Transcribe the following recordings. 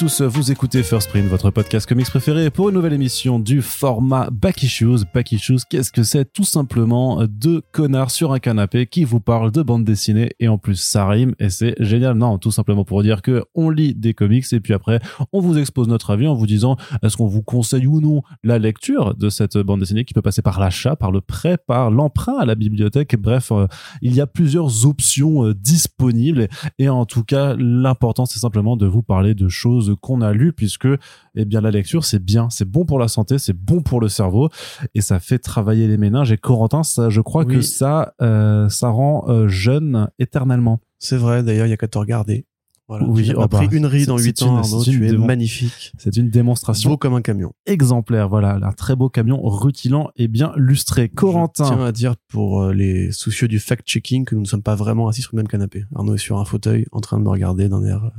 tous, vous écoutez First Print, votre podcast comics préféré pour une nouvelle émission du format Back Issues. Back Issues, qu'est-ce que c'est Tout simplement deux connards sur un canapé qui vous parlent de bande dessinée et en plus ça rime et c'est génial. Non, tout simplement pour dire que on lit des comics et puis après on vous expose notre avis en vous disant est-ce qu'on vous conseille ou non la lecture de cette bande dessinée qui peut passer par l'achat, par le prêt, par l'emprunt à la bibliothèque? Bref, euh, il y a plusieurs options euh, disponibles et en tout cas l'important c'est simplement de vous parler de choses qu'on a lues puisque eh bien la lecture c'est bien, c'est bon pour la santé, c'est bon pour le cerveau et ça fait travailler les méninges et Corentin ça je crois que ça euh, ça rend euh, jeune éternellement. C'est vrai, d'ailleurs, il y a qu'à te regarder. Voilà. Oui, tu oh pris bah, une ride en c'est- 8 c'est ans, Arnaud, une tu es magnifique. C'est une démonstration Beau comme un camion. exemplaire, voilà, un très beau camion rutilant et bien lustré. Je Corentin, tiens à dire pour euh, les soucieux du fact-checking que nous ne sommes pas vraiment assis sur le même canapé. Arnaud est sur un fauteuil en train de me regarder d'un air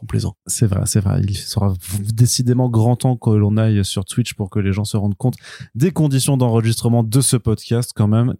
complaisant. c'est vrai, c'est vrai, il sera décidément grand temps que l'on aille sur Twitch pour que les gens se rendent compte des conditions d'enregistrement de ce podcast quand même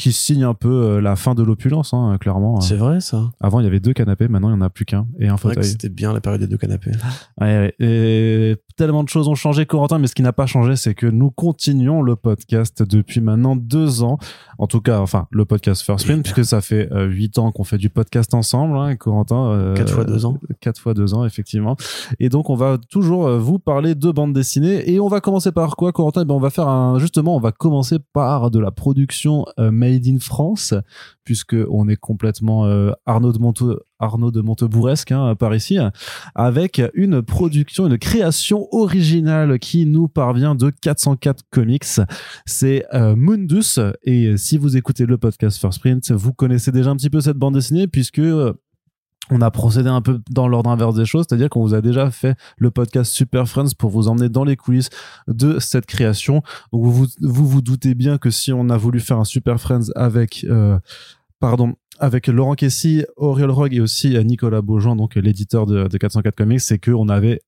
qui signe un peu euh, la fin de l'opulence, hein, clairement. C'est vrai ça Avant, il y avait deux canapés, maintenant, il n'y en a plus qu'un et un fauteuil. c'était bien la période des deux canapés. Ouais, ouais. Et tellement de choses ont changé, Corentin, mais ce qui n'a pas changé, c'est que nous continuons le podcast depuis maintenant deux ans. En tout cas, enfin, le podcast First Print, puisque ça fait euh, huit ans qu'on fait du podcast ensemble, hein, Corentin. euh, Quatre fois deux ans. Quatre fois deux ans, effectivement. Et donc, on va toujours vous parler de bande dessinée. Et on va commencer par quoi, Corentin? Eh ben, On va faire un, justement, on va commencer par de la production euh, made in France, puisque on est complètement euh, Arnaud de Monte, Montebourresque, hein, par ici, avec une production, une création originale qui nous parvient de 404 Comics. C'est euh, Mundus. Et si vous écoutez le podcast First Print, vous connaissez déjà un petit peu cette bande dessinée, puisque euh, on a procédé un peu dans l'ordre inverse des choses, c'est-à-dire qu'on vous a déjà fait le podcast Super Friends pour vous emmener dans les coulisses de cette création. Vous vous, vous doutez bien que si on a voulu faire un Super Friends avec, euh, pardon, avec Laurent Kessy, Auriol Rogue et aussi euh, Nicolas Beaujean, donc l'éditeur de, de 404 Comics, c'est qu'on avait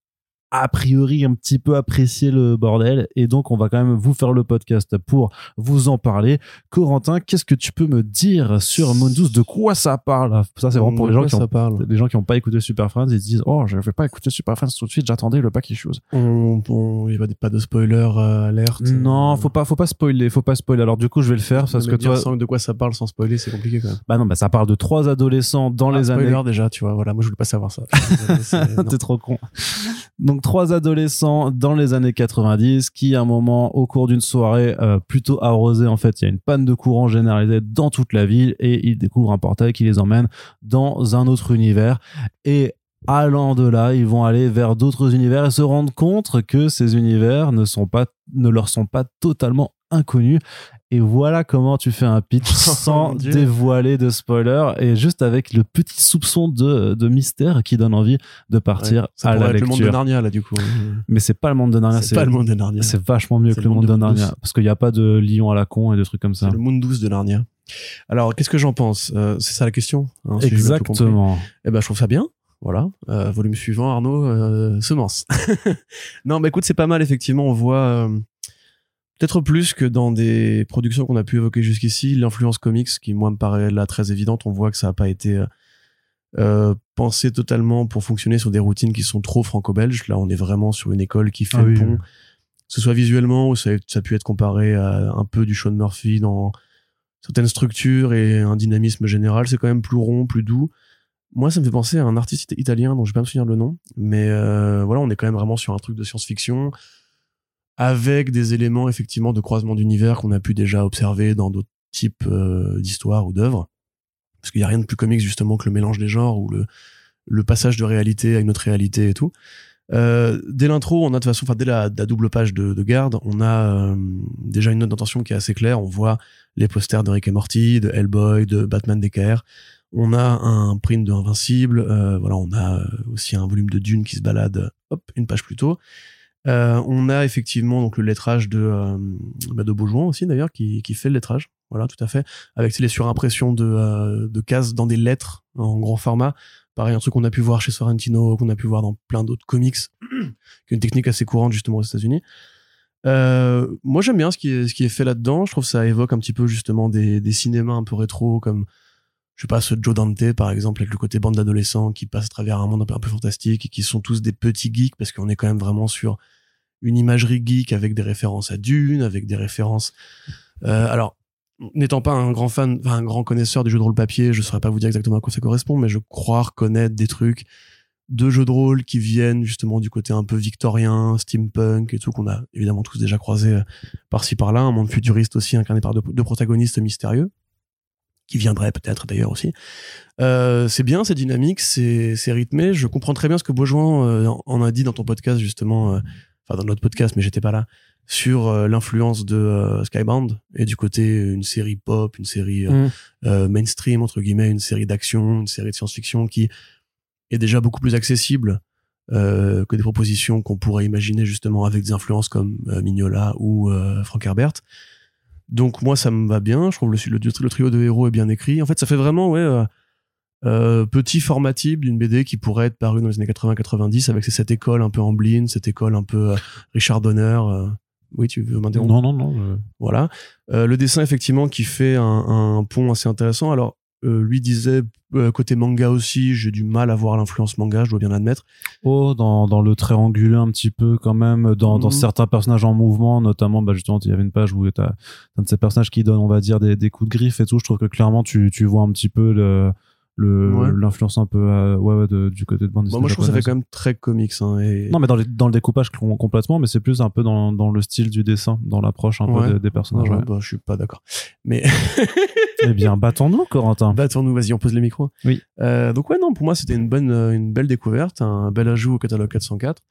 a priori un petit peu apprécié le bordel et donc on va quand même vous faire le podcast pour vous en parler. Corentin, qu'est-ce que tu peux me dire sur Mundus? De quoi ça parle? Ça c'est vraiment pour les gens qui ont parle? les gens qui n'ont pas écouté Super Friends, ils se disent Oh, je vais pas écouter Super Friends tout de suite, j'attendais le back issues. on, on- Il n'y a pas de spoiler euh, alerte. Non, faut pas, faut pas spoiler, faut pas spoiler. Alors du coup, je vais le faire parce que toi, sans de quoi ça parle sans spoiler, c'est compliqué quand même. bah non, bah ça parle de trois adolescents dans Ah, les années. déjà, tu vois. Voilà, moi je voulais pas savoir ça. T'es trop con. Donc trois adolescents dans les années 90 qui, à un moment, au cours d'une soirée euh, plutôt arrosée, en fait, il y a une panne de courant généralisée dans toute la ville et ils découvrent un portail qui les emmène dans un autre univers. Et allant de là, ils vont aller vers d'autres univers et se rendre compte que ces univers ne leur sont pas totalement inconnus. Et voilà comment tu fais un pitch sans mon Dieu. dévoiler de spoiler et juste avec le petit soupçon de, de mystère qui donne envie de partir Ouais, ça à la être le monde de lecture. Narnia là du coup. Mais c'est pas le monde de Narnia, C'est pas le monde de Narnia. c'est vachement mieux que le monde monde de de Narnia parce qu'il n'y a pas de lion à la con et des trucs comme ça. C'est le monde douce de Narnia. Alors, qu'est-ce que j'en pense Euh, C'est ça la question hein, si. Exactement. Eh ben, je trouve ça bien. Voilà. Euh, volume suivant, Arnaud, euh, semence. non, bah écoute, c'est pas mal, effectivement. On voit euh, peut-être plus que dans des productions qu'on a pu évoquer jusqu'ici, l'influence comics, qui moi me paraît là très évidente. On voit que ça n'a pas été euh, euh, pensé totalement pour fonctionner sur des routines qui sont trop franco-belges. Là, on est vraiment sur une école qui fait Ah le oui, pont oui. que ce soit visuellement ou ça, ça a pu être comparé à un peu du Sean Murphy dans certaines structures et un dynamisme général, c'est quand même plus rond, plus doux. Moi, ça me fait penser à un artiste italien dont je vais pas me souvenir le nom, mais euh, voilà, on est quand même vraiment sur un truc de science-fiction avec des éléments effectivement de croisement d'univers qu'on a pu déjà observer dans d'autres types euh, d'histoires ou d'œuvres. Parce qu'il y a rien de plus comique justement que le mélange des genres ou le, passage de réalité à une autre réalité et tout. Euh, dès l'intro, on a de toute façon, enfin dès la, double page de, de garde, on a euh, déjà une note d'intention qui est assez claire. On voit les posters de Rick et Morty, de Hellboy, de Batman DKR. On a un print de Invincible. voilà, on a aussi un volume de Dune qui se balade, hop, une page plus tôt. Euh, on a effectivement donc le lettrage de euh, bah, de aussi d'ailleurs qui, qui fait le lettrage. Voilà, tout à fait. Avec les surimpressions de, euh, de cases dans des lettres en grand format. Pareil, un truc qu'on a pu voir chez Sorrentino, qu'on a pu voir dans plein d'autres comics, qui est une technique assez courante justement aux États-Unis. Euh, moi, j'aime bien ce qui est, ce qui est fait là-dedans. Je trouve que ça évoque un petit peu justement des, des cinémas un peu rétro, comme je sais pas, ce Joe Dante, par exemple, avec le côté bande d'adolescents qui passe à travers un monde un peu, un peu fantastique et qui sont tous des petits geeks parce qu'on est quand même vraiment sur une imagerie geek avec des références à Dune, avec des références. Euh, alors, n'étant pas un grand fan, enfin, un grand connaisseur du jeu de rôle papier, je saurais pas vous dire exactement à quoi ça correspond, mais je crois reconnaître des trucs de jeux de rôle qui viennent justement du côté un peu victorien, steampunk et tout, qu'on a évidemment tous déjà croisé euh, par-ci par-là, un monde futuriste aussi incarné par deux protagonistes mystérieux qui viendraient peut-être d'ailleurs aussi. Euh, c'est bien, c'est dynamique, c'est c'est rythmé. Je comprends très bien ce que Beaujoin euh, en a dit dans ton podcast justement, euh, enfin dans notre podcast, mais j'étais pas là, sur l'influence de Skybound et du côté une série pop, une série Mm. mainstream entre guillemets, une série d'action, une série de science-fiction qui est déjà beaucoup plus accessible euh, que des propositions qu'on pourrait imaginer justement avec des influences comme euh, Mignola ou euh, Frank Herbert. Donc moi ça me va bien, je trouve le, le, le trio de héros est bien écrit. En fait ça fait vraiment ouais euh, euh, petit format type d'une BD qui pourrait être paru dans les années 80-90 avec cette école un peu Amblin, cette école un peu euh, Richard Donner. Oui, tu veux m'interrompre? Non, non, non. je- voilà. Le dessin, effectivement, qui fait un, un pont assez intéressant. Alors, euh, lui disait, euh, côté manga aussi, j'ai du mal à voir l'influence manga, je dois bien l'admettre. Oh, dans, dans le trait anguleux un petit peu quand même, dans, dans Mhm. certains personnages en mouvement, notamment, bah justement, il y avait une page où t'as un de ces personnages qui donne, on va dire, des, des coups de griffe et tout. Je trouve que clairement, tu, tu vois un petit peu le Ouais. l'influence un peu euh, ouais, ouais, de- du côté de bande Bon, dessinée moi, je trouve que ça fait quand même très comics. Hein, et... Non, mais dans, les- dans le découpage com- complètement, mais c'est plus un peu dans, dans le style du dessin, dans l'approche un peu des, des personnages. Bah, je suis pas d'accord. Mais eh bien, battons-nous, Corentin. battons-nous, vas-y, on pose les micros. Oui. Euh, donc ouais, non, pour moi, c'était une bonne, euh, une belle découverte, un bel ajout au catalogue 404.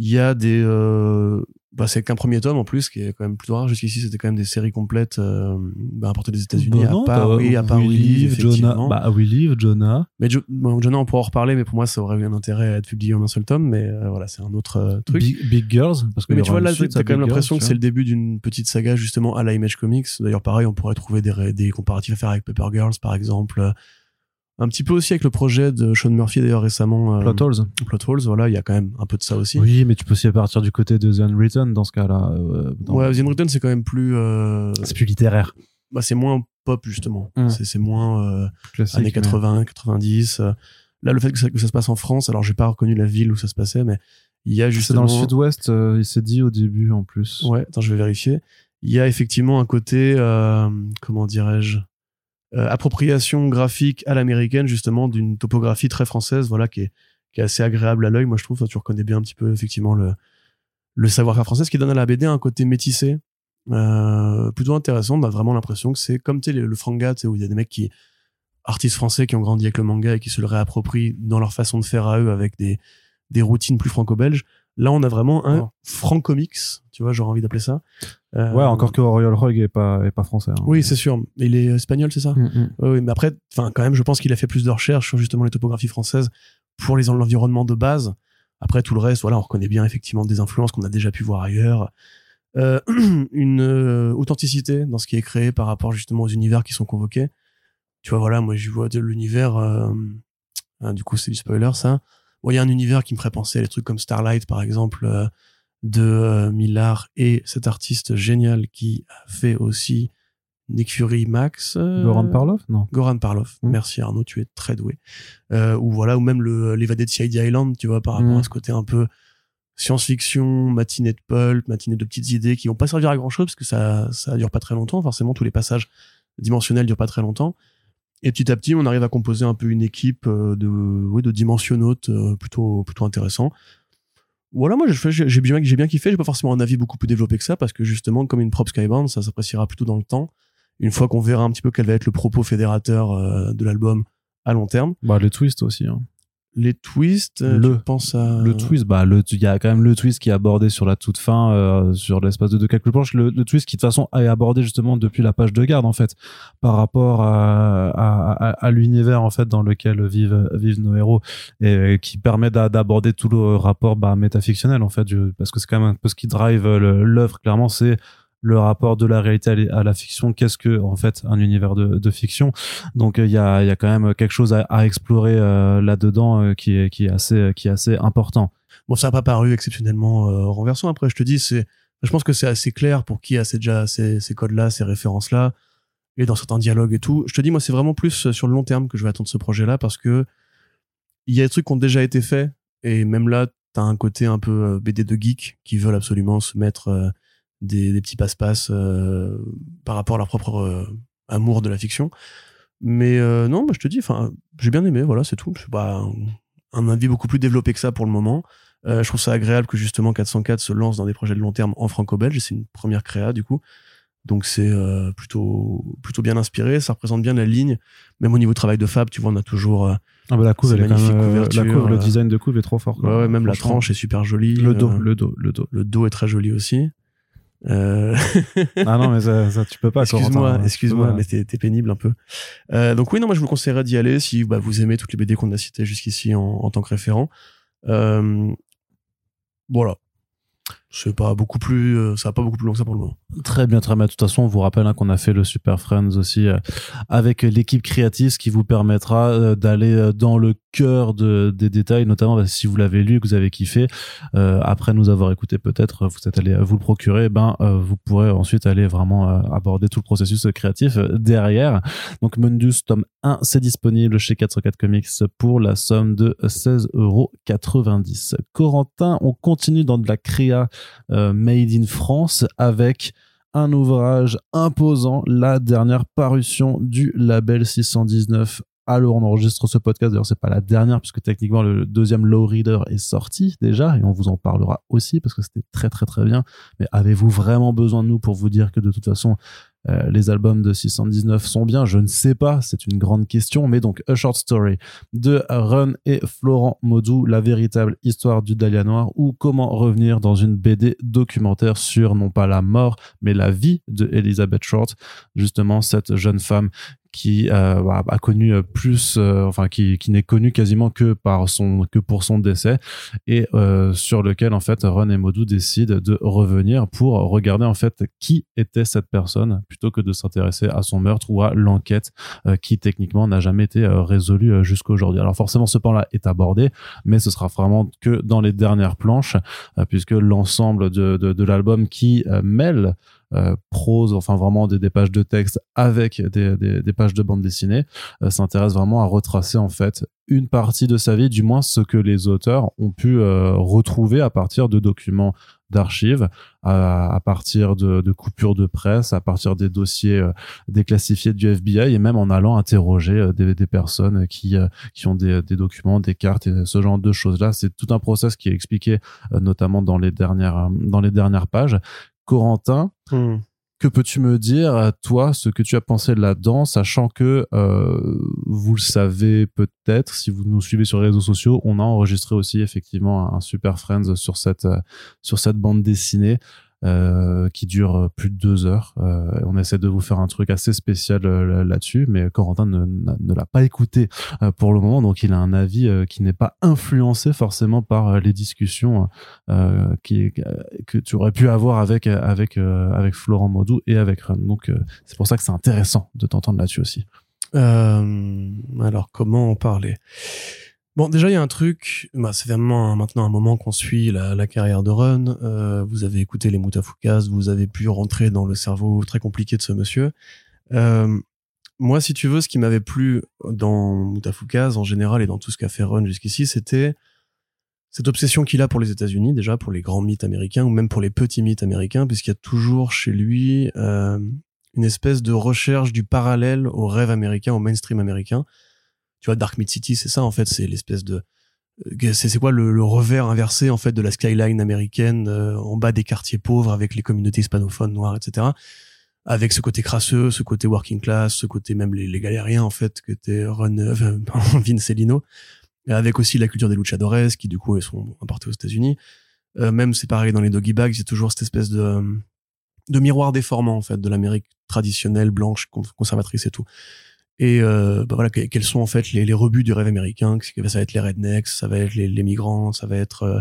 Il y a des, euh, bah, c'est qu'un premier tome en plus, qui est quand même plutôt rare. Jusqu'ici, c'était quand même des séries complètes euh, bah, importées des États-Unis, Bah à part, oui, à part Live, Jonah. Bah, We Live, Jonah. Mais Jo- bon, Jonah, on pourra en reparler, mais pour moi, ça aurait eu un intérêt à être publié en un seul tome. Mais euh, voilà, c'est un autre euh, truc. Big, Big Girls. Parce que mais tu vois, là, t'as quand même l'impression que c'est le début d'une petite saga, justement, à la Image Comics. D'ailleurs, pareil, on pourrait trouver des, des comparatifs à faire avec Paper Girls, par exemple. Un petit peu aussi avec le projet de Sean Murphy, d'ailleurs, récemment. euh. Plot holes. Plot Holes, voilà, il y a quand même un peu de ça aussi. Oui, mais tu peux aussi partir du côté de The Unwritten dans ce cas-là. euh, dans- Ouais, The Unwritten, c'est quand même plus. euh, C'est plus littéraire. bah, c'est moins pop, justement. Mm. C'est c'est moins. années mais- 80, 90. euh. Là, le fait que ça, que ça se passe en France, alors j'ai pas reconnu la ville où ça se passait, mais il y a C'est justement. dans le sud-ouest, euh, il s'est dit au début en plus. Ouais, attends, je vais vérifier. Il y a effectivement un côté, euh, comment dirais-je, appropriation graphique à l'américaine, justement, d'une topographie très française, voilà, qui est, qui est assez agréable à l'œil, moi je trouve. Tu reconnais bien un petit peu, effectivement, le, le savoir-faire français, ce qui donne à la BD un côté métissé, euh, plutôt intéressant. On a vraiment l'impression que c'est comme le, franga, où il y a des mecs qui, artistes français qui ont grandi avec le manga et qui se le réapproprient dans leur façon de faire à eux avec des, des routines plus franco-belges. Là, on a vraiment un Oh. francomics, tu vois, j'aurais envie d'appeler ça. Euh, Ouais, encore que Royal Rogue est pas, est pas français. hein. Oui, c'est sûr. Il est espagnol, c'est ça Mm, mm. Oui, mais après, enfin, quand même, je pense qu'il a fait plus de recherches sur justement les topographies françaises pour les l'environnement de base. Après, tout le reste, voilà, on reconnaît bien effectivement des influences qu'on a déjà pu voir ailleurs. Euh, une euh, authenticité dans ce qui est créé par rapport justement aux univers qui sont convoqués. Tu vois, voilà, moi, je vois de l'univers. euh, hein, du coup, c'est du spoiler, ça. Bon, il y a un univers qui me ferait penser à des trucs comme Starlight, par exemple, euh, de euh, Millard et cet artiste génial qui a fait aussi Nick Fury Max. euh, Goran Parlov Non. Goran Parlov. Mm. Merci Arnaud, tu es très doué. Euh, ou voilà, ou même le l'évadé de CID Island, tu vois, par rapport Mm. à ce côté un peu science-fiction, matinée de pulp, matinée de petites idées qui vont pas servir à grand chose parce que ça ça dure pas très longtemps. Forcément, tous les passages dimensionnels durent pas très longtemps. Et petit à petit, on arrive à composer un peu une équipe de oui, de dimensionnautes euh, plutôt plutôt intéressant. Voilà, moi j'ai bien j'ai bien kiffé. J'ai pas forcément un avis beaucoup plus développé que ça parce que justement, comme une prop Skybound, ça s'appréciera plutôt dans le temps. Une fois qu'on verra un petit peu quel va être le propos fédérateur euh, de l'album à long terme. Bah, les twists aussi. hein. Les twists, euh, Le- tu penses à... Le twist, bah, il y a quand même le twist qui est abordé sur la toute fin, euh, sur l'espace de deux quelques planches. Le, le twist qui, de toute façon, est abordé justement depuis la page de garde, en fait, par rapport à, à, à, à l'univers, en fait, dans lequel vivent, vivent nos héros et qui permet d'a- d'aborder tout le rapport, bah, métafictionnel, en fait, du- parce que c'est quand même un peu ce qui drive l'œuvre, clairement, c'est le rapport de la réalité à la- fiction. Qu'est-ce que, en fait, un univers de, fiction? Donc, euh, il y a, y a quand même quelque chose à, explorer euh, là-dedans euh, qui est, qui est assez, qui est assez important. Bon, ça n'a pas paru exceptionnellement renversant. Après, je te dis, c'est, je pense que c'est assez clair pour qui a déjà ces, codes-là, ces références-là. et dans certains dialogues et tout. Je te dis, moi, c'est vraiment plus sur le long terme que je vais attendre ce projet-là parce que il y a des trucs qui ont déjà été faits et même là, t'as un côté un peu BD de geek qui veulent absolument se mettre des, des petits passe-passe euh, par rapport à leur propre amour de la fiction. Mais non, bah, je te dis, j'ai bien aimé, voilà, c'est tout. C'est pas un, un, avis beaucoup plus développé que ça pour le moment. je trouve ça agréable que justement 404 se lance dans des projets de long terme en franco-belge. C'est une première créa du coup. Donc c'est euh, plutôt plutôt bien inspiré, ça représente bien la ligne. Même au niveau travail de fab, tu vois, on a toujours euh, ah bah la couve, elle est magnifique euh, la couve, le design de couve est trop fort. Ouais, même la tranche est super jolie. Le dos, le dos, le dos. Le dos est très joli aussi. Ah non mais ça, ça tu peux pas. Excuse-moi, excuse-moi, mais t'es pénible un peu. donc oui non, moi je vous conseillerais d'y aller si bah, vous aimez toutes les BD qu'on a citées jusqu'ici en, en, tant que référent. voilà, c'est pas beaucoup plus euh, ça va pas beaucoup plus long que ça pour le moment. Très bien très bien. De toute façon on vous rappelle hein, qu'on a fait le Super Friends aussi euh, avec l'équipe créative ce qui vous permettra euh, d'aller dans le cœur de, des détails notamment bah, si vous l'avez lu que vous avez kiffé après nous avoir écouté peut-être vous êtes allé vous le procurer eh ben vous pourrez ensuite aller vraiment aborder tout le processus créatif derrière. Donc Mundus tome 1 c'est disponible chez 404 Comics pour la somme de 16,90 euros Corentin on continue dans de la créa made in France avec un ouvrage imposant, la dernière parution du label 619 alors on enregistre ce podcast. D'ailleurs, c'est pas la dernière puisque techniquement le deuxième Low Reader est sorti déjà et on vous en parlera aussi parce que c'était très très très bien. Mais avez-vous vraiment besoin de nous pour vous dire que de toute façon euh, les albums de 619 sont bien, je ne sais pas, c'est une grande question, mais donc A Short Story de Run et Florent Maudou, la véritable histoire du Dahlia Noir, ou comment revenir dans une BD documentaire sur non pas la mort, mais la vie de Elizabeth Short, justement cette jeune femme qui euh, a connu euh, plus, euh, enfin qui, qui n'est connu quasiment que par son que pour son décès et sur lequel en fait Ron et Modou décident de revenir pour regarder en fait qui était cette personne plutôt que de s'intéresser à son meurtre ou à l'enquête qui techniquement n'a jamais été résolue jusqu'à aujourd'hui. Alors forcément ce pan-là est abordé, mais ce sera vraiment que dans les dernières planches puisque l'ensemble de, de, de l'album qui mêle euh, prose, enfin vraiment des, des, pages de texte avec des, des, des pages de bande dessinée, euh, s'intéresse vraiment à retracer en fait une partie de sa vie, du moins ce que les auteurs ont pu euh, retrouver à partir de documents d'archives, à, à, partir de, de, coupures de presse, à partir des dossiers déclassifiés du FBI et même en allant interroger des, des, personnes qui, qui ont des, des, documents, des cartes et ce genre de choses-là. C'est tout un process qui est expliqué notamment dans les dernières, dans les dernières pages Corentin. Hmm. Que peux-tu me dire, toi, ce que tu as pensé là-dedans, sachant que euh, vous le savez peut-être, si vous nous suivez sur les réseaux sociaux, on a enregistré aussi effectivement un Super Friends sur cette sur cette bande dessinée. Euh, qui dure plus de deux heures. Euh, on essaie de vous faire un truc assez spécial euh, là-dessus, mais Corentin ne, l'a pas écouté euh, pour le moment, donc il a un avis qui n'est pas influencé forcément par les discussions qui, que tu aurais pu avoir avec avec avec Florent Maudou et avec Ren. Donc c'est pour ça que c'est intéressant de t'entendre là-dessus aussi. alors comment en parler? Bon, déjà, il y a un truc, bah, c'est vraiment maintenant un moment qu'on suit la, carrière de Run. Euh, vous avez écouté les Moutafoukas, vous avez pu rentrer dans le cerveau très compliqué de ce monsieur. Euh, moi, si tu veux, ce qui m'avait plu dans Moutafoukas en général et dans tout ce qu'a fait Run jusqu'ici, c'était cette obsession qu'il a pour les États-Unis, déjà pour les grands mythes américains ou même pour les petits mythes américains, puisqu'il y a toujours chez lui euh, une espèce de recherche du parallèle au rêve américain, au mainstream américain tu vois Dark Mid City c'est ça en fait c'est l'espèce de euh, c'est quoi le, revers inversé en fait de la skyline américaine euh, en bas des quartiers pauvres avec les communautés hispanophones noires etc avec ce côté crasseux ce côté working class ce côté même les, les galériens en fait que était Ron euh, Vince avec aussi la culture des luchadores qui du coup sont importés aux États-Unis. Euh, même c'est pareil dans les doggy bags c'est toujours cette espèce de de miroir déformant en fait de l'Amérique traditionnelle blanche conservatrice et tout et euh, bah voilà quels sont en fait les, les rebuts du rêve américain ça va être les rednecks ça va être les, les migrants ça va être euh,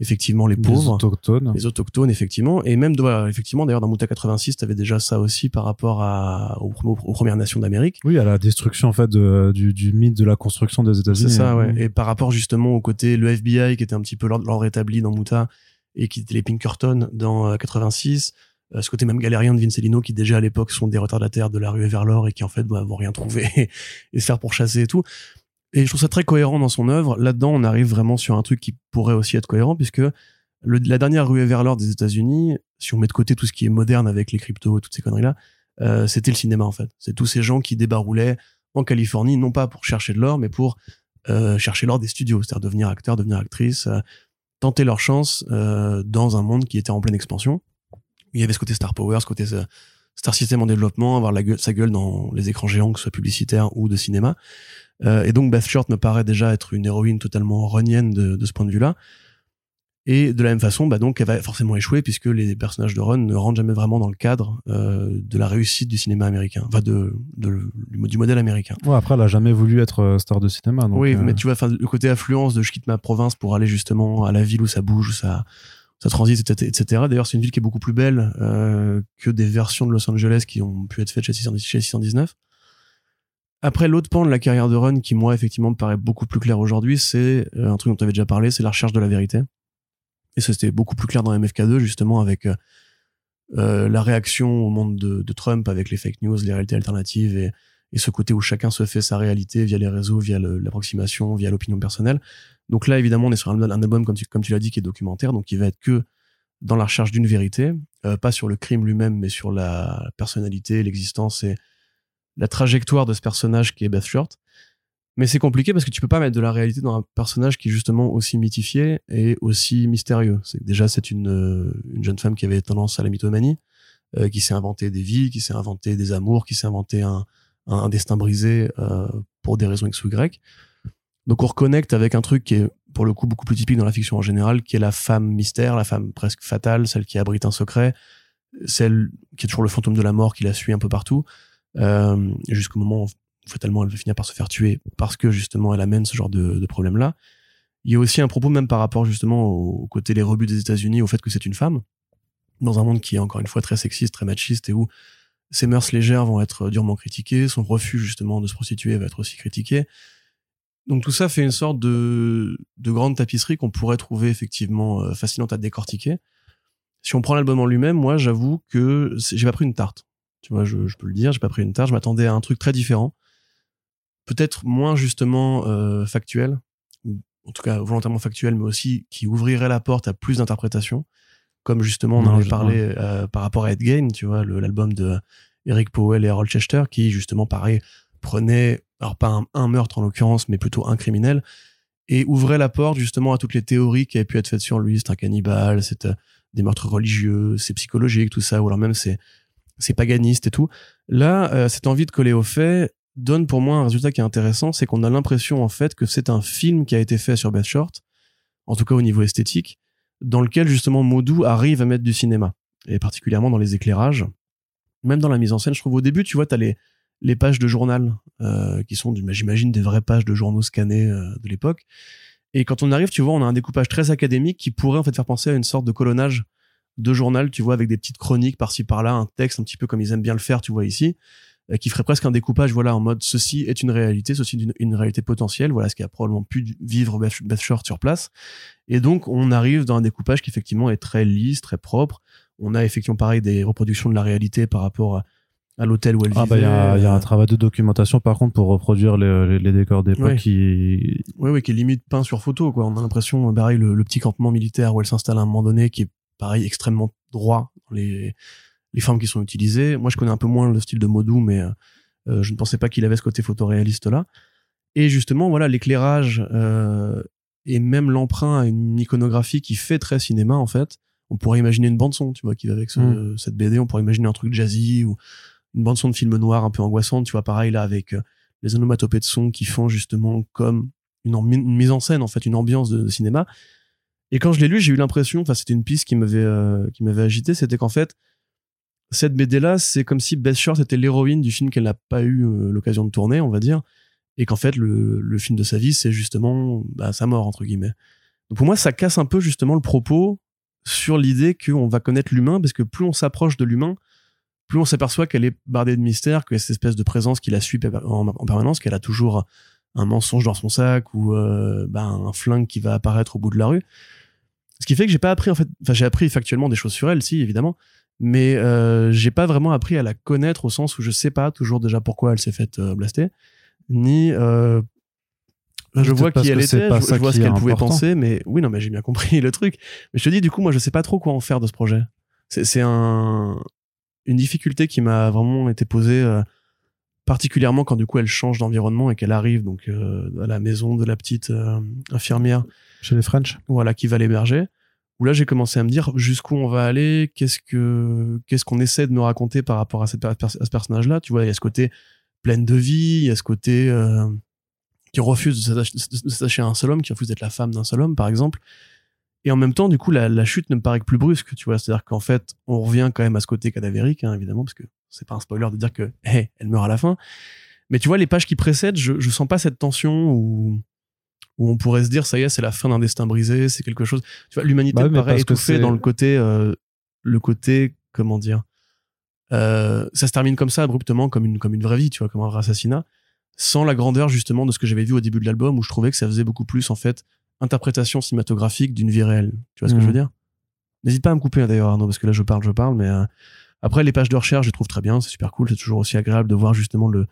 effectivement les pauvres. les autochtones. Les autochtones effectivement. Et même voilà, effectivement d'ailleurs dans Mouta 86 tu avais déjà ça aussi par rapport à aux, aux Premières Nations d'Amérique. Oui à la destruction en fait de, du, du mythe de la construction des États-Unis. C'est ça ouais. Et par rapport justement au côté le FBI qui était un petit peu l'ordre établi dans Mouta et qui était les Pinkerton dans 86 Euh, ce côté même galérien de Vincelino qui déjà à l'époque sont des retardataires de la rue vers l'or et qui en fait bah, vont rien trouver et se faire pourchasser et tout. Et je trouve ça très cohérent dans son œuvre. Là-dedans, on arrive vraiment sur un truc qui pourrait aussi être cohérent puisque la dernière rue vers l'or des États-Unis, si on met de côté tout ce qui est moderne avec les cryptos et toutes ces conneries-là, euh, c'était le cinéma en fait. C'est tous ces gens qui débaroulaient en Californie, non pas pour chercher de l'or, mais pour euh, chercher l'or des studios, c'est-à-dire devenir acteur, devenir actrice, euh, tenter leur chance euh, dans un monde qui était en pleine expansion. Il y avait ce côté Star Power, ce côté euh, Star System en développement, avoir la gueule, sa gueule dans les écrans géants, que ce soit publicitaire ou de cinéma. Euh, et donc Beth Short me paraît déjà être une héroïne totalement renienne de, de ce point de vue-là. Et de la même façon, bah donc, elle va forcément échouer puisque les personnages de Ron ne rentrent jamais vraiment dans le cadre euh, de la réussite du cinéma américain, enfin de, de- du modèle américain. Ouais, après, elle a jamais voulu être star de cinéma. Donc, oui, euh, mais tu vois, le côté affluence de je quitte ma province pour aller justement à la ville où ça bouge, où ça, ça transite, etc. D'ailleurs, c'est une ville qui est beaucoup plus belle euh, que des versions de Los Angeles qui ont pu être faites chez 610 chez 619. Après, l'autre pan de la carrière de Run, qui moi, effectivement, me paraît beaucoup plus clair aujourd'hui, c'est euh, un truc dont tu avais déjà parlé, c'est la recherche de la vérité. Et ça, c'était beaucoup plus clair dans MFK2, justement, avec euh, euh, la réaction au monde de, de Trump, avec les fake news, les réalités alternatives et, et ce côté où chacun se fait sa réalité via les réseaux, via l'approximation, via l'opinion personnelle. Donc là, évidemment, on est sur un, album, comme tu, l'as dit, qui est documentaire, donc qui va être que dans la recherche d'une vérité, euh, pas sur le crime lui-même, mais sur la personnalité, l'existence et la trajectoire de ce personnage qui est Beth Short. Mais c'est compliqué parce que tu peux pas mettre de la réalité dans un personnage qui est justement aussi mythifié et aussi mystérieux. Déjà c'est une, euh, une jeune femme qui avait tendance à la mythomanie, euh, qui s'est inventé des vies, qui s'est inventé des amours, qui s'est inventé un, un, destin brisé euh, pour des raisons X ou Y. Donc on reconnecte avec un truc qui est pour le coup beaucoup plus typique dans la fiction en général, qui est la femme mystère, la femme presque fatale, celle qui abrite un secret, celle qui est toujours le fantôme de la mort qui la suit un peu partout, euh, jusqu'au moment où fatalement elle va finir par se faire tuer parce que justement elle amène ce genre de, de problème-là. Il y a aussi un propos même par rapport justement au, au côté les rebuts des États-Unis, au fait que c'est une femme, dans un monde qui est encore une fois très sexiste, très machiste et où ses mœurs légères vont être durement critiquées, son refus justement de se prostituer va être aussi critiqué. Donc tout ça fait une sorte de, de grande tapisserie qu'on pourrait trouver effectivement euh, fascinante à décortiquer. Si on prend l'album en lui-même, moi j'avoue que j'ai pas pris une tarte. Tu vois, je, peux le dire, j'ai pas pris une tarte. Je m'attendais à un truc très différent, peut-être moins justement euh, factuel, en tout cas volontairement factuel, mais aussi qui ouvrirait la porte à plus d'interprétations, comme justement on en avait parlé euh, par rapport à Ed Gein, tu vois, l'album de Eric Powell et Harold Chester, qui justement pareil prenait alors pas un, un meurtre en l'occurrence, mais plutôt un criminel, et ouvrait la porte justement à toutes les théories qui avaient pu être faites sur lui. C'est un cannibale, c'est euh, des meurtres religieux, c'est psychologique, tout ça, ou alors même c'est c'est paganiste et tout. Là, euh, cette envie de coller au fait donne pour moi un résultat qui est intéressant, c'est qu'on a l'impression en fait que c'est un film qui a été fait sur Beth Short, en tout cas au niveau esthétique, dans lequel justement Modou arrive à mettre du cinéma, et particulièrement dans les éclairages, même dans la mise en scène. Je trouve au début, tu vois, t'as les les pages de journal euh, qui sont, j'imagine, des vraies pages de journaux scannés euh, de l'époque. Et quand on arrive, tu vois, on a un découpage très académique qui pourrait en fait faire penser à une sorte de colonnage de journal, tu vois, avec des petites chroniques par-ci par-là, un texte un petit peu comme ils aiment bien le faire, tu vois ici, qui ferait presque un découpage, voilà, en mode ceci est une réalité, ceci est une, une réalité potentielle, voilà ce qui a probablement pu vivre Beth Short sur place. Et donc on arrive dans un découpage qui effectivement est très lisse, très propre. On a effectivement pareil des reproductions de la réalité par rapport à, à l'hôtel où elle Ah vivait. bah il y, a il y a un euh, travail de documentation par contre pour reproduire les, les, les décors d'époque Ouais. qui Oui, oui, qui est limite peint sur photo, quoi. On a l'impression, euh, pareil, le, le petit campement militaire où elle s'installe à un moment donné, qui est pareil, extrêmement droit dans les, les formes qui sont utilisées. Moi, je connais un peu moins le style de Modou, mais euh, euh, je ne pensais pas qu'il avait ce côté photoréaliste-là. Et justement, voilà, l'éclairage euh, et même l'emprunt à une iconographie qui fait très cinéma, en fait. On pourrait imaginer une bande-son, tu vois, qui va avec ce- Mm. cette BD. On pourrait imaginer un truc jazzy ou une bande-son de film noir un peu angoissante, tu vois, pareil, là, avec euh, les onomatopées de son qui font justement comme une, mise en scène en fait une ambiance de, de cinéma et quand je l'ai lu j'ai eu l'impression enfin c'était une piste qui m'avait euh, qui m'avait agité c'était qu'en fait cette BD là c'est comme si Beth Short était l'héroïne du film qu'elle n'a pas eu euh, l'occasion de tourner on va dire et qu'en fait le, le film de sa vie c'est justement bah, sa mort entre guillemets donc pour moi ça casse un peu justement le propos sur l'idée qu'on va connaître l'humain parce que plus on s'approche de l'humain plus on s'aperçoit qu'elle est bardée de mystère, que cette espèce de présence qui la suit en, en permanence, qu'elle a toujours un mensonge dans son sac ou euh, ben, un flingue qui va apparaître au bout de la rue. Ce qui fait que j'ai pas appris en fait, enfin j'ai appris factuellement des choses sur elle, si évidemment, mais euh, j'ai pas vraiment appris à la connaître au sens où je sais pas toujours déjà pourquoi elle s'est faite euh, blaster, ni euh, je vois qui elle était, je, je vois ce qu'elle pouvait penser, mais oui, non, mais j'ai bien compris le truc. Mais je te dis, du coup, moi, je sais pas trop quoi en faire de ce projet. C'est c'est un, une difficulté qui m'a vraiment été posée, euh, particulièrement quand du coup elle change d'environnement et qu'elle arrive donc euh, à la maison de la petite euh, infirmière Chez les French voilà, qui va l'héberger. Où là, j'ai commencé à me dire jusqu'où on va aller, qu'est-ce que qu'est-ce qu'on essaie de me raconter par rapport à, cette, à ce personnage-là? Tu vois, il y a ce côté pleine de vie, il y a ce côté euh, qui refuse de s'attacher- à un seul homme, qui refuse d'être la femme d'un seul homme, par exemple. Et en même temps, du coup, la, la chute ne me paraît que plus brusque, tu vois. C'est-à-dire qu'en fait, on revient quand même à ce côté cadavérique, hein, évidemment, parce que c'est pas un spoiler de dire que, hé, elle meurt à la fin. Mais tu vois, les pages qui précèdent, je, je sens pas cette tension où, où on pourrait se dire, ça y est, c'est la fin d'un destin brisé, c'est quelque chose. Tu vois, l'humanité Bah paraît étouffée dans le côté, euh, le côté, comment dire, euh, ça se termine comme ça, abruptement, comme une, comme une vraie vie, tu vois, comme un vrai assassinat, sans la grandeur, justement, de ce que j'avais vu au début de l'album, où je trouvais que ça faisait beaucoup plus, en fait, interprétation cinématographique d'une vie réelle. Tu vois ce que Mhm. je veux dire? N'hésite pas à me couper, hein, d'ailleurs, Arnaud, parce que là, je parle, je parle, mais euh, après, les pages de recherche, je les trouve très bien, c'est super cool, c'est toujours aussi agréable de voir, justement, le,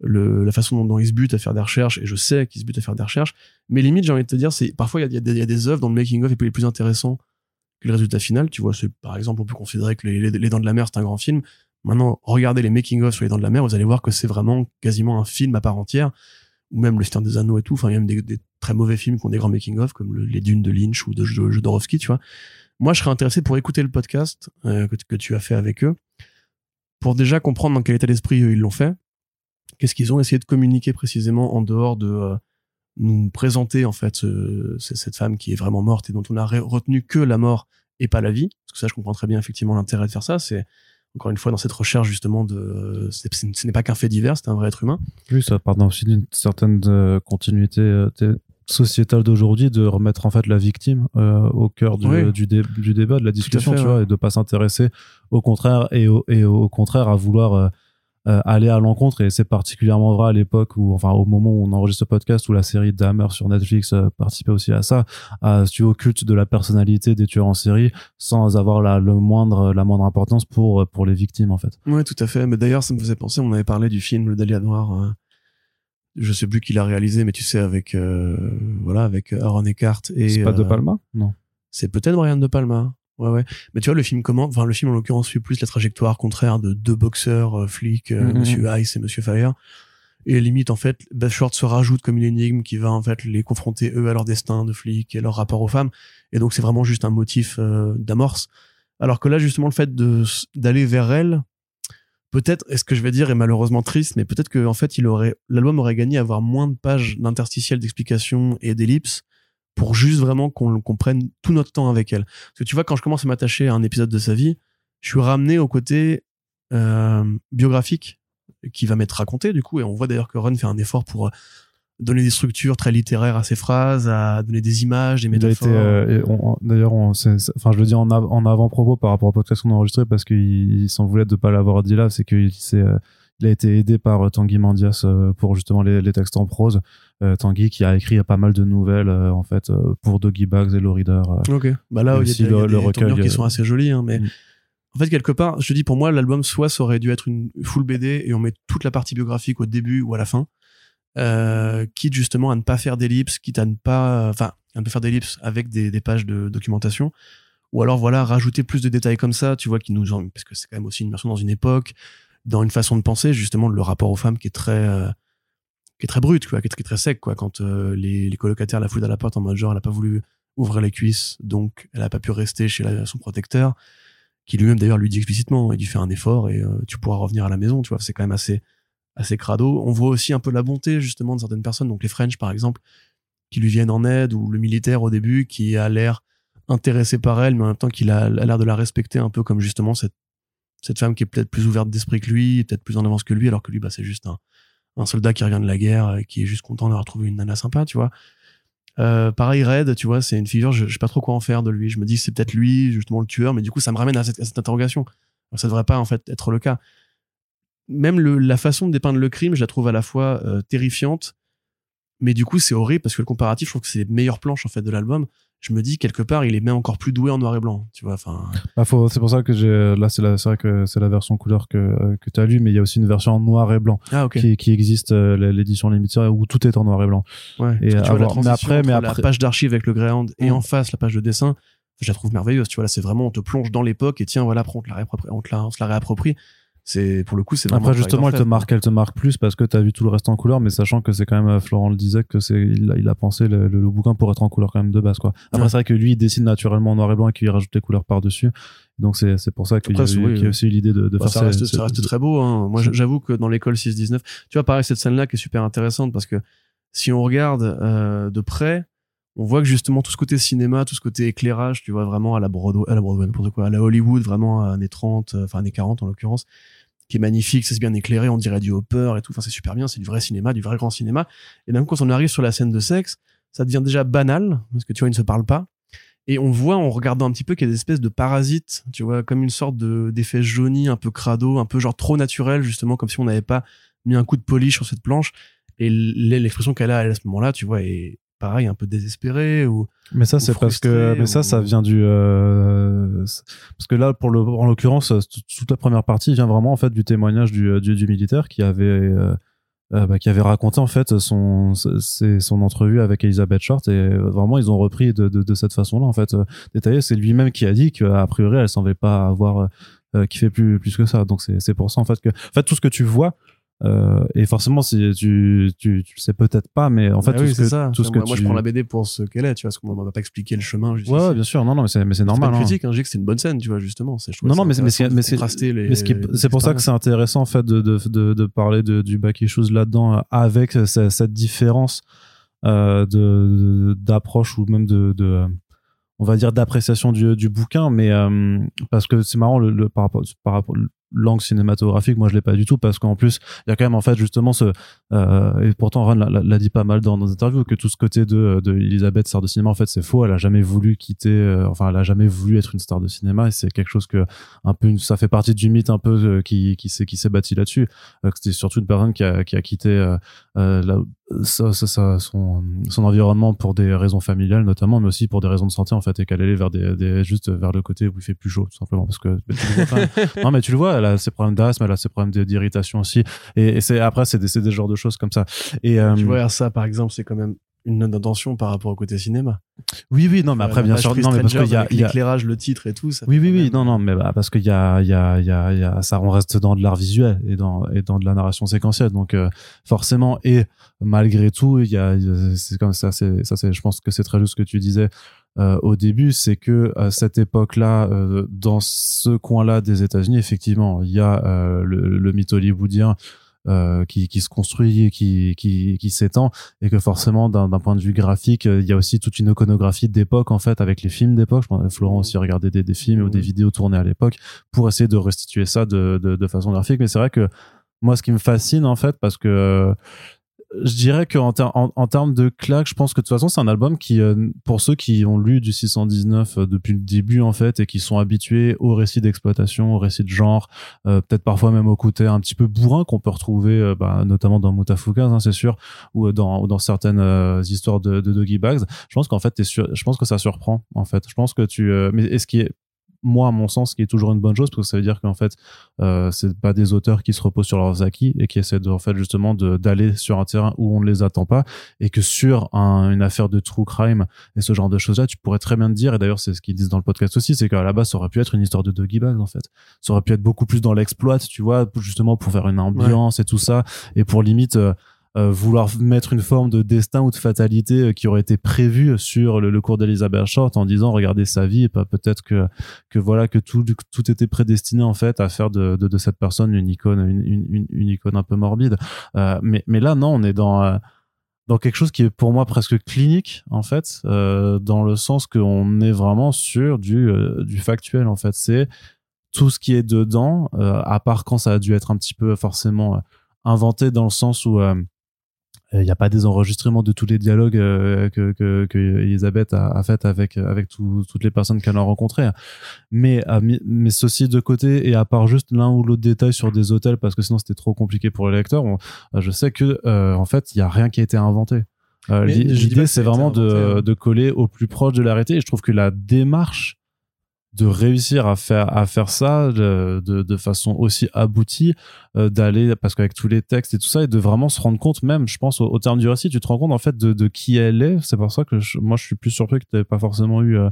la façon dont, dont ils se butent à faire des recherches, et je sais qu'ils se butent à faire des recherches, mais limite, j'ai envie de te dire, c'est parfois, il y a, des- œuvres dont le making-of est plus, plus intéressant que le résultat final. Tu vois, par exemple, on peut considérer que les, les- Les Dents de la Mer, c'est un grand film. Maintenant, regardez les making-of sur Les Dents de la Mer, vous allez voir que c'est vraiment quasiment un film à part entière, ou même Le Seigneur des Anneaux et tout. Enfin, il y a même des, très mauvais films qui ont des grands making-of, comme le- Les Dunes de Lynch ou de Jod- Jodorowsky, tu vois. Moi, je serais intéressé pour écouter le podcast euh, que, que tu as fait avec eux, pour déjà comprendre dans quel état d'esprit ils l'ont fait. Qu'est-ce qu'ils ont essayé de communiquer précisément en dehors de euh, nous présenter en fait ce- ce- cette femme qui est vraiment morte et dont on a re- retenu que la mort et pas la vie? Parce que ça, je comprends très bien effectivement l'intérêt de faire ça. C'est encore une fois dans cette recherche justement de, ce n'est pas qu'un fait divers, c'est un vrai être humain. Oui, ça part aussi d'une certaine euh, continuité euh, sociétale d'aujourd'hui de remettre en fait la victime euh, au cœur du, Oui. du, dé- du débat, de la discussion, fait, tu ouais. vois, et de pas s'intéresser au contraire et au, et au contraire à vouloir euh, euh, aller à l'encontre. Et c'est particulièrement vrai à l'époque où, enfin, au moment où on enregistre ce podcast, où la série Dahmer sur Netflix euh, participait aussi à ça, à tu vois, au culte de la personnalité des tueurs en série, sans avoir la, le moindre, la moindre importance pour pour les victimes en fait. Ouais, tout à fait. Mais d'ailleurs, ça me faisait penser, on avait parlé du film Le Dahlia Noir. euh, je sais plus qui l'a réalisé, mais tu sais, avec, euh, voilà, avec Aaron Eckhart et. C'est pas De euh, Palma? Non. C'est peut-être Brian De Palma. Ouais, ouais. Mais tu vois, le film comment, enfin, le film en l'occurrence suit plus la trajectoire contraire de deux boxeurs, euh, flics, euh, Mhm. Monsieur Ice et Monsieur Fire. Et limite, en fait, Bashford se rajoute comme une énigme qui va, en fait, les confronter eux à leur destin de flics et leur rapport aux femmes. Et donc, c'est vraiment juste un motif euh, d'amorce. Alors que là, justement, le fait de, d'aller vers elle, peut-être, est-ce que je vais dire est malheureusement triste, mais peut-être que, en fait, il aurait, l'album aurait gagné à avoir moins de pages d'interstitiels d'explications et d'ellipses pour juste vraiment qu'on qu'on prenne tout notre temps avec elle. Parce que tu vois, quand je commence à m'attacher à un épisode de sa vie, je suis ramené au côté euh, biographique qui va m'être raconté du coup, et on voit d'ailleurs que Ron fait un effort pour euh, donner des structures très littéraires à ses phrases, à donner des images, des métaphores. euh, d'ailleurs, enfin, je le dis en, av- en avant-propos par rapport au podcast qu'on a enregistré parce qu'il il s'en voulait de pas l'avoir dit là, c'est qu'il s'est, il a été aidé par euh, Tanguy Mandias euh, pour justement les, les textes en prose. Euh, Tanguy qui a écrit pas mal de nouvelles euh, en fait pour Doggy Bags et Law Reader. Ok. Bah là, il y a aussi des, il y a le- des le recueil, qui sont assez jolies, hein, mais Mm. en fait, quelque part, je te dis, pour moi, l'album, soit ça aurait dû être une full BD et on met toute la partie biographique au début ou à la fin, euh, quitte justement à ne pas faire d'ellipses, quitte à ne pas, enfin, à ne pas faire d'ellipses avec des, des pages de documentation, ou alors, voilà, rajouter plus de détails comme ça, tu vois, qui nous, parce que c'est quand même aussi une version dans une époque, dans une façon de penser, justement, le rapport aux femmes qui est très, euh, qui est très brut, quoi, qui est, très sec, quoi, quand euh, les, les colocataires la fouillent à la porte en mode genre, elle a pas voulu ouvrir les cuisses, donc elle a pas pu rester chez la- son protecteur, qui lui-même d'ailleurs lui dit explicitement, il lui fait un effort et euh, tu pourras revenir à la maison, tu vois, c'est quand même assez, assez crado. On voit aussi un peu la bonté justement de certaines personnes, donc les French par exemple, qui lui viennent en aide, ou le militaire au début qui a l'air intéressé par elle, mais en même temps qu'il a l'air de la respecter un peu comme justement cette, cette femme qui est peut-être plus ouverte d'esprit que lui, peut-être plus en avance que lui, alors que lui, bah, c'est juste un, soldat qui revient de la guerre et qui est juste content d'avoir trouvé une nana sympa, tu vois. Euh, pareil, Red, tu vois, c'est une figure, je, je sais pas trop quoi en faire de lui. Je me dis c'est peut-être lui, justement, le tueur, mais du coup, ça me ramène à cette, interrogation. Alors, ça devrait pas, en fait, être le cas. Même la façon de dépeindre le crime, je la trouve à la fois euh, terrifiante mais du coup c'est horrible parce que le comparatif je trouve que c'est les meilleures planches en fait de l'album je me dis quelque part il est même encore plus doué en noir et blanc tu vois enfin Bah, c'est pour ça que j'ai là c'est vrai que c'est la version couleur que que tu as lu mais il y a aussi une version en noir et blanc ah qui, qui existe euh, l'édition limitée où tout est en noir et blanc ouais et tu vois, la. Mais après- mais après- la page d'archives avec le greyhound et Mm. en face la page de dessin je la trouve merveilleuse tu vois là c'est vraiment on te plonge dans l'époque et tiens voilà après on te la réapproprie on te la, on se la réapproprie c'est pour le coup c'est vraiment Après justement, elle te marque, elle te marque plus parce que tu as vu tout le reste en couleur, mais sachant que c'est quand même euh, Florent le disait que c'est il, a- il a pensé le, le- le bouquin pour être en couleur quand même de base quoi. Après Ouais. c'est vrai que lui il dessine naturellement en noir et blanc et qu'il rajoute les couleurs par dessus, donc c'est c'est pour ça qu'il y, oui, y a aussi eu l'idée de, de Bah, faire ça, reste, ça reste très beau. Hein. Moi, j'avoue que dans l'école 6-19, tu vois, pareil, cette scène-là qui est super intéressante parce que si on regarde euh, de près, on voit que justement tout ce côté cinéma, tout ce côté éclairage, tu vois, vraiment à la Broadway, à la Broadway, n'importe quoi, à la Hollywood, vraiment à années 30, euh, enfin années 40 en l'occurrence, qui est magnifique, c'est bien éclairé, on dirait du Hopper et tout, enfin c'est super bien, c'est du vrai cinéma, du vrai grand cinéma. Et d'un coup, quand on arrive sur la scène de sexe, ça devient déjà banal, parce que tu vois, ils ne se parlent pas. Et on voit en regardant un petit peu qu'il y a des espèces de parasites, tu vois, comme une sorte de d'effet jauni, un peu crado, un peu genre trop naturel, justement, comme si on n'avait pas mis un coup de polish sur cette planche. Et l'expression qu'elle a à ce moment-là, tu vois, est pareil, un peu désespérée ou Mais ça c'est parce que mais ça ou- ça vient du euh, parce que là pour le en l'occurrence euh, toute la première partie vient vraiment en fait du témoignage du du, du militaire qui avait euh, euh, bah, qui avait raconté en fait son c'est son entrevue avec Elizabeth Short et euh, vraiment ils ont repris de, de, de cette façon-là en fait euh, détaillé. C'est lui-même qui a dit qu'a priori elle semblait pas avoir euh, kiffé plus plus que ça. Donc c'est c'est pour ça en fait que en fait tout ce que tu vois euh, et forcément si tu tu tu le sais peut-être pas mais en fait Bah tout oui, ce que ça. tout ce que moi, tu je prends la BD pour ce qu'elle est, tu vois, parce qu'on m'a pas expliqué le chemin. Ouais, ouais, bien sûr non non mais c'est mais c'est pas normal une hein. critique, hein, je dis que c'est une bonne scène, tu vois, justement. C'est, Non, non, mais c'est- mais c'est- mais c'est- pour ça que c'est intéressant en fait de, de, de, de parler de, du back issues là-dedans avec ce- cette différence euh, de d'approche ou même de, de on va dire d'appréciation du, du bouquin mais euh, parce que c'est marrant le, le- par rapport par rapport l'angle cinématographique moi je l'ai pas du tout parce qu'en plus il y a quand même en fait justement ce euh, et pourtant Ron l'a- dit pas mal dans nos interviews que tout ce côté de, de Elisabeth star de cinéma en fait c'est faux elle a jamais voulu quitter euh, enfin elle a jamais voulu être une star de cinéma et c'est quelque chose que un peu une- ça fait partie du mythe un peu euh, qui qui s'est qui s'est bâti là-dessus que c'était surtout une personne qui a qui a quitté la- ça, ça, ça- son son environnement pour des raisons familiales notamment mais aussi pour des raisons de santé en fait et qu'elle allait vers des, des juste vers le côté où il fait plus chaud tout simplement parce que tu le vois quand même. non mais tu le vois elle a ses problèmes d'asthme elle a ses problèmes d'irritation aussi. Et, et c'est après c'est des des genres de choses comme ça. Et euh, Tu vois, ça, par exemple, c'est quand même une note d'intention par rapport au côté cinéma. oui oui non mais après bien sûr non mais parce qu'il y a, y a l'éclairage, le titre et tout. Ça Oui, oui, oui, même- non, non, mais bah, parce qu'il y a, il y a, il y a, il y a, ça, on reste dans de l'art visuel et dans, et dans de la narration séquentielle. Donc, euh, forcément, et malgré tout, il y a, c'est comme ça, c'est, ça, c'est, je pense que c'est très juste ce que tu disais, euh, au début, c'est que à cette époque-là, euh, dans ce coin-là des États-Unis, effectivement, il y a euh, le, le mythe hollywoodien euh, qui, qui se construit qui, qui, qui s'étend et que forcément d'un d'un point de vue graphique euh, il y a aussi toute une iconographie d'époque en fait avec les films d'époque. Je pense que Florent aussi regardait des, des films ou des Mhm. vidéos tournées à l'époque pour essayer de restituer ça de, de, de façon graphique. Mais c'est vrai que moi ce qui me fascine en fait parce que euh, je dirais qu'en en, termes de claque, je pense que de toute façon, c'est un album qui, euh, pour ceux qui ont lu du 619 euh, depuis le début, en fait, et qui sont habitués au récit d'exploitation, au récit de genre, euh, peut-être parfois même au côté un petit peu bourrin qu'on peut retrouver, euh, bah, notamment dans Mutafukaz, hein, c'est sûr, ou dans, ou dans certaines histoires de, de Doggy Bags. Je pense qu'en fait, je pense que ça surprend, en fait. Je pense que tu, mais et ce qui est, moi, à mon sens, ce qui est toujours une bonne chose, parce que ça veut dire qu'en fait, euh, c'est pas des auteurs qui se reposent sur leurs acquis et qui essaient de, en fait, justement, d'aller sur un terrain où on ne les attend pas. Et que sur un- une affaire de true crime et ce genre de choses-là, tu pourrais très bien te dire, et d'ailleurs, c'est ce qu'ils disent dans le podcast aussi, c'est qu'à la base, ça aurait pu être une histoire de Doggy Bags, en fait. Ça aurait pu être beaucoup plus dans l'exploit, tu vois, justement, pour faire une ambiance et tout ça. Et pour limite, euh, vouloir mettre une forme de destin ou de fatalité euh, qui aurait été prévue sur le, le cours d'Elizabeth Short en disant regardez sa vie et pas peut-être que que voilà que tout tout était prédestiné en fait à faire de de, de cette personne une icône une, une, une, icône un peu morbide. Euh, mais mais là non on est dans euh, dans quelque chose qui est pour moi presque clinique en fait euh, dans le sens qu'on est vraiment sur du euh, du factuel en fait. C'est tout ce qui est dedans euh, à part quand ça a dû être un petit peu forcément euh, inventé dans le sens où euh, il n'y a pas des enregistrements de tous les dialogues euh, que, que, que Elisabeth a, a fait avec avec tout- toutes les personnes qu'elle a rencontrées mais à mais ceci de côté et à part juste l'un ou l'autre détail sur des hôtels parce que sinon c'était trop compliqué pour le lecteur on- je sais que euh, en fait il y a rien qui a été inventé Euh, L'idée, c'est vraiment inventé, de, hein. de coller au plus proche de la réalité. Et je trouve que la démarche de réussir à faire à faire ça de, de, façon aussi aboutie euh, d'aller parce qu'avec tous les textes et tout ça et de vraiment se rendre compte même je pense au, au terme du récit tu te rends compte en fait de, de qui elle est. C'est pour ça que je- moi je suis plus surpris que tu n'avais pas forcément eu euh,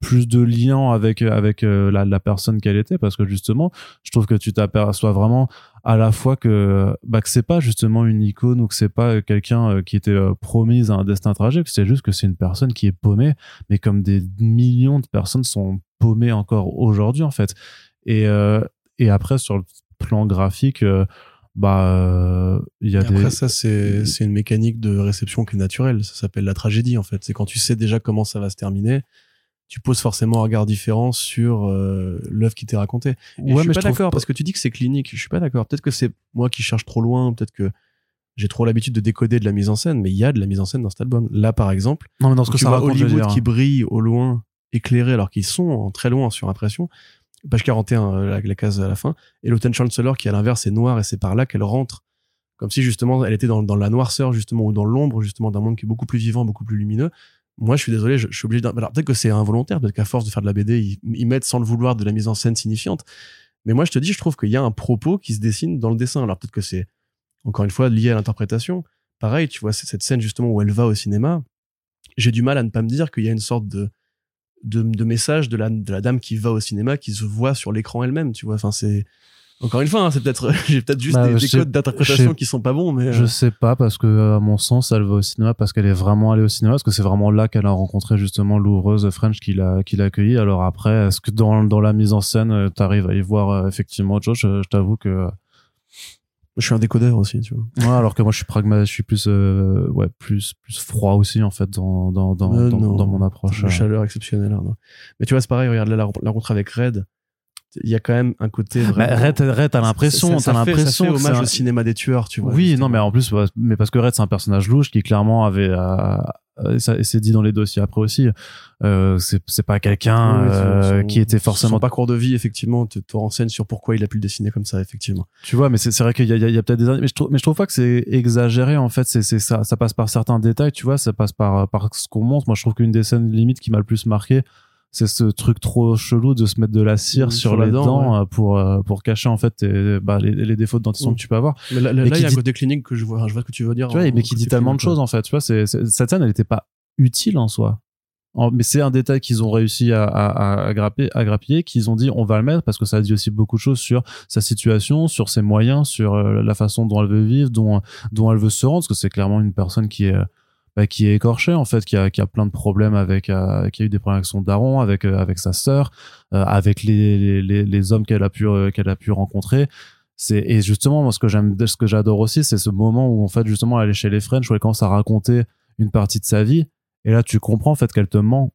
plus de liens avec avec euh, la, la personne qu'elle était parce que justement je trouve que tu t'aperçois vraiment à la fois que bah que c'est pas justement une icône ou que c'est pas euh, quelqu'un euh, qui était euh, promise à un destin tragique c'est juste que c'est une personne qui est paumée mais comme des millions de personnes sont paumées encore aujourd'hui en fait et euh, et après sur le plan graphique euh, bah euh, il y a Et des Après, ça, c'est c'est une mécanique de réception qui est naturelle. Ça s'appelle la tragédie, en fait. C'est quand tu sais déjà comment ça va se terminer, tu poses forcément un regard différent sur euh, l'œuvre qui t'est racontée. Et je suis pas d'accord parce que tu dis que c'est clinique. Je suis pas d'accord. Peut-être que c'est moi qui cherche trop loin. Peut-être que j'ai trop l'habitude de décoder de la mise en scène, mais il y a de la mise en scène dans cet album. Là, par exemple, non mais dans ce que tu ça vois raconte Hollywood qui brille au loin, éclairé, alors qu'ils sont en très loin sur impression. Page 41, euh, la, la case à la fin. Et l'Automn Chancellor qui, à l'inverse, est noir et c'est par là qu'elle rentre. Comme si, justement, elle était dans, dans la noirceur, justement, ou dans l'ombre, justement, d'un monde qui est beaucoup plus vivant, beaucoup plus lumineux. Moi, je suis désolé, je, suis obligé d'un- Alors, peut-être que c'est involontaire, peut-être qu'à force de faire de la BD, ils, mettent sans le vouloir de la mise en scène signifiante. Mais moi, je te dis, je trouve qu'il y a un propos qui se dessine dans le dessin. Alors, peut-être que c'est, encore une fois, lié à l'interprétation. Pareil, tu vois, cette scène, justement, où elle va au cinéma. J'ai du mal à ne pas me dire qu'il y a une sorte de, de, de message de la, de la dame qui va au cinéma, qui se voit sur l'écran elle-même, tu vois. Enfin, c'est, encore une fois, hein, c'est peut-être, j'ai peut-être juste Bah, des, je des sais- codes d'interprétation qui sont pas bons, mais. Je euh, sais pas parce que à mon sens elle va au cinéma parce qu'elle est vraiment allée au cinéma parce que c'est vraiment là qu'elle a rencontré justement l'oureuse French qui l'a qui l'a accueillie. Alors après est-ce que dans dans la mise en scène euh, t'arrives à y voir euh, effectivement autre chose? Je, je t'avoue que je suis un décodeur aussi, tu vois. ouais, alors que moi je suis pragmatique, je suis plus euh, ouais plus plus froid aussi en fait dans dans dans Euh, dans, mon approche. Une chaleur exceptionnelle. hein, non. Mais tu vois, c'est pareil, regarde là, la, la rencontre avec Red. Il y a quand même un côté Bah, vraiment. Red, Red, t'as l'impression, t'as l'impression que c'est hommage un- au cinéma des tueurs, tu vois. oui, justement. non, mais en plus, mais parce que Red, c'est un personnage louche qui clairement avait, euh, euh, ça- c'est dit dans les dossiers après aussi, euh, c'est pas quelqu'un Oui, euh, son- qui était Son forcément. parcours de vie, effectivement, te, te renseigne sur pourquoi il a pu le dessiner comme ça, effectivement. Tu vois, mais c'est vrai qu'il y a, il y a- peut-être des années, mais je trouve, mais je trouve pas que c'est exagéré en fait. C'est c'est ça, ça passe par certains détails, tu vois, ça passe par par ce qu'on montre. Moi, je trouve qu'une des scènes limite qui m'a le plus marqué. C'est ce truc trop chelou de se mettre de la cire sur, sur la les dent, dents euh, pour euh, pour cacher en fait tes- bah, les, les défauts de dentition que tu peux avoir. Mais là, il y a un dit- côté clinique que je vois, je vois ce que tu veux dire. tu vois, en- mais qui dit tellement de choses en fait. Tu vois, c'est, cette scène, elle n'était pas utile en soi. En- mais c'est un détail qu'ils ont réussi à, à, grapper, à grappiller, qu'ils ont dit on va le mettre parce que ça dit aussi beaucoup de choses sur sa situation, sur ses moyens, sur euh, la façon dont elle veut vivre, dont, dont elle veut se rendre, parce que c'est clairement une personne qui est euh, bah, qui est écorchée en fait, qui a, qui a plein de problèmes avec, euh, qui a eu des problèmes avec son daron, avec euh, avec sa sœur, euh, avec les, les, les, les hommes qu'elle a pu euh, qu'elle a pu rencontrer. C'est et justement moi ce que j'aime ce que j'adore aussi c'est ce moment où en fait justement elle est chez les French où elle commence à raconter une partie de sa vie. Et là tu comprends en fait qu'elle te ment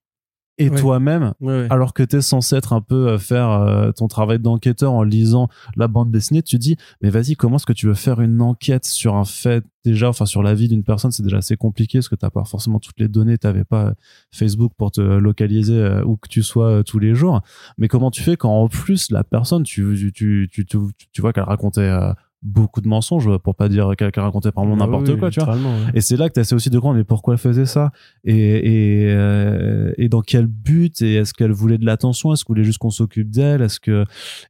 et Ouais. toi-même Ouais, ouais. alors que t'es censé être un peu euh, faire euh, ton travail d'enquêteur en lisant la bande dessinée tu dis mais vas-y comment est-ce que tu veux faire une enquête sur un fait déjà enfin sur la vie d'une personne? C'est déjà assez compliqué parce que t'as pas forcément toutes les données t'avais pas euh, Facebook pour te localiser où que tu sois tous les jours mais comment tu fais quand en plus la personne tu tu tu tu, tu, tu vois qu'elle racontait euh, beaucoup de mensonges pour pas dire qu'elle qu'elle racontait par Ah n'importe oui, quoi tu vois. ouais. et c'est là que tu essaies aussi de comprendre mais pourquoi elle faisait ça? Et, et, euh, et dans quel but? Et est-ce qu'elle voulait de l'attention? Est-ce qu'elle voulait juste qu'on s'occupe d'elle? Est-ce que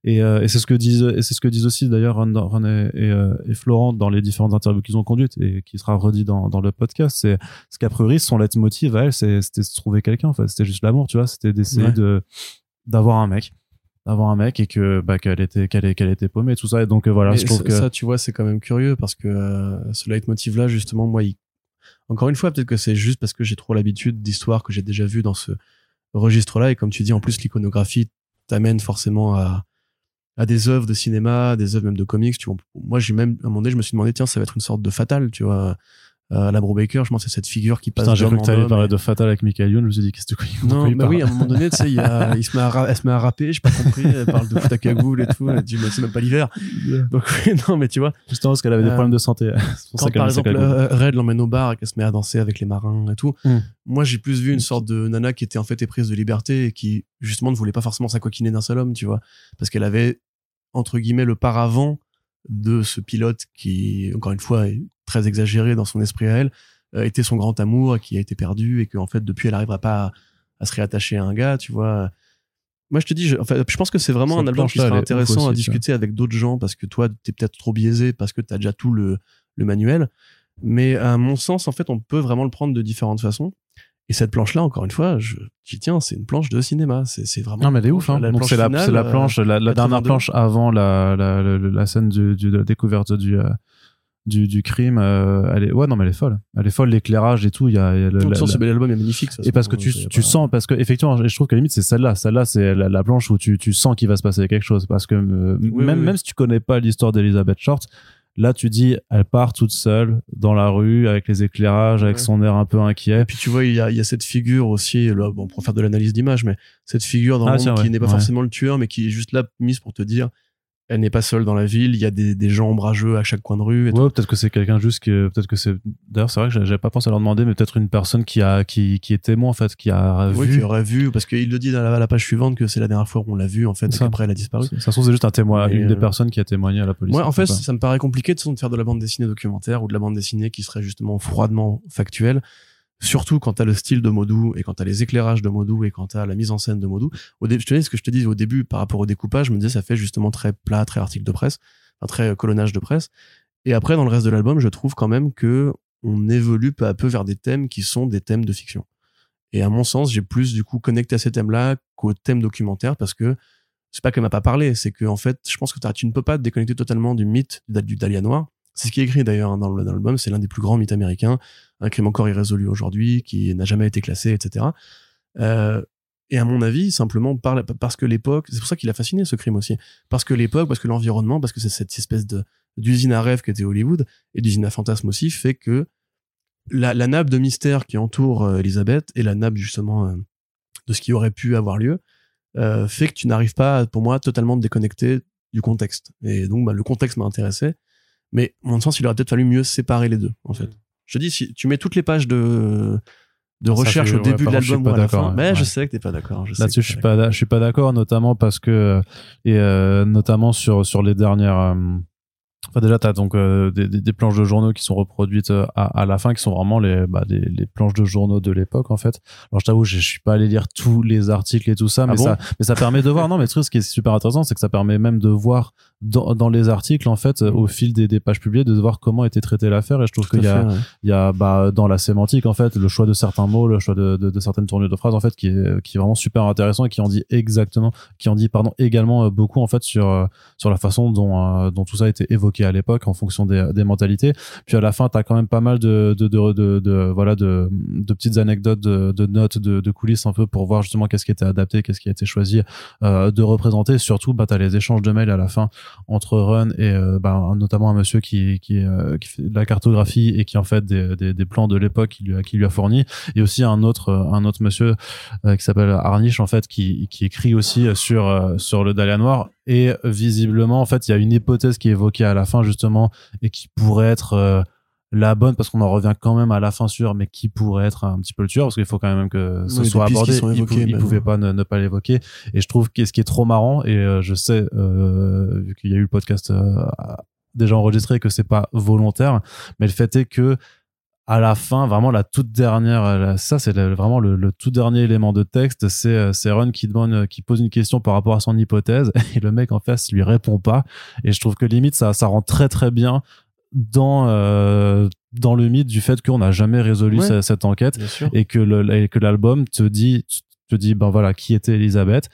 et, euh, et c'est ce que disent et c'est ce que disent aussi d'ailleurs Ron, Ron et, et, euh, et Florent dans les différentes interviews qu'ils ont conduites et qui sera redit dans, dans le podcast. C'est ce qu'a priori son leitmotiv à elle c'était de se trouver quelqu'un en fait. C'était juste l'amour tu vois. C'était d'essayer Ouais. de d'avoir un mec d'avoir un mec et que bah qu'elle était qu'elle qu'elle était paumée tout ça et donc euh, voilà Mais je trouve que ça, tu vois, c'est quand même curieux parce que euh, ce leitmotiv-là, justement, moi, il... encore une fois, peut-être que c'est juste parce que j'ai trop l'habitude d'histoires que j'ai déjà vues dans ce registre-là. Et comme tu dis, en plus, l'iconographie t'amène forcément à, à des œuvres de cinéma, des œuvres même de comics. Tu vois. Moi, j'ai même, à un moment donné, je me suis demandé, tiens, ça va être une sorte de fatale, tu vois. Euh, la Baker, je pense, c'est cette figure qui passe Putain, j'ai cru que t'allais parler de Fatal avec Michael Youn. Je me suis dit, qu'est-ce que tu Non, bah oui, à un moment donné, tu sais, il, y a- il se met à elle se met à rapper, j'ai pas compris, elle parle de foot à cagoule et tout, elle dit, mais c'est même pas l'hiver. Donc, oui, non, mais tu vois, Justement, parce qu'elle avait des Euh, problèmes de santé. C'est pour quand ça par exemple euh, Red l'emmène au bar et qu'elle se met à danser avec les marins et tout, Mm. moi j'ai plus vu une sorte de nana qui était en fait éprise de liberté et qui justement ne voulait pas forcément s'acoquiner d'un seul homme, tu vois, parce qu'elle avait entre guillemets le paravent de ce pilote qui, encore une fois, est très exagéré dans son esprit à elle, euh, était son grand amour qui a été perdu et qu'en fait depuis elle n'arrivera pas à, à, se réattacher à un gars, tu vois. Moi je te dis, je, enfin, je pense que c'est vraiment un album qui serait intéressant à discuter avec d'autres gens parce que toi t'es peut-être trop biaisé parce que t'as déjà tout le, le manuel. Mais à mon sens, en fait, on peut vraiment le prendre de différentes façons. Et cette planche-là, encore une fois, je dis tiens, c'est une planche de cinéma. C'est vraiment. Non, mais elle est ouf. Hein. Donc c'est la, la, planche, la, la dernière planche avant la, la, la, scène du, du, de la découverte du. Euh, du, du crime euh, elle est ouais non mais elle est folle. Elle est folle l'éclairage et tout il y a, y a le, l'album est magnifique et parce que tu, tu sens parce que effectivement je trouve que limite c'est celle-là. Celle-là c'est la, planche où tu, tu sens qu'il va se passer quelque chose. Parce que euh, même même si tu connais pas l'histoire d'Elizabeth Short Là, tu dis, elle part toute seule dans la rue avec les éclairages, avec son air un peu inquiet. Et puis tu vois, il y a, y a cette figure aussi, là, bon, pour faire de l'analyse d'image, mais cette figure dans ah, qui n'est pas forcément le tueur, mais qui est juste là mise pour te dire, elle n'est pas seule dans la ville. Il y a des, des gens ombrageux à chaque coin de rue. Et ouais, peut-être que c'est quelqu'un juste qui, peut-être que c'est. D'ailleurs, c'est vrai que j'avais pas pensé à leur demander, mais peut-être une personne qui a, qui, qui est témoin en fait, qui a vu. Oui, qui aurait vu, parce qu'il le dit dans la, page suivante que c'est la dernière fois qu'on l'a vu en fait, et après elle a disparu. Ça se trouve c'est juste un témoin, une des euh, personnes qui a témoigné à la police. Ouais, en fait, ça me paraît compliqué de faire de la bande dessinée documentaire ou de la bande dessinée qui serait justement froidement factuelle surtout quand t'as le style de Modou et quand t'as les éclairages de Modou et quand t'as la mise en scène de Modou. Je te dis ce que je te dis au début par rapport au découpage, je me disais ça fait justement très plat, très article de presse, un très euh, colonnage de presse. Et après, dans le reste de l'album, je trouve quand même que on évolue peu à peu vers des thèmes qui sont des thèmes de fiction. Et à mon sens, j'ai plus du coup connecté à ces thèmes-là qu'aux thèmes documentaires parce que c'est pas qu'elle m'a pas parlé, c'est que en fait, je pense que tu ne peux pas te déconnecter totalement du mythe du Dahlia Noir. C'est ce qui est écrit d'ailleurs dans l'album, c'est l'un des plus grands mythes américains un crime encore irrésolu aujourd'hui, qui n'a jamais été classé, etc. Euh, et à mon avis, simplement parce que l'époque, c'est pour ça qu'il a fasciné ce crime aussi, parce que l'époque, parce que l'environnement, parce que c'est cette espèce de d'usine à rêve qu'était Hollywood et d'usine à fantasme aussi, fait que la, nappe de mystère qui entoure euh, Elisabeth et la nappe justement euh, de ce qui aurait pu avoir lieu fait que tu n'arrives pas, pour moi, totalement te déconnecter du contexte. Et donc, bah, le contexte m'a intéressé, mais à mon sens, il aurait peut-être fallu mieux séparer les deux, en fait. Je dis, si tu mets toutes les pages de de recherche au début de l'album ou à la fin. Mais je sais que t'es pas d'accord. Là-dessus, je suis pas, je suis pas d'accord, notamment parce que et euh, notamment sur sur les dernières. Euh, enfin déjà, t'as donc euh, des, des, planches de journaux qui sont reproduites à, à la fin, qui sont vraiment les bah, les, les planches de journaux de l'époque en fait. Alors je t'avoue, je, je, suis pas allé lire tous les articles et tout ça, ah mais ça mais ça permet de voir. Non, mais ce qui est super intéressant, c'est que ça permet même de voir dans, dans, les articles en fait au fil des, des, pages publiées de voir comment était traitée l'affaire et je trouve qu'il y a il y a bah dans la sémantique en fait le choix de certains mots le choix de, de, de, certaines tournures de phrases en fait qui est qui est vraiment super intéressant et qui en dit exactement qui en dit pardon également euh, beaucoup en fait sur euh, sur la façon dont euh, dont tout ça a été évoqué à l'époque en fonction des, des mentalités. Puis à la fin tu as quand même pas mal de de de, de, voilà de, petites anecdotes de, notes de, coulisses un peu pour voir justement qu'est-ce qui était adapté qu'est-ce qui a été choisi euh, de représenter. Surtout bah tu as les échanges de mails à la fin entre Run et euh, bah, notamment un monsieur qui qui, euh, qui fait de la cartographie et qui en fait des, des, plans de l'époque qui lui a qui lui a fourni. Et aussi un autre euh, un autre monsieur qui s'appelle Arniche en fait qui qui écrit aussi sur sur le Dahlia noir et visiblement en fait il y a une hypothèse qui est évoquée à la fin justement et qui pourrait être la bonne parce qu'on en revient quand même à la fin sur mais qui pourrait être un petit peu le tueur parce qu'il faut quand même que ce soit abordé. il, pouvait pas ne, pas l'évoquer. Et je trouve que ce qui est trop marrant et euh, je sais euh, vu qu'il y a eu le podcast euh, déjà enregistré que c'est pas volontaire mais le fait est que à la fin, vraiment la toute dernière, ça c'est vraiment le, tout dernier élément de texte, c'est c'est Ron qui demande, qui pose une question par rapport à son hypothèse et le mec en face lui répond pas. Et je trouve que limite ça ça rend très très bien dans euh, dans le mythe du fait qu'on n'a jamais résolu cette, enquête et que le, que l'album te dit te dit ben voilà qui était Elisabeth.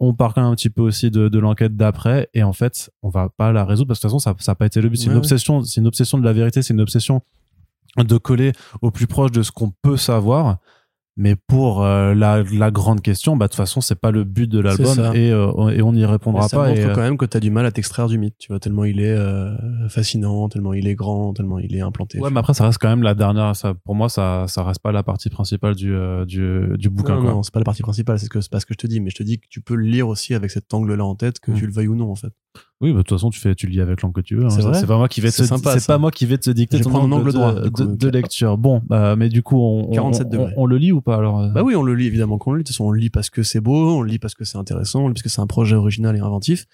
On parle quand même un petit peu aussi de, de l'enquête d'après et en fait on va pas la résoudre parce que de toute façon ça ça a pas été le but. C'est une obsession c'est une obsession de la vérité c'est une obsession de coller au plus proche de ce qu'on peut savoir mais pour euh, la, la, grande question, bah de toute façon, c'est pas le but de l'album et, euh, et on n'y répondra ça pas. Ça montre euh, quand même que tu as du mal à t'extraire du mythe, tu vois, tellement il est fascinant, tellement il est grand, tellement il est implanté. Ouais, mais après ça reste quand même la dernière. Ça, pour moi, ça ça reste pas la partie principale du du, du bouquin. Non, non c'est pas la partie principale. C'est que pas ce que je te dis, mais je te dis que tu peux le lire aussi avec cet angle-là en tête, que mm. tu le veuilles ou non, en fait. Oui, bah, de toute façon, tu fais, tu lis avec l'angle que tu veux. Hein. C'est pas moi qui vais te, c'est pas moi qui vais te dicter ton angle, droit, de, lecture. Bon, bah, mais du coup, on, on, le lit ou pas alors euh? Bah oui, on le lit évidemment qu'on le lit. De toute façon, on le lit parce que c'est beau, on le lit parce que c'est intéressant, on le lit parce que c'est un projet original et inventif.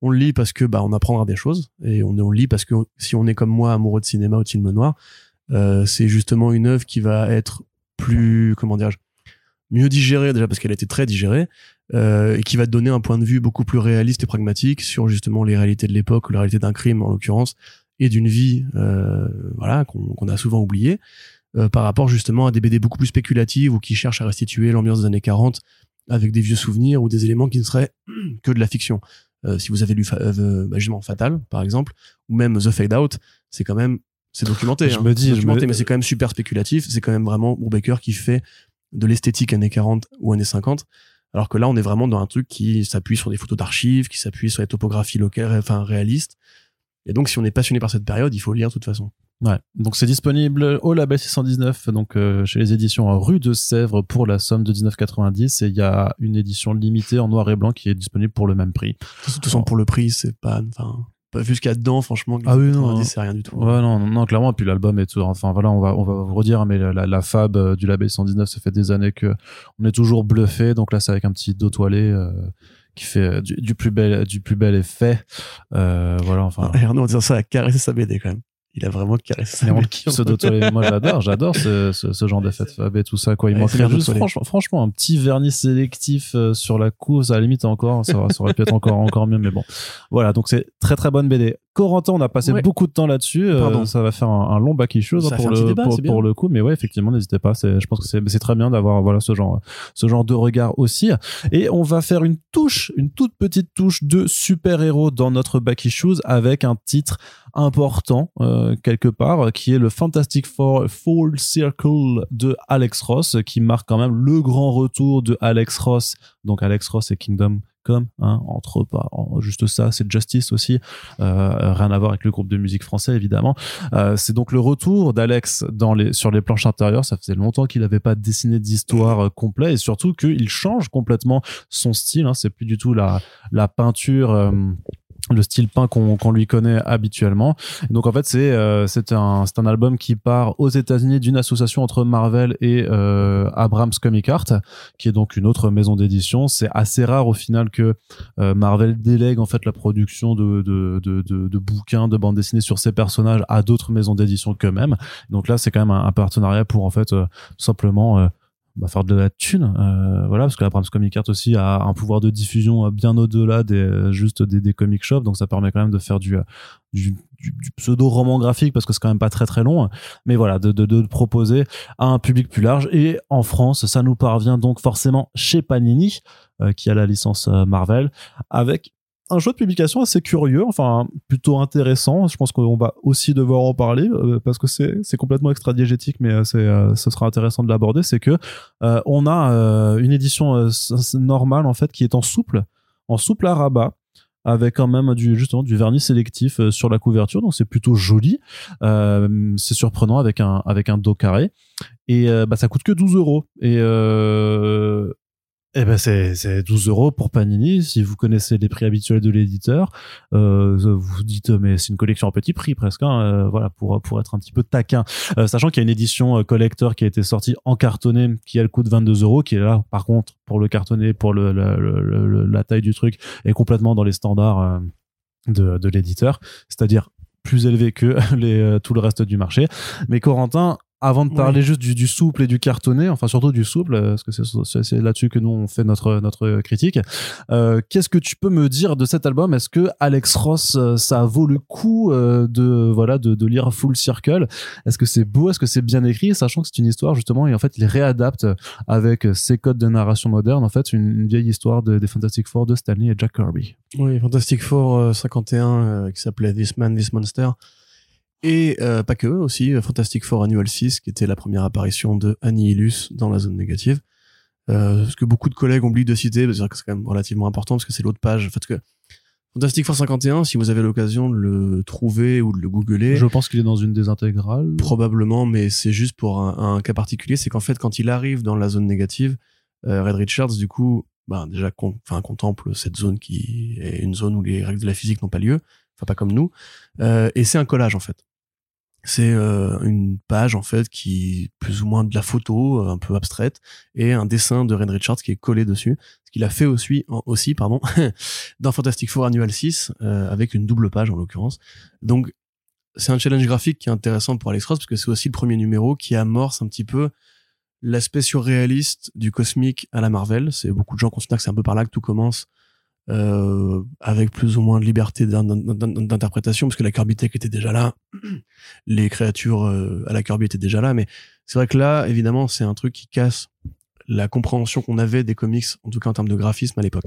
On le lit parce que bah on apprendra des choses et on, on le lit parce que si on est comme moi amoureux de cinéma ou de film noir, Euh, c'est justement une œuvre qui va être plus, comment dirais-je, mieux digérée déjà parce qu'elle a été très digérée euh, et qui va te donner un point de vue beaucoup plus réaliste et pragmatique sur justement les réalités de l'époque, la réalité d'un crime en l'occurrence et d'une vie, euh, voilà, qu'on a souvent oublié. Euh, par rapport justement à des BD beaucoup plus spéculatives ou qui cherchent à restituer l'ambiance des années 40 avec des vieux souvenirs ou des éléments qui ne seraient que de la fiction. Euh, si vous avez lu euh, bah, justement Fatal, par exemple, ou même The Fade Out, c'est quand même c'est documenté. Je hein. me dis, je documenté, me- mais c'est quand même super spéculatif. C'est quand même vraiment Brubaker qui fait de l'esthétique années 40 ou années 50. Alors que là, on est vraiment dans un truc qui s'appuie sur des photos d'archives, qui s'appuie sur les topographies locales, enfin réalistes. Et donc, si on est passionné par cette période, il faut lire de toute façon. Ouais. Donc c'est disponible au label 619, donc euh, chez les éditions Rue de Sèvres pour la somme de 19,90 et il y a une édition limitée en noir et blanc qui est disponible pour le même prix. De toute façon, pour le prix, c'est pas, enfin, pas vu ce qu'il y a dedans, franchement. Ah oui, non, 90, hein. c'est rien du tout. Ouais, non, non, clairement. Et puis l'album est tout. Enfin voilà, on va, on va vous redire, hein, mais la, la, la fab euh, du label 119, ça fait des années que on est toujours bluffé. Donc là, c'est avec un petit dos toilé euh, qui fait euh, du, du plus bel, du plus bel effet. Euh, voilà, enfin. Et Arnaud, en disant ça, a caressé sa BD quand même. Il a vraiment caressé sa Et on kiffe, ce. Moi, j'adore, j'adore ce, ce, ce genre d'effet de fab et tout ça, quoi. Il Ouais, manquerait juste, franchement, franchement, un petit vernis sélectif euh, sur la couve, à la limite encore, ça, ça aurait pu être encore, encore mieux, mais bon. Voilà, donc c'est très très bonne BD. Corentin, on a passé Ouais. beaucoup de temps là-dessus. euh, ça va faire un, un long issue Ça hein, pour le, débat, pour, c'est bien. pour le coup, mais ouais, effectivement, n'hésitez pas. Je pense que c'est, très bien d'avoir voilà ce genre, ce genre de regard aussi. Et on va faire une touche, une toute petite touche de super-héros dans notre back issues avec un titre important euh, quelque part qui est le Fantastic Four Full Circle de Alex Ross qui marque quand même le grand retour de Alex Ross donc Alex Ross et Kingdom Come hein, entre pas juste ça c'est Justice aussi euh, rien à voir avec le groupe de musique français évidemment. Euh, c'est donc le retour d'Alex dans les sur les planches intérieures. Ça faisait longtemps qu'il n'avait pas dessiné d'histoire euh, complet et surtout qu'il change complètement son style hein, c'est plus du tout la la peinture euh, le style peint qu'on lui connaît habituellement. Donc en fait c'est euh, c'est un c'est un album qui part aux États-Unis d'une association entre Marvel et euh, Abrams Comic Art, qui est donc une autre maison d'édition. C'est assez rare au final que euh, Marvel délègue en fait la production de de, de, de bouquins de bandes dessinées sur ces personnages à d'autres maisons d'édition qu'eux-mêmes. Donc là c'est quand même un, un partenariat pour en fait euh, simplement euh, bah, faire de la thune euh, voilà parce que Abrams Comic Art aussi a un pouvoir de diffusion euh, bien au-delà des euh, juste des, comic shops. Donc ça permet quand même de faire du pseudo roman graphique parce que c'est quand même pas très très long. Mais voilà de, de, proposer à un public plus large. Et en France ça nous parvient donc forcément chez Panini qui a la licence Marvel avec un choix de publication assez curieux, enfin plutôt intéressant. Je pense qu'on va aussi devoir en parler euh, parce que c'est complètement extra-diégétique, mais euh, euh, ce sera intéressant de l'aborder. C'est que on a une édition normale en fait qui est en souple, en souple à rabat avec quand même du justement du vernis sélectif sur la couverture donc c'est plutôt joli c'est surprenant avec un avec un dos carré et bah ça coûte que 12 euros et eh ben c'est c'est 12 euros pour Panini. Si vous connaissez les prix habituels de l'éditeur, euh, vous vous dites euh, mais c'est une collection à petit prix presque. Hein, euh, voilà pour pour être un petit peu taquin. Euh, sachant qu'il y a une édition euh, collector qui a été sortie en cartonné qui elle coûte 22 euros, qui est là par contre pour le cartonné pour le, le- le- le- la taille du truc est complètement dans les standards euh, de de l'éditeur, c'est-à-dire plus élevé que les tout le reste du marché. Mais Corentin avant de Oui. parler juste du, du souple et du cartonné, enfin surtout du souple, euh, parce que c'est- là-dessus que nous on fait notre notre critique. Euh, Qu'est-ce que tu peux me dire de cet album? Est-ce que Alex Ross, euh, ça vaut le coup de voilà de, de lire Full Circle? Est-ce que c'est beau? Est-ce que c'est bien écrit? Sachant que c'est une histoire justement et en fait il réadapte avec ses codes de narration moderne en fait une, une vieille histoire de- des Fantastic Four de Stanley et Jack Kirby. Oui, Fantastic Four euh, 51 euh, qui s'appelait This Man, This Monster. Et euh, pas que, aussi euh, Fantastic Four Annual 6 qui était la première apparition de Annihilus dans la zone négative. Euh, ce que beaucoup de collègues oublient de citer, parce que c'est quand même relativement important parce que c'est l'autre page. En fait, que Fantastic Four 51, si vous avez l'occasion de le trouver ou de le googler, Je pense qu'il est dans une des intégrales. Probablement, mais c'est juste pour un, un cas particulier. C'est qu'en fait, quand il arrive dans la zone négative, euh, Red Richards, du coup, bah, déjà con- contemple cette zone qui est une zone où les règles de la physique n'ont pas lieu, enfin pas comme nous. Euh, et c'est un collage en fait. C'est euh, une page en fait qui plus ou moins de la photo, euh, un peu abstraite, et un dessin de Red Richards qui est collé dessus. Ce qu'il a fait aussi, aussi pardon, dans Fantastic Four Annual 6, euh, avec une double page en l'occurrence. Donc c'est un challenge graphique qui est intéressant pour Alex Ross parce que c'est aussi le premier numéro qui amorce un petit peu l'aspect surréaliste du cosmique à la Marvel. C'est beaucoup de gens considèrent que c'est un peu par là que tout commence, euh, avec plus ou moins de liberté d'in- d'in- d'in- d'interprétation, parce que la Kirby Tech était déjà là, les créatures euh, à la Kirby étaient déjà là, mais c'est vrai que là, évidemment, c'est un truc qui casse la compréhension qu'on avait des comics, en tout cas en termes de graphisme à l'époque.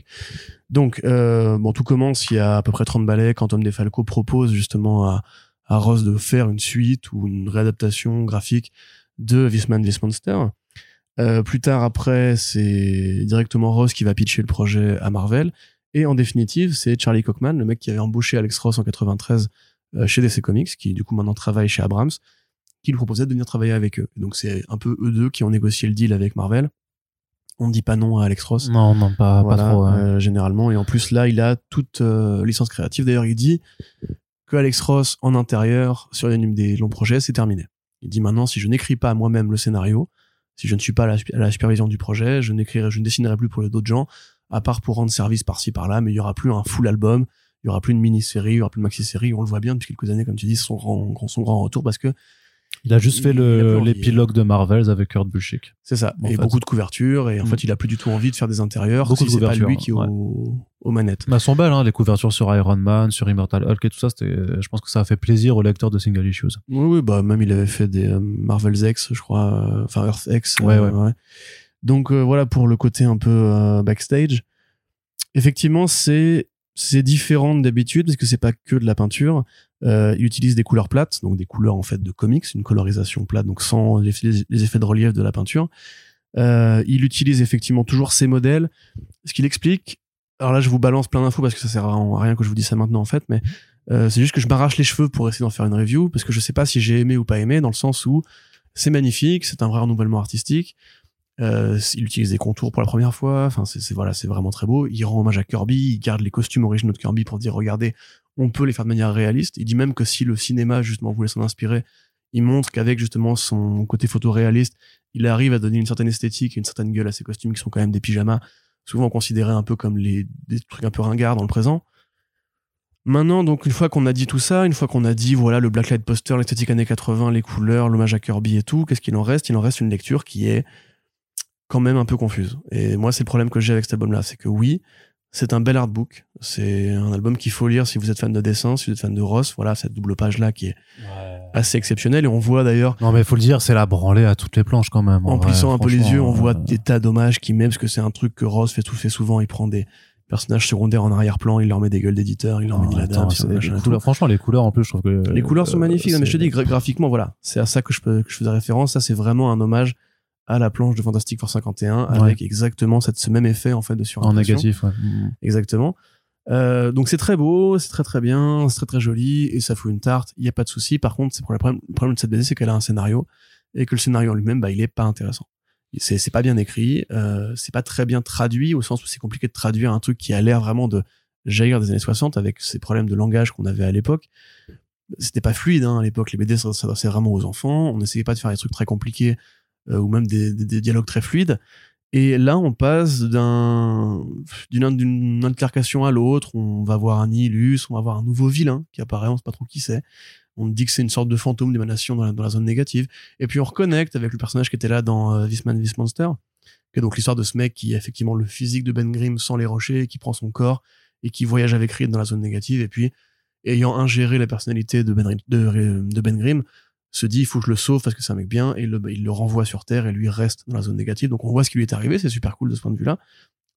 Donc, euh, bon, tout commence il y a à peu près 30 balais quand Tom DeFalco propose justement à, Ross de faire une suite ou une réadaptation graphique de This Man, Monster. Euh, plus tard, après, c'est directement Ross qui va pitcher le projet à Marvel. Et en définitive, c'est Charlie Cockman, le mec qui avait embauché Alex Ross en 93 euh, chez DC Comics, qui du coup maintenant travaille chez Abrams, qui lui proposait de venir travailler avec eux. Donc c'est un peu eux deux qui ont négocié le deal avec Marvel. On ne dit pas non à Alex Ross. Non, non, pas, Voilà, pas trop. hein. euh, généralement. Et en plus, là, il a toute euh, licence créative. D'ailleurs, il dit que Alex Ross, en intérieur, sur les, des longs projets, c'est terminé. Il dit maintenant, si je n'écris pas moi-même le scénario, si je ne suis pas à la, à la supervision du projet, je n'écrirai, je ne dessinerai plus pour les d'autres gens, à part pour rendre service par-ci par-là, mais il y aura plus un full album, il y aura plus une mini-série, il y aura plus de maxi-série. On le voit bien depuis quelques années, comme tu dis, son grand, son grand retour parce que Il a juste fait il- le- l'épilogue de Marvels avec Kurt Busiek. c'est ça. Et fait. beaucoup de couvertures, et en Mm. fait, il a plus du tout envie de faire des intérieurs Beaucoup si de c'est pas lui qui est ouais. au- aux manettes. Bah, elles sont belles, hein, les couvertures sur Iron Man, sur Immortal Hulk et tout ça. C'était, je pense que ça a fait plaisir aux lecteurs de single issues. Oui, oui, bah même il avait fait des euh, Marvel's X, je crois, euh, enfin Earth X. Ouais, euh, ouais. Donc euh, voilà pour le côté un peu euh, backstage. Effectivement, c'est c'est différent d'habitude parce que c'est pas que de la peinture. Euh, il utilise des couleurs plates, donc des couleurs en fait de comics, une colorisation plate, donc sans les, les effets de relief de la peinture. Il utilise effectivement toujours ces modèles. Ce qu'il explique, alors là je vous balance plein d'infos parce que ça sert à rien que je vous dise ça maintenant en fait, mais c'est juste que je m'arrache les cheveux pour essayer d'en faire une review parce que je sais pas si j'ai aimé ou pas aimé dans le sens où c'est magnifique, c'est un vrai renouvellement artistique. Euh, il utilise des contours pour la première fois. Enfin, c'est voilà, c'est vraiment très beau. Il rend hommage à Kirby. Il garde les costumes originaux de Kirby pour dire regardez, on peut les faire de manière réaliste. Il dit même que si le cinéma justement voulait s'en inspirer, il montre qu'avec justement son côté photoréaliste, il arrive à donner une certaine esthétique et une certaine gueule à ses costumes qui sont quand même des pyjamas, souvent considérés un peu comme les des trucs un peu ringards dans le présent. Maintenant, donc, une fois qu'on a dit tout ça, une fois qu'on a dit, voilà, le Blacklight poster, l'esthétique années 80, les couleurs, l'hommage à Kirby et tout, qu'est-ce qu'il en reste? Il en reste une lecture qui est quand même un peu confuse. Et moi, c'est le problème que j'ai avec cet album-là, c'est que oui, c'est un bel artbook. C'est un album qu'il faut lire si vous êtes fan de dessin, si vous êtes fan de Ross. Voilà, cette double page-là qui est assez exceptionnelle. Et on voit d'ailleurs, Non, mais faut le dire, c'est la branlée à toutes les planches quand même. en plissant un peu les yeux, on voit euh, des tas d'hommages qui met, parce que c'est un truc que Ross fait tout fait souvent. Il prend des personnages secondaires en arrière-plan, il leur met des gueules d'éditeurs, il leur met non, de la attends, dame, couleurs- franchement, les couleurs en plus, je trouve que. Les couleurs sont euh, magnifiques. Non, mais je te dis, gra- graphiquement, voilà. C'est à ça que je, peux, que je faisais référence. Ça, c'est vraiment un hommage à la planche de Fantastic Four 51 avec exactement cette, ce même effet, en fait, de En surimpression. négatif, ouais. Mm. Exactement. Euh, donc c'est très beau, c'est très très bien, c'est très très joli et ça fout une tarte. Il y a pas de souci. Par contre, c'est pour le problème, le problème de cette BD, c'est qu'elle a un scénario et que le scénario en lui-même, bah, il est pas intéressant. C'est c'est pas bien écrit, euh, c'est pas très bien traduit au sens où c'est compliqué de traduire un truc qui a l'air vraiment de jaillir des années 60 avec ces problèmes de langage qu'on avait à l'époque. C'était pas fluide hein, à l'époque. Les BD s'adressaient vraiment aux enfants. On n'essayait pas de faire des trucs très compliqués ou même des, des- dialogues très fluides. Et là, on passe d'un d'une d'une à l'autre. On va voir un Nihilus, on va voir un nouveau vilain qui apparaît, on sait pas trop qui c'est. On dit que c'est une sorte de fantôme d'émanation dans, la- zone négative. Et puis on reconnecte avec le personnage qui était là dans euh, This Man, This Monster, qui est donc l'histoire de ce mec qui a effectivement le physique de Ben Grimm sans les rochers, qui prend son corps et qui voyage avec Reed dans la zone négative. Et puis, ayant ingéré la personnalité de Ben, de ben Grimm, se dit il faut que je le sauve parce que c'est un mec bien et il le, il le renvoie sur Terre et lui reste dans la zone négative. Donc on voit ce qui lui est arrivé, c'est super cool de ce point de vue-là.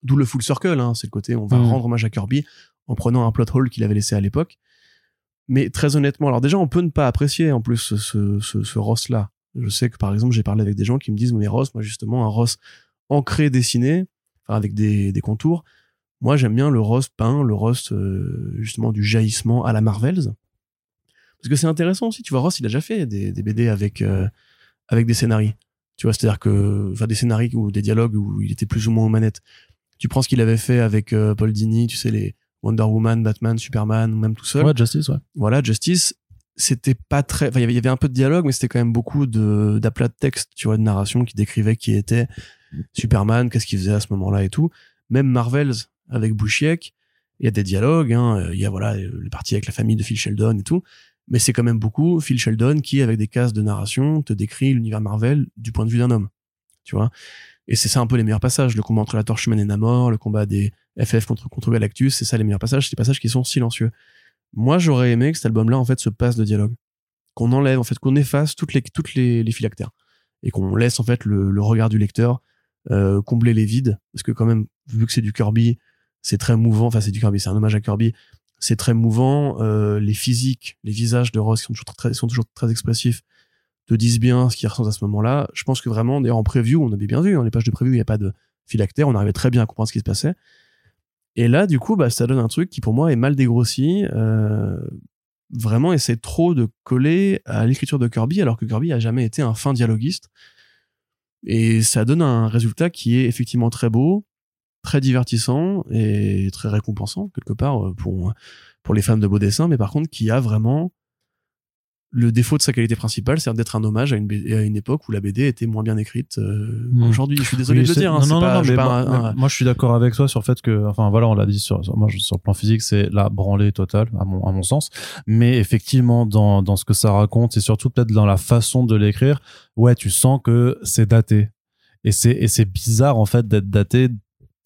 D'où le full circle, hein, c'est le côté on va Mhm. rendre hommage à Kirby en prenant un plot hole qu'il avait laissé à l'époque. Mais très honnêtement, alors déjà on peut ne pas apprécier en plus ce, ce, ce, ce Ross-là. Je sais que par exemple j'ai parlé avec des gens qui me disent mais Ross, moi justement un Ross ancré dessiné, enfin avec des, des contours. Moi j'aime bien le Ross peint, le Ross euh, justement du jaillissement à la Marvels. Parce que c'est intéressant aussi, tu vois, Ross, il a déjà fait des, des BD avec, euh, avec des scénarios. Tu vois, c'est-à-dire que, enfin, des scénarios ou des dialogues où il était plus ou moins aux manettes. Tu prends ce qu'il avait fait avec euh, Paul Dini, tu sais, les Wonder Woman, Batman, Superman, ou même tout seul. Ouais, Justice, ouais. Voilà, Justice, c'était pas très, enfin, il y avait- il y avait un peu de dialogue, mais c'était quand même beaucoup de, d'aplats de texte, tu vois, de narration qui décrivait qui était Superman, qu'est-ce qu'il faisait à ce moment-là et tout. Même Marvels avec Bouchiek, il y a des dialogues, hein, il y a voilà, les parties avec la famille de Phil Sheldon et tout Mais c'est quand même beaucoup Phil Sheldon qui, avec des cases de narration, te décrit l'univers Marvel du point de vue d'un homme. Tu vois Et c'est ça un peu les meilleurs passages. Le combat entre la Torche Humaine et Namor, le combat des FF contre, contre Galactus, c'est ça les meilleurs passages. C'est des passages qui sont silencieux. Moi, j'aurais aimé que cet album-là, en fait, se passe de dialogue. Qu'on enlève, en fait, qu'on efface toutes les, toutes les, phylactères. Et qu'on laisse, en fait, le, le regard du lecteur euh, combler les vides. Parce que, quand même, vu que c'est du Kirby, c'est très mouvant. Enfin, c'est du Kirby, c'est un hommage à Kirby c'est très mouvant. Euh, les physiques, les visages de Ross sont toujours très, sont toujours très expressifs, te disent bien ce qu'ils ressentent à ce moment-là. Je pense que vraiment, d'ailleurs en preview, on avait bien vu, dans les pages de preview, il n'y a pas de phylactère, on arrivait très bien à comprendre ce qui se passait. Et là, du coup, bah, ça donne un truc qui pour moi est mal dégrossi. Euh, vraiment essaie trop de coller à l'écriture de Kirby, alors que Kirby a jamais été un fin dialoguiste. Et ça donne un résultat qui est effectivement très beau, très divertissant et très récompensant quelque part euh, pour pour les fans de beaux dessins mais par contre qui a vraiment le défaut de sa qualité principale, c'est d'être un hommage à une, à une époque où la BD était moins bien écrite euh, hmm. aujourd'hui. Je suis désolé de le dire. Hein, non, non, non, mais moi, je suis d'accord avec toi sur le fait que, enfin voilà, on l'a dit sur, moi sur le plan physique, c'est la branlée totale à mon à mon sens. Mais effectivement, dans dans ce que ça raconte et surtout peut-être dans la façon de l'écrire, ouais, tu sens que c'est daté. Et c'est et c'est bizarre en fait d'être daté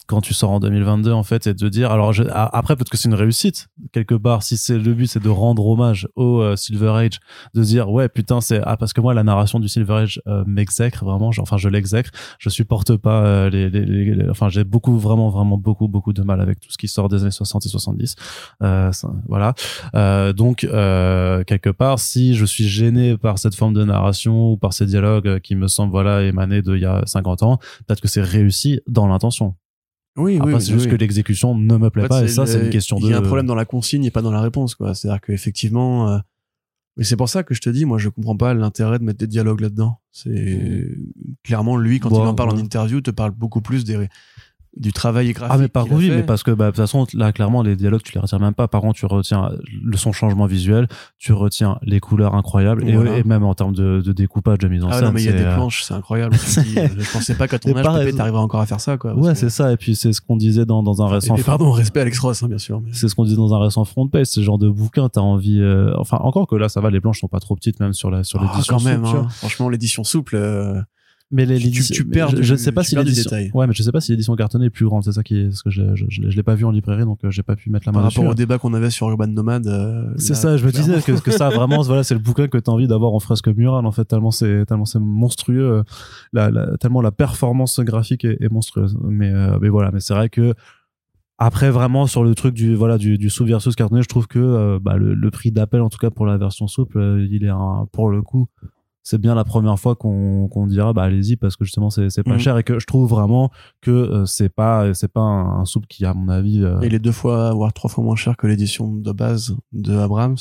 quand tu sors en 2022 en fait et de dire alors après peut-être que c'est une réussite quelque part si c'est le but c'est de rendre hommage au euh, Silver Age de dire ouais putain c'est ah parce que moi la narration du Silver Age euh, m'exècre vraiment enfin je l'exècre. Je supporte pas euh, les, les, les, enfin j'ai beaucoup vraiment vraiment beaucoup beaucoup de mal avec tout ce qui sort des années 60 et 70 euh, ça, voilà. Donc quelque part si je suis gêné par cette forme de narration ou par ces dialogues qui me semblent voilà émanés de il y a 50 ans peut-être que c'est réussi dans l'intention oui, oui. C'est juste que l'exécution ne me plaît pas et ça, c'est une question de. Il y a un problème dans la consigne et pas dans la réponse, quoi. C'est-à-dire qu'effectivement, euh... mais c'est pour ça que je te dis, moi, je comprends pas l'intérêt de mettre des dialogues là-dedans. C'est mmh. clairement lui quand il en parle en interview, te parle beaucoup plus des du travail graphique. Ah mais par oui, mais parce que bah, de toute façon là clairement les dialogues tu les retiens même pas. Par contre tu retiens le son changement visuel, tu retiens les couleurs incroyables et, même en termes de, de, découpage de mise en ah scène. non mais il y a des euh, planches, c'est incroyable. je pensais pas qu'à ton âge pareil, t'arriverais encore à faire ça quoi. Ouais c'est ça et puis c'est ce qu'on disait dans, dans un récent. Et, pardon respect Alex Ross hein, bien sûr. C'est ce qu'on disait dans un récent front page, ce genre de bouquin t'as envie. Euh... Enfin encore que là ça va les planches sont pas trop petites même sur la sur ah, l'édition. quand même. Hein. Franchement l'édition souple. Euh, mais les, tu, tu, perds je, ne sais pas si l'édition ouais mais je sais pas si l'édition cartonnée est plus grande c'est ça qui est ce que je, je, je, l'ai pas vu en librairie donc euh, j'ai pas pu mettre la main par rapport au débat qu'on avait sur Urban Nomad euh, c'est ça je me disais que, que ça vraiment voilà c'est le bouquin que tu as envie d'avoir en fresque murale en fait tellement c'est tellement c'est monstrueux euh, la, la, tellement la performance graphique est, est monstrueuse. Mais euh, mais voilà mais c'est vrai que après vraiment sur le truc du voilà du, du sous versus cartonné je trouve que bah, le, le prix d'appel en tout cas pour la version souple il est un, pour le coup c'est bien la première fois qu'on qu'on dira bah allez-y parce que justement c'est c'est pas mhm. cher et que je trouve vraiment que euh, c'est pas c'est pas un, soupe qui à mon avis euh... il est deux fois voire trois fois moins cher que l'édition de base de Abrams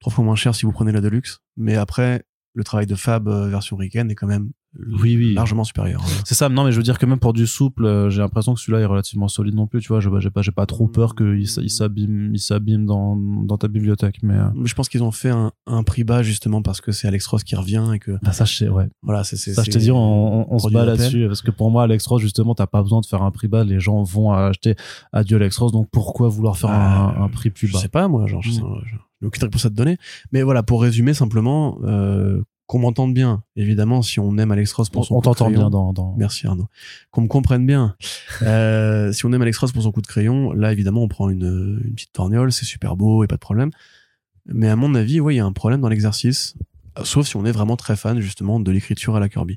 trois fois moins cher si vous prenez la deluxe mais après le travail de Fab euh, version Riken est quand même oui, oui. largement supérieur. Hein. C'est ça. Non, mais je veux dire que même pour du souple, euh, j'ai l'impression que celui-là est relativement solide non plus. Tu vois, j'ai pas, j'ai pas trop peur qu'il il s'abîme, il s'abîme dans, dans ta bibliothèque. Mais, euh... je pense qu'ils ont fait un, un, prix bas justement parce que c'est Alex Ross qui revient et que. Bah, ça, je sais, ouais. Voilà, c'est. Ça, je te dis, on, on, se bat là-dessus parce que pour moi, Alex Ross, justement, t'as pas besoin de faire un prix bas. Les gens vont acheter Adieu Alex Ross. Donc pourquoi vouloir faire un, ah, un, prix plus bas? Je sais pas, moi, genre, je, sais, je, aucune réponse à te donner. Mais voilà, pour résumer simplement, euh, qu'on m'entende bien. Évidemment, si on aime Alex Ross pour son on t'entend bien dans, dans, Merci Arnaud. Qu'on me comprenne bien. euh, si on aime Alex Ross pour son coup de crayon, là évidemment on prend une, une petite torgnole, c'est super beau et pas de problème. Mais à mon avis, ouais, il y a un problème dans l'exercice, sauf si on est vraiment très fan justement de l'écriture à la Kirby.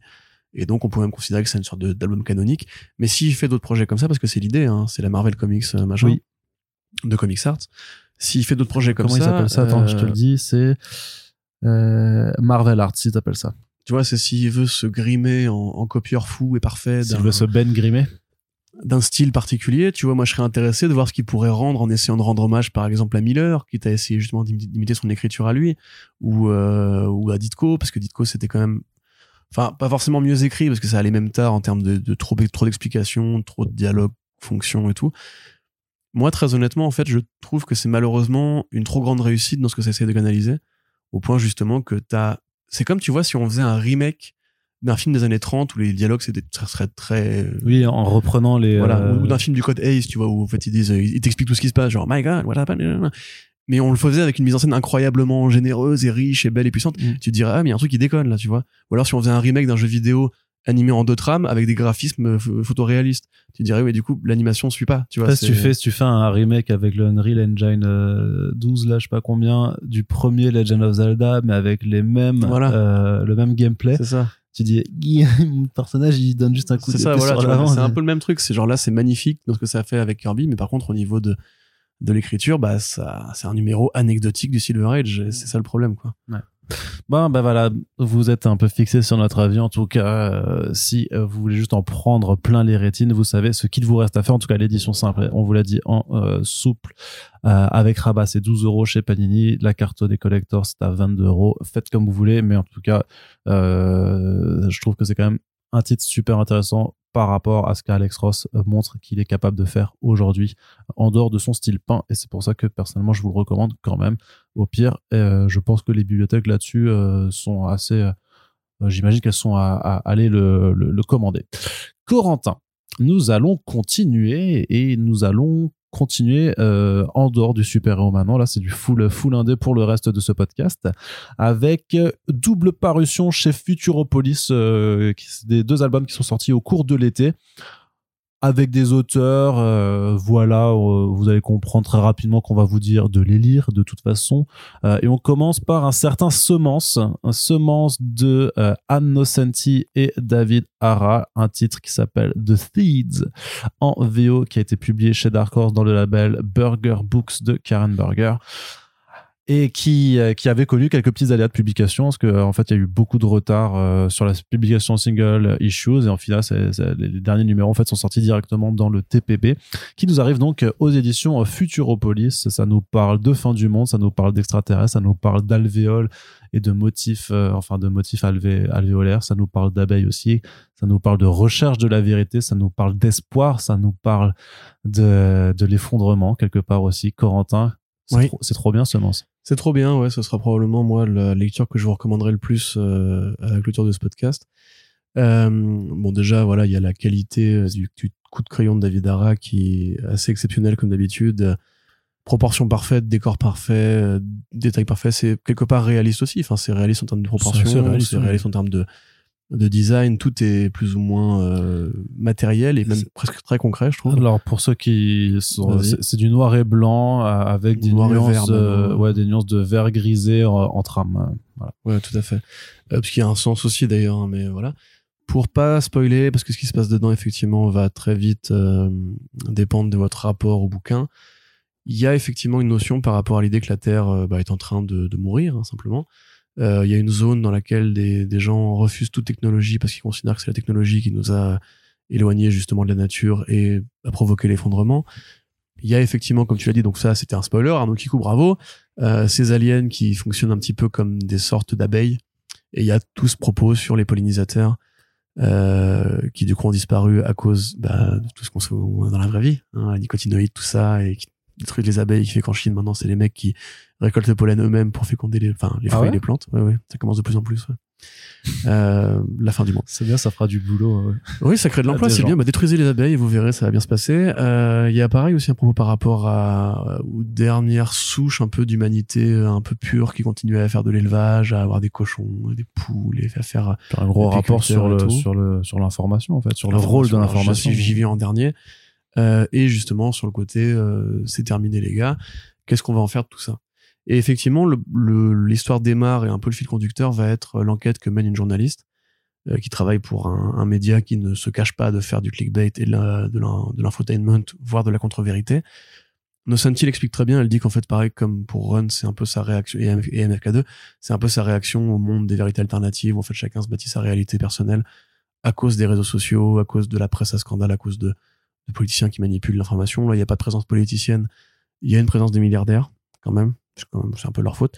Et donc on pourrait même considérer que c'est une sorte d'album canonique. Mais s'il fait d'autres projets comme ça, parce que c'est l'idée, hein, c'est la Marvel Comics euh, machin, oui. de Comics Arts. S'il fait d'autres projets comme Comment ça, il s'appelle ça? Attends, je te le dis, c'est euh, Marvel Art, si t'appelles ça. Tu vois, c'est s'il veut se grimer en, en, copieur fou et parfait. S'il veut se Ben grimer d'un style particulier, tu vois, moi je serais intéressé de voir ce qu'il pourrait rendre en essayant de rendre hommage par exemple à Miller, qui t'a essayé justement d'imiter son écriture à lui, ou, euh, ou à Ditko, parce que Ditko c'était quand même, enfin pas forcément mieux écrit, parce que ça allait même tard en termes de, de trop, trop d'explications, trop de dialogues, fonctions et tout. Moi très honnêtement, en fait, je trouve que c'est malheureusement une trop grande réussite dans ce que ça essaie de canaliser au point justement que t'as c'est comme tu vois si on faisait un remake d'un film des années 30 où les dialogues c'était ça serait très oui en reprenant les voilà euh... ou d'un film du code Ace tu vois où en fait ils disent ils t'expliquent tout ce qui se passe genre my god what happened mais on le faisait avec une mise en scène incroyablement généreuse et riche et belle et puissante. Mm. Tu te dirais, ah, mais il y a un truc qui déconne là, tu vois. Ou alors si on faisait un remake d'un jeu vidéo animé en deux trames avec des graphismes euh, photoréalistes, tu dirais, oui, du coup, l'animation suit pas, tu vois. Après, si tu c'est- fais, si tu fais un remake avec le Unreal Engine euh, 12, là, je sais pas combien, du premier Legend of Zelda, mais avec les mêmes, Voilà. euh, le même gameplay, C'est ça. tu dis, mon personnage, il donne juste un coup C'est d'épée ça, voilà. C'est un peu le même truc. C'est genre là, c'est magnifique dans ce que ça fait avec Kirby, mais par contre, au niveau de, de l'écriture, bah, ça, c'est un numéro anecdotique du Silver Age. et C'est ça le problème, quoi. Bon, ben voilà, vous êtes un peu fixé sur notre avis. En tout cas, euh, si euh, vous voulez juste en prendre plein les rétines, vous savez ce qu'il vous reste à faire. En tout cas, l'édition simple, on vous l'a dit, en euh, souple, avec rabat, c'est 12 euros chez Panini. La carte des collectors, c'est à 22 euros. Faites comme vous voulez, mais en tout cas, je trouve que c'est quand même un titre super intéressant par rapport à ce qu'Alex Ross euh, montre qu'il est capable de faire aujourd'hui en dehors de son style peint. Et c'est pour ça que personnellement je vous le recommande quand même. Au pire euh, je pense que les bibliothèques là-dessus euh, sont assez j'imagine qu'elles sont à, aller le, le, le commander. Corentin nous allons continuer et nous allons continuer euh, en dehors du super-héros maintenant. Là, c'est du full, full indé pour le reste de ce podcast. Avec euh, double parution chez Futuropolis, euh, des deux albums qui sont sortis au cours de l'été. Avec des auteurs, euh, voilà, euh, vous allez comprendre très rapidement qu'on va vous dire de les lire de toute façon. Euh, et on commence par un certain Semence, un Semence de euh, Anne Nocenti et David Hara, un titre qui s'appelle The Thieves en VO qui a été publié chez Dark Horse dans le label Burger Books de Karen Burger et qui, euh, qui avait connu quelques petits aléas de publication parce que euh, en fait il y a eu beaucoup de retard euh, sur la publication single issues et en final les les derniers numéros en fait sont sortis directement dans le TPB qui nous arrive donc aux éditions Futuropolis. Ça nous parle de fin du monde ça nous parle d'extraterrestres ça nous parle d'alvéoles et de motifs euh, enfin de motifs alvé- alvéolaires ça nous parle d'abeilles aussi ça nous parle de recherche de la vérité ça nous parle d'espoir ça nous parle de, de l'effondrement quelque part aussi. Corentin c'est Oui. trop, c'est trop bien semence C'est trop bien, ouais. Ce sera probablement, moi, la lecture que je vous recommanderai le plus euh, à la clôture de ce podcast. Euh, bon, déjà, voilà, il y a la qualité euh, du, du coup de crayon de David Hara qui est assez exceptionnel comme d'habitude. Proportion parfaite, décor parfait, détail parfait. C'est quelque part réaliste aussi. Enfin, c'est réaliste en termes de proportion, réaliste, c'est réaliste en termes de, de design. Tout est plus ou moins euh, matériel et même presque très concret, je trouve. Alors pour ceux qui sont, c'est du noir et blanc euh, avec des Noir nuances, vert, euh, maintenant. ouais, des nuances de vert grisé en, trame. Voilà. Ouais, tout à fait. Euh, parce qu'il y a un sens aussi d'ailleurs, hein, mais voilà. Pour pas spoiler, parce que ce qui se passe dedans, effectivement, va très vite euh, dépendre de votre rapport au bouquin. Il y a effectivement une notion par rapport à l'idée que la Terre bah, est en train de, de mourir, hein, simplement. Euh, il y a une zone dans laquelle des, des gens refusent toute technologie parce qu'ils considèrent que c'est la technologie qui nous a éloignés justement de la nature et a provoqué l'effondrement. Il y a effectivement, comme tu l'as dit, donc ça c'était un spoiler, Arnaud Kikou, bravo, euh, ces aliens qui fonctionnent un petit peu comme des sortes d'abeilles. Et il y a tout ce propos sur les pollinisateurs euh, qui du coup ont disparu à cause bah, de tout ce qu'on se dans la vraie vie, hein, les nicotinoïdes, tout ça, et qui détruisent les abeilles, qui fait qu'en Chine maintenant c'est les mecs qui récoltent le pollen eux-mêmes pour féconder les, enfin, les Ah fruits ouais et les plantes. Ouais, ouais, ça commence de plus en plus. ouais. Euh, la fin du monde. C'est bien, ça fera du boulot. ouais. Oui, ça crée de l'emploi, des c'est bien. Bah, détruisez les abeilles et vous verrez, ça va bien se passer. Euh, Il y a pareil aussi un propos par rapport à, aux dernières souches un peu d'humanité euh, un peu pure qui continuaient à faire de l'élevage, à avoir des cochons, des poules, et à faire Un gros rapport sur le, sur le, sur l'information en fait, sur le rôle de l'information. J'y viens en dernier. Euh, et justement sur le côté, euh, c'est terminé les gars. Qu'est-ce qu'on va en faire de tout ça? Et effectivement, le- le- l'histoire démarre et un peu le fil conducteur va être l'enquête que mène une journaliste euh, qui travaille pour un, un média qui ne se cache pas de faire du clickbait et de l'infotainment, voire de la contre-vérité. Nocenti l'explique très bien. Elle dit qu'en fait, pareil comme pour Run, c'est un peu sa réaction et, et MFK2, c'est un peu sa réaction au monde des vérités alternatives. Où en fait, chacun se bâtit sa réalité personnelle à cause des réseaux sociaux, à cause de la presse à scandale, à cause de, de politiciens qui manipulent l'information. Là, il n'y a pas de présence politicienne. Il y a une présence des milliardaires, quand même. C'est un peu leur faute.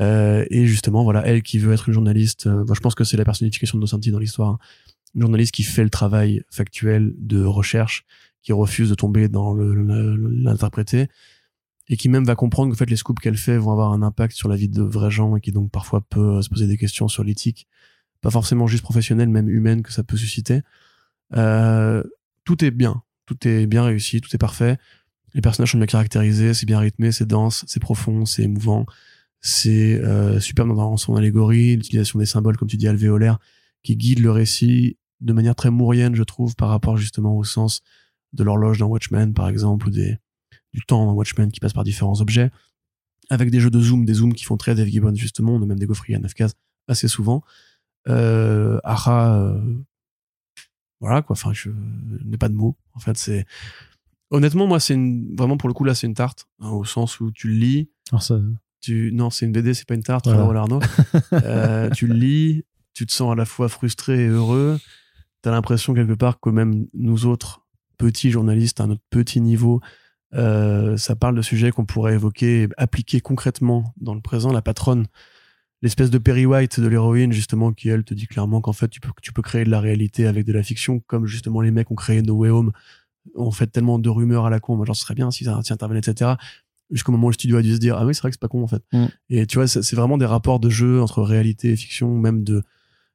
Euh, et justement, voilà, elle qui veut être une journaliste, euh, je pense que c'est la personnification de Nocenti dans l'histoire. hein. Une journaliste qui fait le travail factuel de recherche, qui refuse de tomber dans l'interpréter, et qui même va comprendre fait, les scoops qu'elle fait vont avoir un impact sur la vie de vrais gens, et qui donc parfois peut euh, se poser des questions sur l'éthique, pas forcément juste professionnelle, même humaine, que ça peut susciter. Tout est bien, tout est bien réussi, tout est parfait. Les personnages sont bien caractérisés, c'est bien rythmé, c'est dense, c'est profond, c'est émouvant, c'est euh, superbe dans son allégorie, l'utilisation des symboles, comme tu dis, alvéolaires, qui guident le récit de manière très mourienne, je trouve, par rapport justement au sens de l'horloge dans Watchmen, par exemple, ou du temps dans Watchmen qui passe par différents objets, avec des jeux de zoom, des zooms qui font très Dave Gibbons, justement, on même des gaufriers à 9 cases assez souvent. Euh, Ara, euh, voilà quoi, enfin, je n'ai pas de mots, en fait, c'est Honnêtement, moi, c'est une... vraiment pour le coup là, c'est une tarte hein, au sens où tu le lis. Alors ça... Tu non, c'est une BD, c'est pas une tarte. Voilà. euh, tu le lis, tu te sens à la fois frustré et heureux. T'as l'impression quelque part que même nous autres petits journalistes à notre petit niveau, euh, ça parle de sujets qu'on pourrait évoquer, appliquer concrètement dans le présent. La patronne, l'espèce de Perry White de l'héroïne justement, qui elle te dit clairement qu'en fait tu peux tu peux créer de la réalité avec de la fiction, comme justement les mecs ont créé No Way Home on fait tellement de rumeurs à la con, moi genre ce serait bien si ça intervenait, etc. Jusqu'au moment où le studio a dû se dire ah oui c'est vrai que c'est pas con en fait. Mm. Et tu vois c'est vraiment des rapports de jeu entre réalité et fiction, même de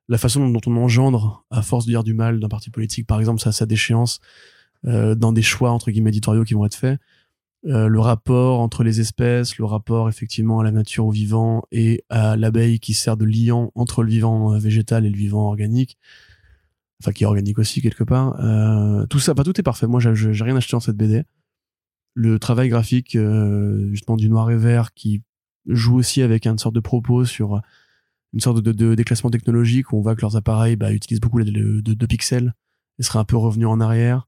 la façon dont on engendre à force de dire du mal d'un parti politique par exemple ça sa déchéance euh, dans des choix entre guillemets éditoriaux qui vont être faits. Euh, le rapport entre les espèces, le rapport effectivement à la nature, au vivant et à l'abeille qui sert de liant entre le vivant euh, végétal et le vivant organique enfin qui est organique aussi quelque part. Euh, tout ça, pas tout est parfait. Moi, j'ai rien acheté dans cette BD. Le travail graphique, justement du noir et vert, qui joue aussi avec une sorte de propos sur une sorte de, déclassement technologique où on voit que leurs appareils bah, utilisent beaucoup de, de, pixels et seraient un peu revenus en arrière.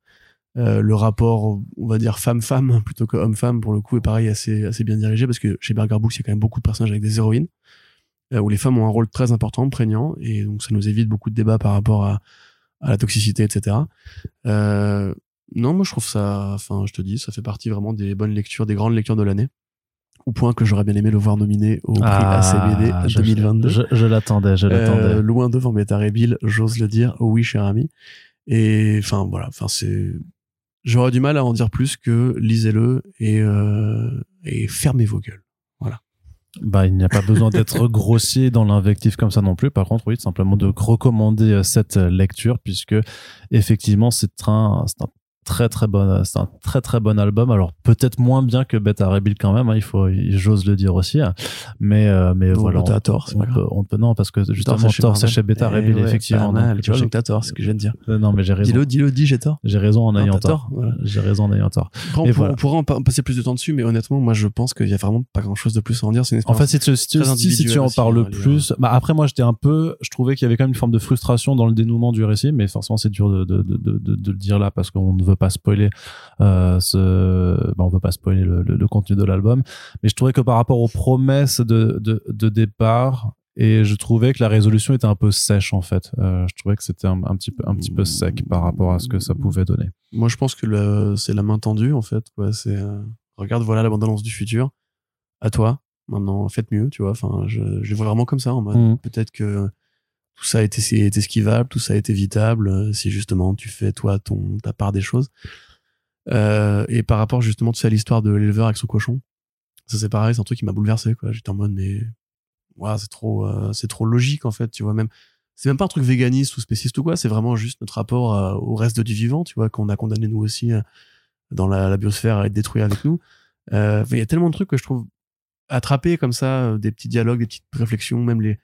Euh, le rapport, on va dire femme-femme plutôt que homme-femme pour le coup est pareil assez assez bien dirigé parce que chez Berger Books il y a quand même beaucoup de personnages avec des héroïnes où les femmes ont un rôle très important, prégnant et donc ça nous évite beaucoup de débats par rapport à à la toxicité, etc. Euh, non, moi je trouve ça, enfin je te dis, ça fait partie vraiment des bonnes lectures, des grandes lectures de l'année. Au point que j'aurais bien aimé le voir nominé au prix ah, ACBD 2022. Je, l'attendais, je l'attendais. Euh, loin devant Beta Bill, j'ose le dire. Oui, cher ami. Et enfin voilà, enfin c'est, j'aurais du mal à en dire plus que lisez-le et euh, et fermez vos gueules. Voilà. Bah, il n'y a pas besoin d'être grossier dans l'invectif comme ça non plus. Par contre, oui, simplement de recommander euh, cette lecture puisque effectivement, c'est un, c'est un très très bon c'est un très très bon album. Alors peut-être moins bien que Beta Rebuild quand même hein, il faut j'ose le dire aussi hein. mais euh, mais voilà on, tort on, peut, on peut non parce que justement tort c'est chez Beta eh Rebuild effectivement tu vois t'as tort ce que je viens de dire. Euh, non mais j'ai raison. Dis-le dis-le dis j'ai tort. J'ai raison en ayant tort, j'ai raison en ayant tort. On, on, pourrait en passer plus de temps dessus mais honnêtement moi je pense qu'il y a vraiment pas grand chose de plus à en dire. C'est en fait si tu, si, tu en parles hein, plus bah après moi j'étais un peu je trouvais qu'il y avait quand même une forme de frustration dans le dénouement du récit mais forcément c'est dur de, de, de, de, le dire là parce qu'on ne veut pas spoiler euh, ce, on veut pas spoiler le, le, contenu de l'album, mais je trouvais que par rapport aux promesses de, de, de, départ, et je trouvais que la résolution était un peu sèche en fait. Euh, je trouvais que c'était un, un, petit peu un petit peu sec par rapport à ce que ça pouvait donner. Moi, je pense que c'est la main tendue en fait. C'est euh, regarde, voilà la bande-annonce du futur. À toi. Maintenant, faites mieux, tu vois. Enfin, je, je vois vraiment comme ça en mode. Mmh. Peut-être que tout ça été, est esquivable, tout ça été évitable si justement tu fais toi ton ta part des choses. Euh, et par rapport justement tu sais, à l'histoire de l'éleveur avec son cochon, ça c'est pareil, c'est un truc qui m'a bouleversé. quoi. J'étais en mode mais ouais, c'est trop, euh, c'est trop logique en fait. Tu vois même, c'est même pas un truc véganiste ou spéciste ou quoi. C'est vraiment juste notre rapport euh, au reste du vivant. Tu vois qu'on a condamné nous aussi dans la, la, biosphère à être détruit avec nous. Il y a tellement de trucs que je trouve attrapés comme ça, des petits dialogues, des petites réflexions, même les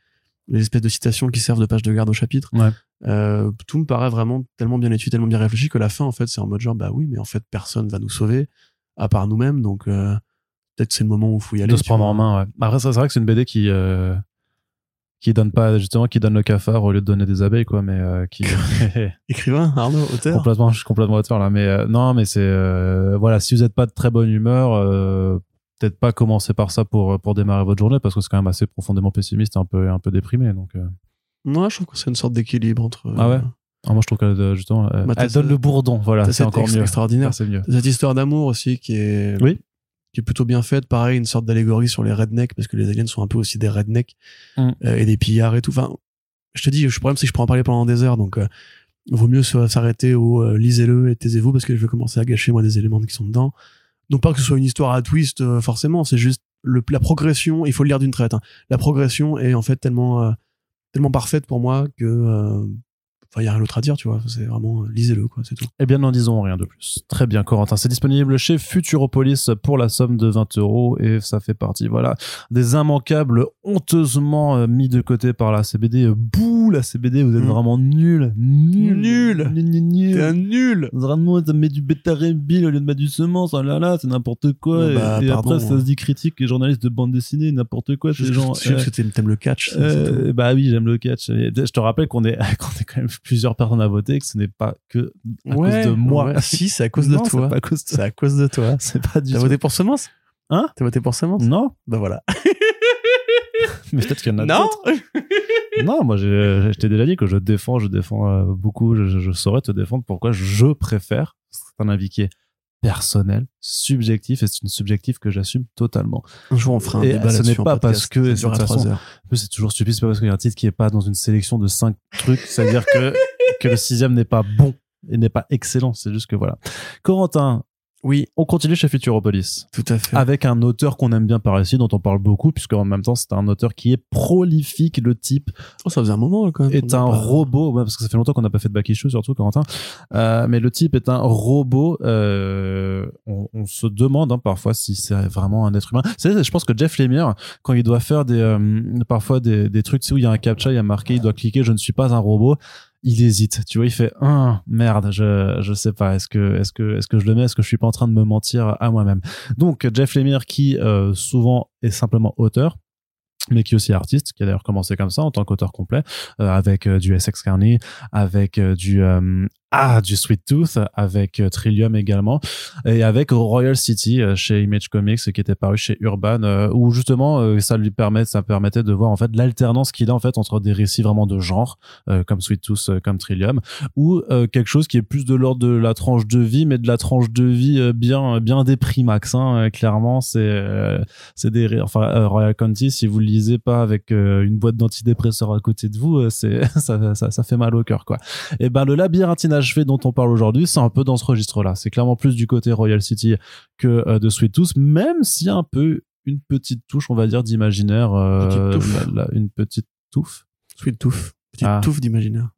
les espèces de citations qui servent de page de garde au chapitre. Ouais. Euh, tout me paraît vraiment tellement bien étudié, tellement bien réfléchi que la fin, en fait, c'est en mode genre, bah oui, mais en fait, personne va nous sauver à part nous-mêmes, donc euh, peut-être c'est le moment où il faut y aller. De se prendre en main, ouais. Après, c'est vrai que c'est une BD qui euh, qui donne pas justement qui donne le cafard au lieu de donner des abeilles quoi mais qui écrivain Arnaud auteur complètement je suis complètement auteur là mais non mais c'est voilà si vous n'êtes pas de très bonne humeur peut-être pas commencer par ça pour pour démarrer votre journée parce que c'est quand même assez profondément pessimiste un peu un peu déprimé donc euh. moi je trouve que c'est une sorte d'équilibre entre ah ouais? Ah, moi je trouve euh, justement elle, bah, donne le bourdon voilà c'est encore mieux. extraordinaire. C'est mieux. Cette histoire d'amour aussi qui est oui. qui est plutôt bien faite. Pareil une sorte d'allégorie sur les rednecks parce que les aliens sont un peu aussi des rednecks mm. euh, et des pillards et tout. Enfin je te dis le problème c'est que je pourrais en parler pendant des heures donc vaut mieux s'arrêter au lisez-le et taisez-vous parce que je vais commencer à gâcher moi des éléments qui sont dedans donc pas que ce soit une histoire à twist euh, forcément, c'est juste le, la progression. Il faut le lire d'une traite. Hein. La progression est en fait tellement euh, tellement parfaite pour moi que euh, Enfin, il y a rien d'autre à dire, tu vois. C'est vraiment, euh, lisez-le, quoi, c'est tout. Eh bien, n'en disons rien de plus. Très bien, Corentin. C'est disponible chez Futuropolis pour la somme de 20 euros et ça fait partie, voilà, des immanquables honteusement euh, mis de côté par la CBD. Euh, Bouh, la CBD, vous êtes Mm. vraiment nul. Nul. Nul. Nul, nul, nul. T'es un nul! Vraiment, ça met du bêta-rébile au lieu de mettre du semence. Oh là là, c'est n'importe quoi. Ah bah, et et pardon. après, ça se dit critique et journaliste de bande dessinée, n'importe quoi. Je Ces juste euh, que t'aimes le catch. euh, bah oui, j'aime le catch. Et Je te rappelle qu'on est, qu'on est quand même plusieurs personnes à voter, que ce n'est pas que à Ouais, cause de moi. ouais. Si, c'est à cause Non, de c'est toi. pas à cause de C'est à cause de toi. C'est pas du T'as voté pour Semence? Hein? T'as voté pour Semence? Non, Bah voilà. mais peut-être qu'il y en a Non d'autres. Non, moi, j'ai- je t'ai déjà dit que je défends, je défends euh, beaucoup. Je, je- je saurais te défendre pourquoi je préfère. C'est un avis qui est personnel, subjectif, et c'est une subjective que j'assume totalement. Un jour, on fera un Et débat ce là-dessus n'est pas podcast. parce que- de toute façon, c'est toujours stupide, c'est pas parce qu'il y a un titre qui est pas dans une sélection de cinq trucs, c'est-à-dire que, que le sixième n'est pas bon et n'est pas excellent. C'est juste que voilà. Corentin, Oui, on continue chez Futuropolis. tout à fait. avec un auteur qu'on aime bien par ici, dont on parle beaucoup, puisque en même temps, c'est un auteur qui est prolifique. Le type Oh, ça faisait un moment, quand même. est un pas- robot, ouais, parce que ça fait longtemps qu'on n'a pas fait de back issue, surtout Corentin. Euh, mais le type est un robot. euh, on, on se demande hein, parfois si c'est vraiment un être humain. C'est, je pense que Jeff Lemire, quand il doit faire des, euh, parfois des, des trucs, tu sais, où il y a un captcha, il y a marqué, il doit cliquer, je ne suis pas un robot. Il hésite, tu vois, il fait un merde, je je sais pas, est-ce que est-ce que est-ce que je le mets, est-ce que je suis pas en train de me mentir à moi-même? Donc Jeff Lemire qui euh, souvent est simplement auteur mais qui est aussi artiste, qui a d'ailleurs commencé comme ça en tant qu'auteur complet, euh, avec euh, du Essex County, avec euh, du euh, ah du Sweet Tooth, avec euh, Trillium également, et avec Royal City euh, chez Image Comics qui était paru chez Urban, euh, où justement ça lui permet, ça permettait de voir en fait l'alternance qu'il a en fait entre des récits vraiment de genre, comme Sweet Tooth, comme Trillium, ou quelque chose qui est plus de l'ordre de la tranche de vie, mais de la tranche de vie bien bien déprimax. Hein, clairement, c'est c'est des Royal County, si vous le lisez pas avec une boîte d'antidépresseurs à côté de vous, c'est ça, ça, fait mal au cœur, quoi. Et ben le labyrinthe inachevé dont on parle aujourd'hui, c'est un peu dans ce registre-là. C'est clairement plus du côté Royal City que euh, de Sweet Tooth, même a un peu une petite touche, on va dire, d'imaginaire, euh, une petite touffe. Sweet touffe. Petite Ah. touffe d'imaginaire.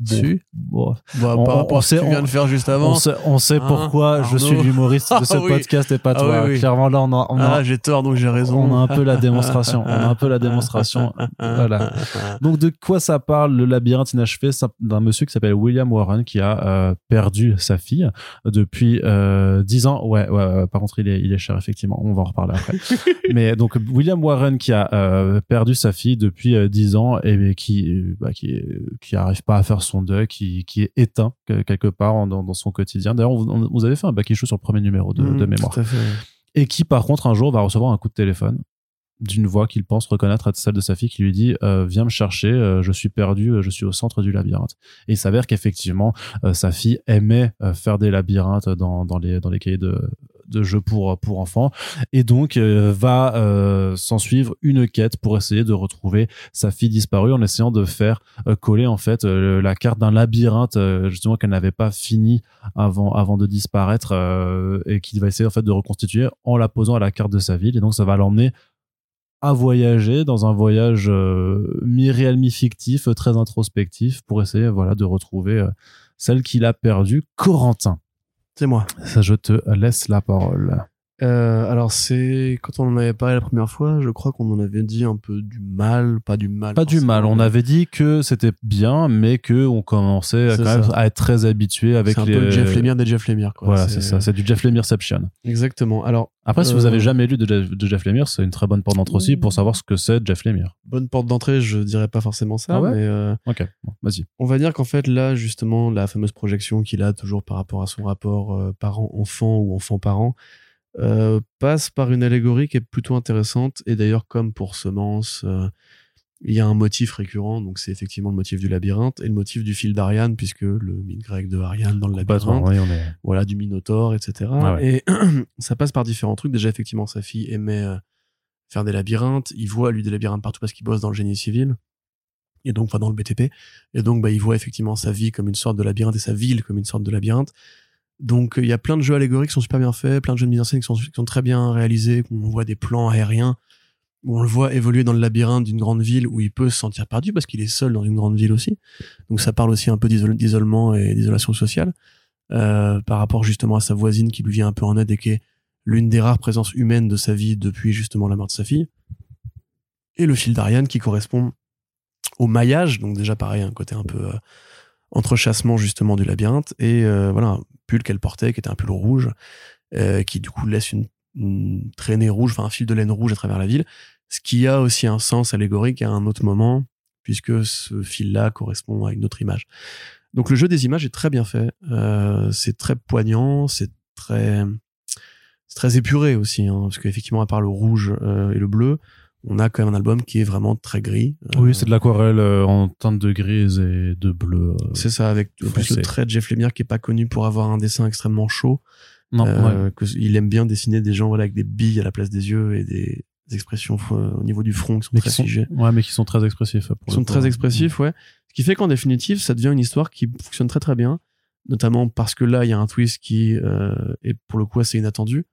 Bon, bon. Bah, On- par on rapport à ce sait- que tu viens on- de faire juste avant. On sait, on sait Hein, pourquoi je suis l'humoriste de ce Ah oui. podcast et pas Ah toi. oui, oui. Clairement, là, on a, on a- Ah, j'ai tort, donc j'ai raison. on a un peu la démonstration. On a un peu la démonstration. Voilà. Donc de quoi ça parle le labyrinthe inachevé? D'un monsieur qui s'appelle William Warren qui a euh, perdu sa fille depuis euh, 10 ans. Ouais, ouais, ouais, par contre il est il est cher effectivement. On va en reparler après. Mais donc William Warren qui a euh, perdu sa fille depuis euh, 10 ans et qui euh, bah, qui qui arrive pas à faire son deuil, qui qui est éteint que- quelque part en- dans, dans son quotidien. D'ailleurs, on, vous avez fait un back issue sur le premier numéro de, Mmh, de mémoire Tout à fait. et qui par contre un jour va recevoir un coup de téléphone d'une voix qu'il pense reconnaître être celle de sa fille qui lui dit euh, viens me chercher euh, je suis perdu euh, je suis au centre du labyrinthe et il s'avère qu'effectivement sa fille aimait faire des labyrinthes dans, dans les dans les cahiers de de jeux pour pour enfants. Et donc euh, va euh, s'en suivre une quête pour essayer de retrouver sa fille disparue en essayant de faire euh, coller en fait la carte d'un labyrinthe justement qu'elle n'avait pas fini avant avant de disparaître et qu'il va essayer en fait de reconstituer en la posant à la carte de sa ville. Et donc ça va l'emmener à voyager dans un voyage mi-réel mi-fictif très introspectif pour essayer voilà de retrouver celle qu'il a perdue Corentin C'est moi. ça je te laisse la parole Euh, alors c'est quand on en avait parlé la première fois, je crois qu'on en avait dit un peu du mal, pas du mal. pas du mal on avait dit que c'était bien mais que on commençait à, C'est quand même ça. à être très habitué avec C'est un les peu Jeff Lemire des Jeff Lemire. Quoi. voilà c'est ça c'est du Jeff Lemireception Exactement. Alors après si Euh, vous avez jamais lu de Jeff, de Jeff Lemire c'est une très bonne porte d'entrée aussi pour savoir ce que c'est Jeff Lemire bonne porte d'entrée, je dirais pas forcément ça, Ah ouais mais euh, ok bon, vas-y on va dire qu'en fait là justement la fameuse projection qu'il a toujours par rapport à son rapport euh, parent-enfant ou enfant-parent euh, passe par une allégorie qui est plutôt intéressante et d'ailleurs comme pour Semence euh, il y a un motif récurrent donc c'est effectivement le motif du labyrinthe et le motif du fil d'Ariane puisque le mythe grec de Ariane dans le labyrinthe oui, on est voilà du Minotaure etc ouais. et ça passe par différents trucs. Déjà effectivement sa fille aimait euh, faire des labyrinthes. Il voit lui des labyrinthes partout parce qu'il bosse dans le génie civil. Et donc enfin dans le BTP et donc bah il voit effectivement sa vie comme une sorte de labyrinthe et sa ville comme une sorte de labyrinthe donc il y a plein de jeux allégoriques qui sont super bien faits plein de jeux de mise en scène qui sont, très bien réalisés qu'on voit des plans aériens où on le voit évoluer dans le labyrinthe d'une grande ville où il peut se sentir perdu parce qu'il est seul dans une grande ville aussi. Donc ça parle aussi un peu d'isol- d'isolement et d'isolation sociale euh, par rapport justement à sa voisine qui lui vient un peu en aide et qui est l'une des rares présences humaines de sa vie depuis justement la mort de sa fille. Et le fil d'Ariane qui correspond au maillage, donc déjà pareil, un côté un peu euh, entrechassement justement du labyrinthe et euh, voilà un pull qu'elle portait qui était un pull rouge euh, qui du coup laisse une, une traînée rouge, enfin un fil de laine rouge à travers la ville, ce qui a aussi un sens allégorique à un autre moment puisque ce fil-là correspond à une autre image. Donc le jeu des images est très bien fait, euh, c'est très poignant, c'est très c'est très épuré aussi, hein, parce qu'effectivement à part le rouge euh, et le bleu, on a quand même un album qui est vraiment très gris. Euh, Oui, c'est de l'aquarelle euh, en teinte de grise et de bleu. euh. c'est ça, avec plus le trait de Jeff Lemire qui est pas connu pour avoir un dessin extrêmement chaud. Non, ouais. Euh, que- il aime bien dessiner des gens voilà, avec des billes à la place des yeux et des, des expressions euh, au niveau du front qui sont mais très qui sont, figées. ouais, mais qui sont très expressifs. Ils sont très expressifs, ouais. Ce qui fait qu'en définitive, ça devient une histoire qui fonctionne très très bien, notamment parce que là, il y a un twist qui euh, est pour le coup assez inattendu.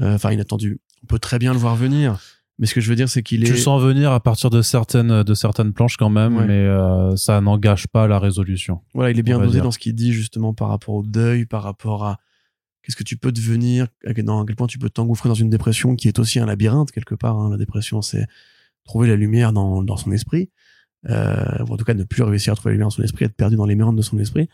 Euh, Enfin, inattendu. On peut très bien le voir venir, mais ce que je veux dire, c'est qu'il Tu est. le sens venir à partir de certaines, de certaines planches quand même, Ouais. mais euh, ça n'engage pas la résolution. Voilà, il est bien dosé dire. dans ce qu'il dit justement par rapport au deuil, par rapport à qu'est-ce que tu peux devenir, à quel- dans à quel point tu peux t'engouffrer dans une dépression qui est aussi un labyrinthe quelque part. hein. La dépression, c'est trouver la lumière dans, dans son esprit, euh, ou en tout cas ne plus réussir à trouver la lumière dans son esprit, être perdu dans les méandres de son esprit.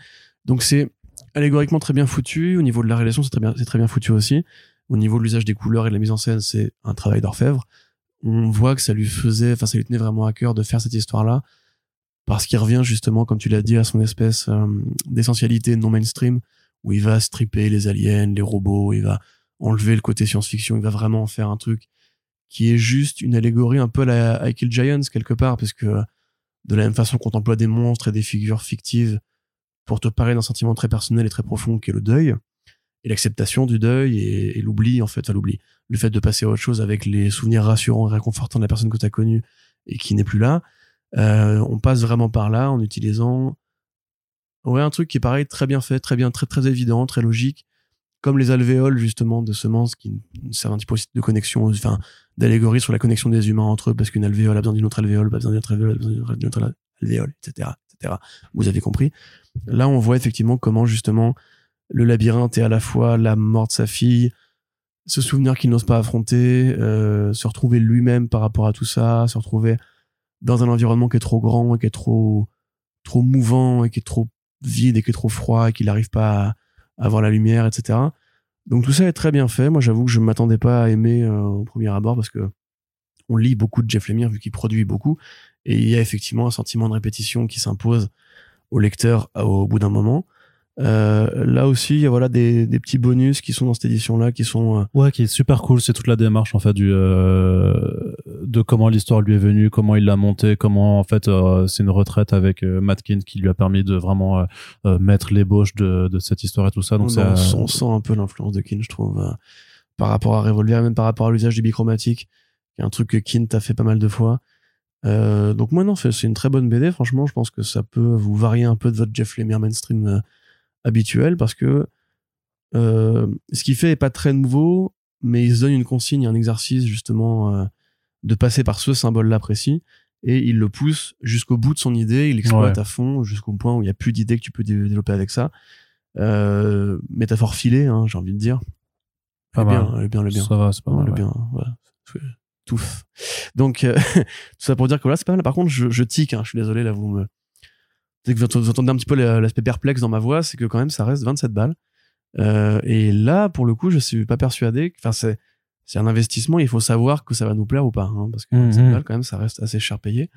Donc c'est allégoriquement très bien foutu. Au niveau de la réalisation, c'est très bien, c'est très bien foutu aussi. Au niveau de l'usage des couleurs et de la mise en scène, c'est un travail d'orfèvre. On voit que ça lui faisait, enfin ça lui tenait vraiment à cœur de faire cette histoire-là parce qu'il revient justement, comme tu l'as dit, à son espèce euh, d'essentialité non mainstream, où il va stripper les aliens, les robots, il va enlever le côté science-fiction, il va vraiment en faire un truc qui est juste une allégorie un peu à la I Kill Giants quelque part, parce que de la même façon qu'on emploie des monstres et des figures fictives pour te parler d'un sentiment très personnel et très profond qui est le deuil, et l'acceptation du deuil et, l'oubli en fait, enfin l'oubli, le fait de passer à autre chose avec les souvenirs rassurants et réconfortants de la personne que tu as connue et qui n'est plus là, euh, on passe vraiment par là en utilisant ouais un truc qui est pareil très bien fait très bien très très évident très logique comme les alvéoles justement de semences qui servent un petit peu aussi de connexion enfin d'allégorie sur la connexion des humains entre eux parce qu'une alvéole a besoin d'une autre alvéole a besoin d'une autre alvéole a besoin d'une autre alvéole etc etc vous avez compris. Là on voit effectivement comment justement le labyrinthe est à la fois la mort de sa fille ce souvenir qu'il n'ose pas affronter euh, se retrouver lui-même par rapport à tout ça se retrouver dans un environnement qui est trop grand qui est trop trop mouvant et qui est trop vide et qui est trop froid et qu'il n'arrive pas à avoir la lumière, etc. Donc tout ça est très bien fait. Moi, j'avoue que je m'attendais pas à aimer euh, au premier abord parce que on lit beaucoup de Jeff Lemire vu qu'il produit beaucoup et il y a effectivement un sentiment de répétition qui s'impose au lecteur au bout d'un moment. Euh, là aussi, il y a voilà des, des petits bonus qui sont dans cette édition-là qui sont euh, Ouais, qui est super cool. C'est toute la démarche en fait du euh, de comment l'histoire lui est venue, comment il l'a montée, comment en fait euh, c'est une retraite avec euh, Matkin qui lui a permis de vraiment mettre l'ébauche de, de cette histoire et tout ça. Donc on, ça, on sent- un peu l'influence de Kin, je trouve, euh, par rapport à Revolver, même par rapport à l'usage du bichromatique, qui est un truc que Kin t'a fait pas mal de fois. Euh, donc moi non, c'est c'est une très bonne BD. Franchement, je pense que ça peut vous varier un peu de votre Jeff Lemire mainstream habituel parce que euh, ce qu'il fait est pas très nouveau, mais il se donne une consigne, un exercice justement euh, de passer par ce symbole-là précis et il le pousse jusqu'au bout de son idée, il l'exploite Ouais. à fond jusqu'au point où il y a plus d'idées que tu peux dé- développer avec ça. Euh, métaphore filée, hein, j'ai envie de dire. Pas bien, est bien, est bien. ça va, c'est pas mal. ouais. bien, voilà. Donc, tout ça pour dire que voilà, c'est pas mal. Par contre, je, je tique, hein, je suis désolé, là, vous me. Que vous entendez un petit peu la- l'aspect perplexe dans ma voix, c'est que quand même, ça reste 27 balles. Euh, et là, pour le coup, je suis pas persuadé. que- Enfin, c'est, c'est un investissement, il faut savoir que ça va nous plaire ou pas. hein, parce que 27 Mhm. balles, quand même, ça reste assez cher payé.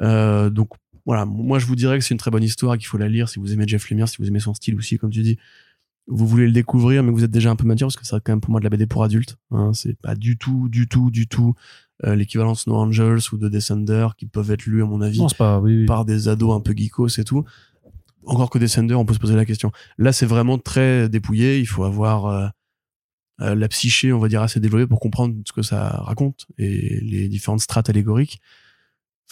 Euh, donc, voilà, moi, je vous dirais que c'est une très bonne histoire qu'il faut la lire si vous aimez Jeff Lemire, si vous aimez son style aussi, comme tu dis vous voulez le découvrir, mais vous êtes déjà un peu mature, parce que c'est quand même pour moi de la BD pour adultes. Hein, c'est pas du tout, du tout, du tout euh, l'équivalent de Snow Angels ou de Descender qui peuvent être lus, à mon avis, Non, c'est pas. Oui, oui. par des ados un peu geekos et tout. Encore que Descender, on peut se poser la question. Là, c'est vraiment très dépouillé. Il faut avoir euh, euh, la psyché, on va dire, assez développée pour comprendre ce que ça raconte et les différentes strates allégoriques.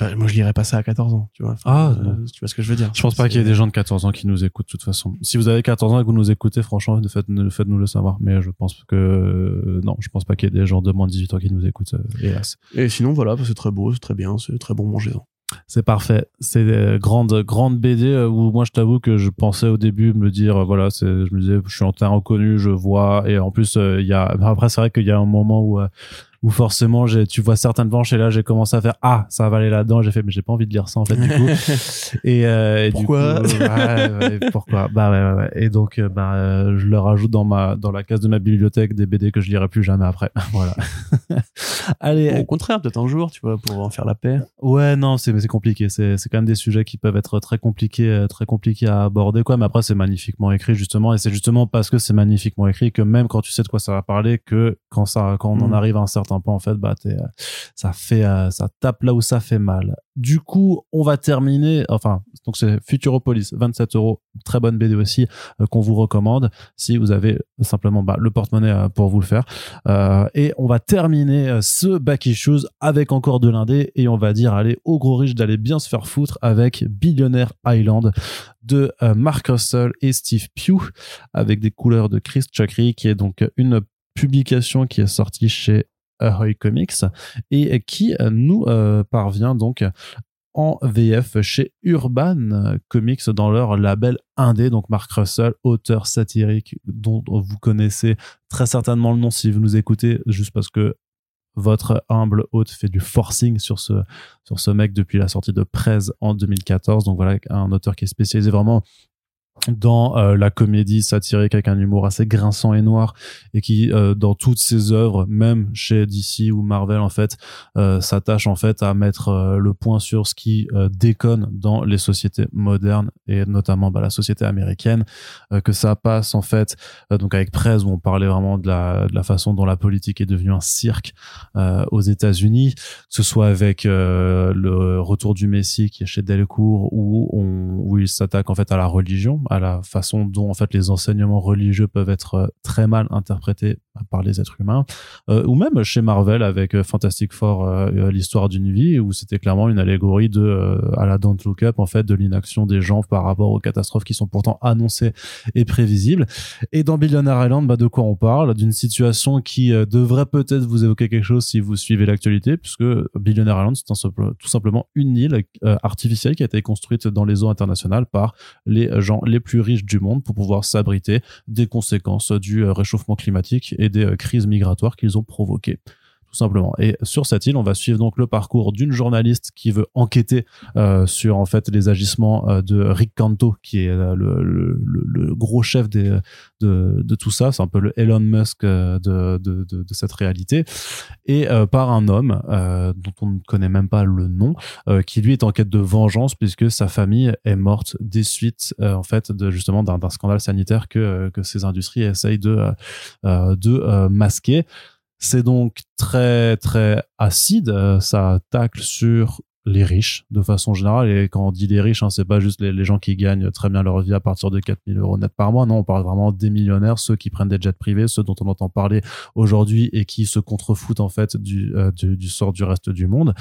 Enfin, moi, je lirais pas ça à 14 ans, tu vois. Ah, Euh, tu vois ce que je veux dire. Je pense pas qu'il y ait des gens de 14 ans qui nous écoutent de toute façon. Si vous avez 14 ans et que vous nous écoutez, franchement, faites-nous faites-nous le savoir. Mais je pense que euh, non, je pense pas qu'il y ait des gens de moins de 18 ans qui nous écoutent, euh, hélas. Et sinon, voilà, bah, c'est très beau, c'est très bien, c'est très bon, mangez-en. C'est parfait. C'est des grandes, grandes BD euh, où moi, je t'avoue que je pensais au début me dire, euh, voilà, c'est, je me disais, je suis en terrain reconnu, je vois. Et en plus, euh, il y a, après, c'est vrai qu'il y a un moment où, euh, où forcément, tu vois certaines planches et là, j'ai commencé à faire, ah, ça va aller là-dedans. J'ai fait, mais j'ai pas envie de lire ça, en fait, du coup. Et, euh, et du coup, ouais, ouais, pourquoi? Bah ouais, ouais, ouais. Et donc, euh, bah, euh, je le rajoute dans ma dans la case de ma bibliothèque des BD que je lirai plus jamais après. voilà. Allez. Bon, au contraire, peut-être un jour, tu vois, pour en faire la paix. Ouais, non, c'est c'est compliqué. C'est c'est quand même des sujets qui peuvent être très compliqués, très compliqués à aborder, quoi. Mais après, c'est magnifiquement écrit justement, et c'est justement parce que c'est magnifiquement écrit que même quand tu sais de quoi ça va parler, que quand ça, quand on en Mm. arrive à un certain point, en fait, bah, euh, ça fait, euh, ça tape là où ça fait mal. Du coup, on va terminer. Enfin, donc c'est Futuropolis, 27 euros, très bonne BD aussi euh, qu'on vous recommande si vous avez simplement bah, le porte-monnaie pour vous le faire. Et on va terminer ce back issues avec encore de l'indé et on va dire allez au gros riche d'aller bien se faire foutre avec Billionaire Island de Mark Russell et Steve Pugh avec des couleurs de Chris Chakri qui est donc une publication qui est sortie chez Ahoy Comics et qui euh, nous euh, parvient donc en VF chez Urban Comics dans leur label indé. Donc Mark Russell, auteur satirique dont vous connaissez très certainement le nom si vous nous écoutez, juste parce que votre humble hôte fait du forcing sur ce, sur ce mec depuis la sortie de Prez en 2014. Donc voilà, un auteur qui est spécialisé vraiment dans euh, la comédie satirique avec un humour assez grinçant et noir et qui euh, dans toutes ses œuvres même chez DC ou Marvel en fait euh, s'attache en fait à mettre euh, le point sur ce qui euh, déconne dans les sociétés modernes et notamment bah, la société américaine euh, que ça passe en fait donc avec Prez où on parlait vraiment de la, de la façon dont la politique est devenue un cirque aux États-Unis que ce soit avec le retour du Messie qui est chez Delcourt où on où il s'attaque en fait à la religion à la façon dont en fait les enseignements religieux peuvent être euh, très mal interprétés par les êtres humains. Euh, ou même chez Marvel avec euh, Fantastic Four l'histoire d'une vie où c'était clairement une allégorie de à la Don't Look Up en fait de l'inaction des gens par rapport aux catastrophes qui sont pourtant annoncées et prévisibles. Et dans Billionaire Island bah, de quoi on parle? D'une situation qui devrait peut-être vous évoquer quelque chose si vous suivez l'actualité puisque Billionaire Island c'est tout simplement une île artificielle qui a été construite dans les eaux internationales par les gens les plus riches du monde pour pouvoir s'abriter des conséquences du euh, réchauffement climatique et des euh, crises migratoires qu'ils ont provoquées Et sur cette île, on va suivre donc le parcours d'une journaliste qui veut enquêter euh, sur en fait les agissements euh, de Rick Canto, qui est euh, le, le, le- gros chef des, de, de tout ça. C'est un peu le Elon Musk euh, de, de, de, cette réalité, et par un homme dont on ne connaît même pas le nom, qui lui est en quête de vengeance puisque sa famille est morte des suites en fait de justement d'un scandale sanitaire que que ces industries essayent de de masquer. C'est donc très très acide, euh, ça tacle sur les riches de façon générale. Et quand on dit les riches hein, c'est pas juste les, les gens qui gagnent très bien leur vie à partir de 4000 euros net par mois. Non on parle vraiment des millionnaires ceux qui prennent des jets privés ceux dont on entend parler aujourd'hui et qui se contrefoutent en fait du, euh, du, du sort du reste du monde.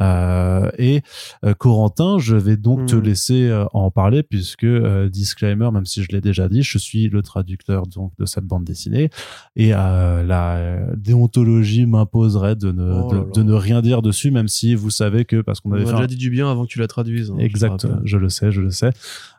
Euh, et euh, Corentin je vais donc te Mhm. laisser euh, en parler puisque euh, disclaimer même si je l'ai déjà dit je suis le traducteur donc de cette bande dessinée. Et euh, la déontologie m'imposerait de ne, Oh de ne rien dire dessus même si vous savez que parce qu'on On avait m'a fait un- déjà dit du bien avant que tu la traduises. hein, Exact, je le sais, je le sais.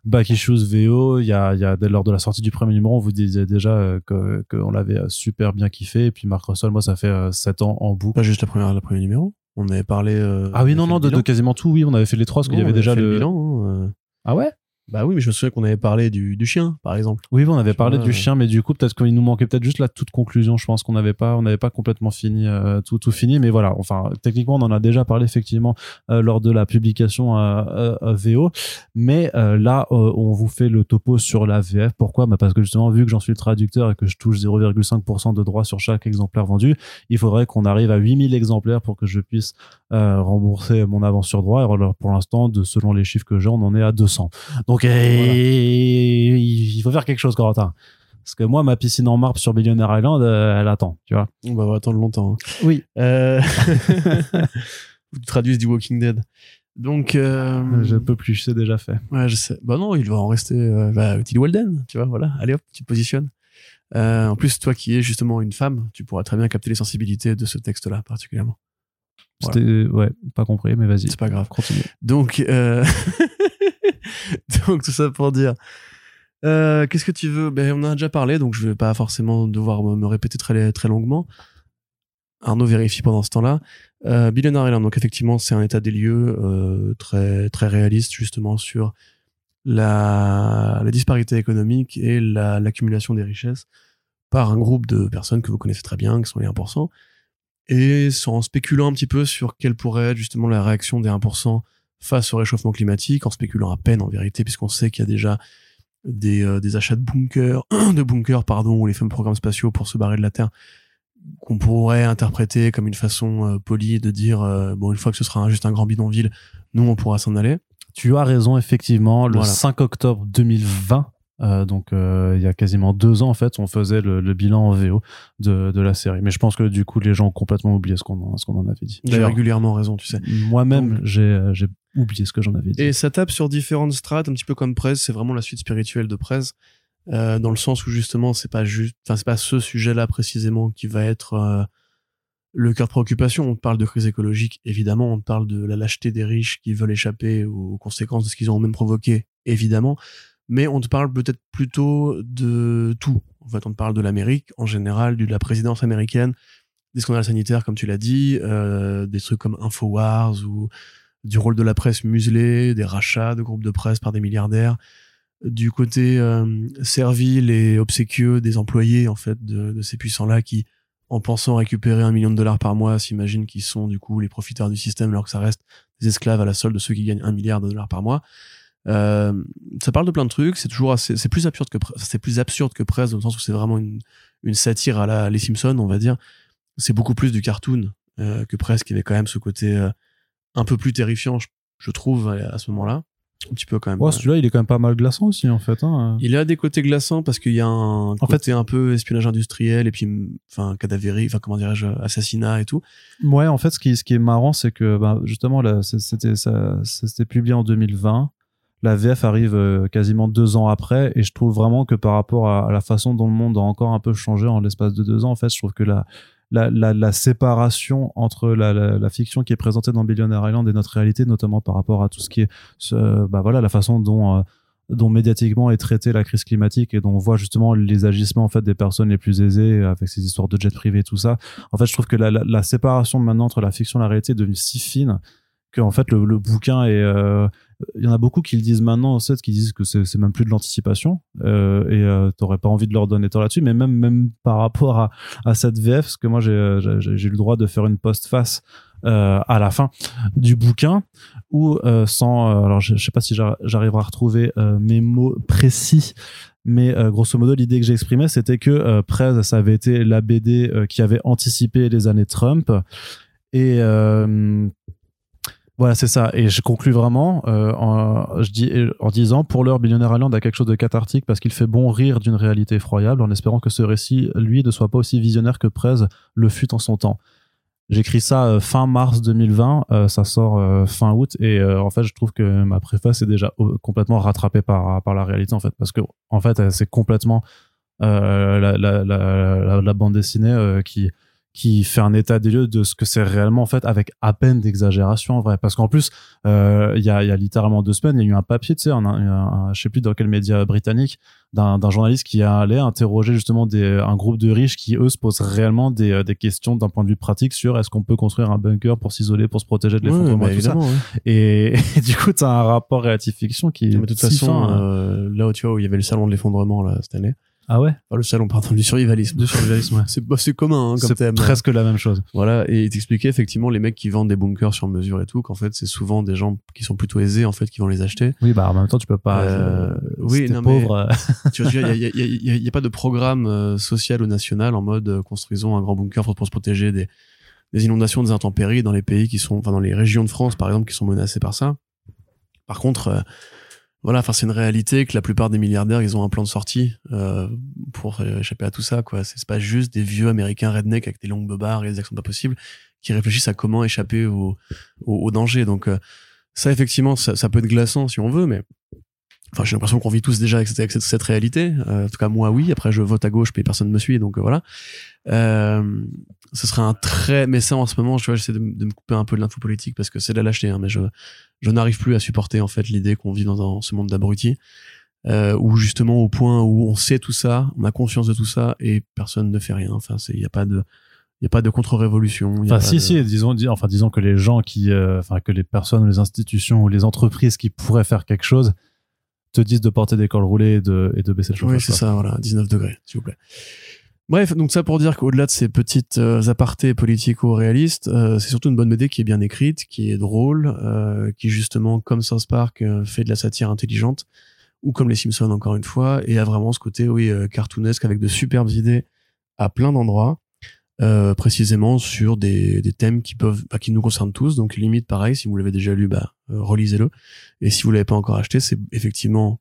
Back Issues VO, il y a, il y a, lors de la sortie du premier numéro, on vous disait déjà euh, que qu'on l'avait euh, super bien kiffé. Et puis Marc Russell, moi, ça fait euh, 7 ans en boucle. Pas juste la première, le premier numéro. On avait parlé. euh, Ah oui, on non, non, de, le quasiment tout, oui, on avait fait les trois parce qu'il y avait déjà fait le. bilan. hein, euh. Ah ouais? Bah oui, mais je me souviens qu'on avait parlé du, du chien, par exemple. Oui, on avait parlé vois, du euh. chien, mais du coup, peut-être qu'il nous manquait peut-être juste la toute conclusion. Je pense qu'on n'avait pas, on n'avait pas complètement fini, euh, tout, tout fini. Mais voilà, enfin, techniquement, on en a déjà parlé effectivement euh, lors de la publication euh, VO. Mais euh, là, on vous fait le topo sur la VF. Pourquoi? Bah Parce que justement, vu que j'en suis le traducteur et que je touche 0,5% de droits sur chaque exemplaire vendu, il faudrait qu'on arrive à 8000 exemplaires pour que je puisse euh, rembourser mon avance sur droit. Et alors, pour l'instant, de selon les chiffres que j'ai, on en est à 200. Donc, eh, il faut faire quelque chose, Corentin. Parce que moi, ma piscine en marbre sur Billionaire Island, euh, elle attend, tu vois. On va attendre longtemps. hein. Oui. Euh, tu traduises du Walking Dead. Donc, euh, Je peux plus, c'est déjà fait. Ouais, je sais. Bah non, il va en rester. Euh, bah, Tilly Walden, tu vois, voilà. Allez hop, tu te positionnes. Euh, en plus, toi qui es justement une femme, tu pourras très bien capter les sensibilités de ce texte-là, particulièrement. Voilà. C'était, ouais, pas compris, mais vas-y. C'est pas grave. Continue. Donc, euh... donc tout ça pour dire. Euh, Qu'est-ce que tu veux? Ben, on en a déjà parlé, donc je vais pas forcément devoir me, répéter très très longuement. Arnaud vérifie pendant ce temps-là. Euh, Billionaire Island, donc effectivement, c'est un état des lieux euh, très très réaliste justement sur la, la disparité économique et la- l'accumulation des richesses par un groupe de personnes que vous connaissez très bien, qui sont les 1%, et en spéculant un petit peu sur quelle pourrait être justement la réaction des 1% face au réchauffement climatique, en spéculant à peine en vérité, puisqu'on sait qu'il y a déjà des, euh, des achats de bunkers, de bunkers, pardon, ou les fameux programmes spatiaux pour se barrer de la Terre, qu'on pourrait interpréter comme une façon euh, polie de dire, euh, bon, une fois que ce sera juste un grand bidonville, nous, on pourra s'en aller. Tu as raison, effectivement. Le Voilà. 5 octobre 2020, euh, donc euh, il y a quasiment deux ans, en fait, on faisait le, le bilan en VO de, de la série. Mais je pense que du coup, les gens ont complètement oublié ce qu'on en, ce qu'on en avait dit. J'ai régulièrement raison, tu sais. moi-même, Donc- j'ai euh, j'ai oublié ce que j'en avais dit. Et ça tape sur différentes strates, un petit peu comme Prez, c'est vraiment la suite spirituelle de Prez, euh, dans le sens où justement c'est pas juste, enfin c'est pas ce sujet-là précisément qui va être le cœur de préoccupation. On parle de crise écologique, évidemment, on parle de la lâcheté des riches qui veulent échapper aux conséquences de ce qu'ils ont même provoqué, évidemment. Mais on te parle peut-être plutôt de tout. En fait, on te parle de l'Amérique en général, de la présidence américaine, des scandales sanitaires, comme tu l'as dit, euh, des trucs comme Infowars ou du rôle de la presse muselée, des rachats de groupes de presse par des milliardaires, du côté euh, servile et obséquieux des employés en fait de, de ces puissants-là qui, en pensant récupérer un million de dollars par mois, s'imaginent qu'ils sont du coup les profiteurs du système alors que ça reste des esclaves à la solde de ceux qui gagnent un milliard de dollars par mois. Euh, ça parle de plein de trucs, c'est toujours assez, c'est plus absurde que c'est plus absurde que Presse dans le sens où c'est vraiment une, une satire à la les Simpsons, on va dire. C'est beaucoup plus du cartoon euh, que Presse qui avait quand même ce côté euh, un peu plus terrifiant, je, je trouve, à, ce moment-là. Un petit peu quand même. Ouais, celui-là, il est quand même pas mal glaçant aussi, en fait. Hein. Il a des côtés glaçants parce qu'il y a un En côté un peu espionnage industriel et puis, enfin, cadavérique, enfin, comment dirais-je, assassinat et tout. Ouais, en fait, ce qui, ce qui est marrant, c'est que bah, justement, là, c'était ça, c'était publié en 2020. La VF arrive euh, quasiment deux ans après, et je trouve vraiment que par rapport à, la façon dont le monde a encore un peu changé en l'espace de deux ans, en fait, je trouve que la, la, séparation entre la, fiction qui est présentée dans Billionaire Island et notre réalité, notamment par rapport à tout ce qui est, bah voilà, la façon dont euh, dont médiatiquement est traitée la crise climatique et dont on voit justement les agissements en fait des personnes les plus aisées avec ces histoires de jets privés tout ça. En fait je trouve que la, séparation maintenant entre la fiction et la réalité est devenue si fine que fait le, le bouquin est euh, il y en a beaucoup qui le disent maintenant en fait qui disent que c'est même plus de l'anticipation euh, et euh, t'aurais pas envie de leur donner tort là-dessus mais même même par rapport à, à cette VF parce que moi j'ai euh, eu le droit de faire une postface euh, à la fin du bouquin où euh, sans euh, alors je, je sais pas si j'ar- j'arriverai à retrouver mes mots précis mais euh, grosso modo l'idée que j'ai exprimée c'était que euh, Prez ça avait été la BD euh, qui avait anticipé les années Trump et voilà, c'est ça. Et je conclus vraiment euh, dis, en disant Pour l'heure, Billionaire Island a quelque chose de cathartique parce qu'il fait bon rire d'une réalité effroyable en espérant que ce récit, lui, ne soit pas aussi visionnaire que Prez le fut en son temps. J'écris ça euh, fin mars 2020, euh, ça sort euh, fin août et euh, en fait je trouve que ma préface est déjà euh, complètement rattrapée par par la réalité en fait parce que en fait euh, c'est complètement euh, la, bande dessinée euh, qui qui fait un état des lieux de ce que c'est réellement en fait avec à peine d'exagération en vrai. Parce qu'en plus euh, il y, a, il y a littéralement deux semaines il y a eu un papier tu sais un, un, un- je sais plus dans quel média britannique d'un journaliste qui allait interroger justement des, un groupe de riches qui eux se posent réellement des, euh, des questions d'un point de vue pratique sur est-ce qu'on peut construire un bunker pour s'isoler pour se protéger de l'effondrement bah, et tout ça. et, et du coup t'as un rapport réactif fiction qui est Mais de toute si façon, fin, hein. euh, là où tu vois où il y avait le salon de l'effondrement là cette année, ah ouais enfin, le salon pardon du survivalisme, Du survivalisme, ouais. c'est bah, commun hein, comme c'est presque la même chose Voilà, et il t'expliquait effectivement les mecs qui vendent des bunkers sur mesure et tout, qu'en fait c'est souvent des gens qui sont plutôt aisés en fait qui vont les acheter. oui bah en même temps tu peux pas Euh, euh, oui, si non, mais- pauvre euh, tu vois, il y a, y, a, il y, a, il y a pas de programme euh, social ou national en mode euh, construisons un grand bunker pour, pour se protéger des, des inondations, des intempéries dans les pays qui sont, enfin dans les régions de France par exemple qui sont menacées par ça. Par contre, euh, voilà, enfin c'est une réalité que la plupart des milliardaires ils ont un plan de sortie euh, pour échapper à tout ça quoi. C'est pas juste des vieux américains redneck avec des longues bobards et des accents pas possibles qui réfléchissent à comment échapper au, au, danger. Donc euh, ça effectivement ça, ça, peut être glaçant si on veut, mais enfin j'ai l'impression qu'on vit tous déjà avec cette, cette, réalité. Euh, en tout cas moi oui. Après je vote à gauche, mais personne ne me suit, donc euh, voilà. Ce serait un très mais ça en ce moment, je vois, j'essaie de, de, me couper un peu de l'info politique parce que c'est de la lâcheté, hein, mais je je n'arrive plus à supporter en fait l'idée qu'on vit dans, ce monde d'abrutis. Euh, où justement au point où on sait tout ça, on a conscience de tout ça et personne ne fait rien. Enfin, il n'y a pas de, il y a pas de contre-révolution. Enfin, si, si, disons, enfin, disons que les gens qui, euh, enfin, que les personnes, les institutions ou les entreprises qui pourraient faire quelque chose te disent de porter des cols roulés et de, et de baisser le chauffage. Oui, c'est ça, voilà, 19 degrés, s'il vous plaît. Bref, donc ça pour dire qu'au-delà de ces petites euh, apartés politico-réalistes, euh, c'est surtout une bonne BD qui est bien écrite, qui est drôle, euh, qui justement, comme South Park, fait de la satire intelligente, ou comme les Simpsons encore une fois, et a vraiment ce côté, oui, cartoonesque avec de superbes idées à plein d'endroits, précisément sur des, des thèmes qui peuvent, bah, qui nous concernent tous. Donc limite, pareil, si vous l'avez déjà lu, bah, relisez-le. Et si vous l'avez pas encore acheté, c'est effectivement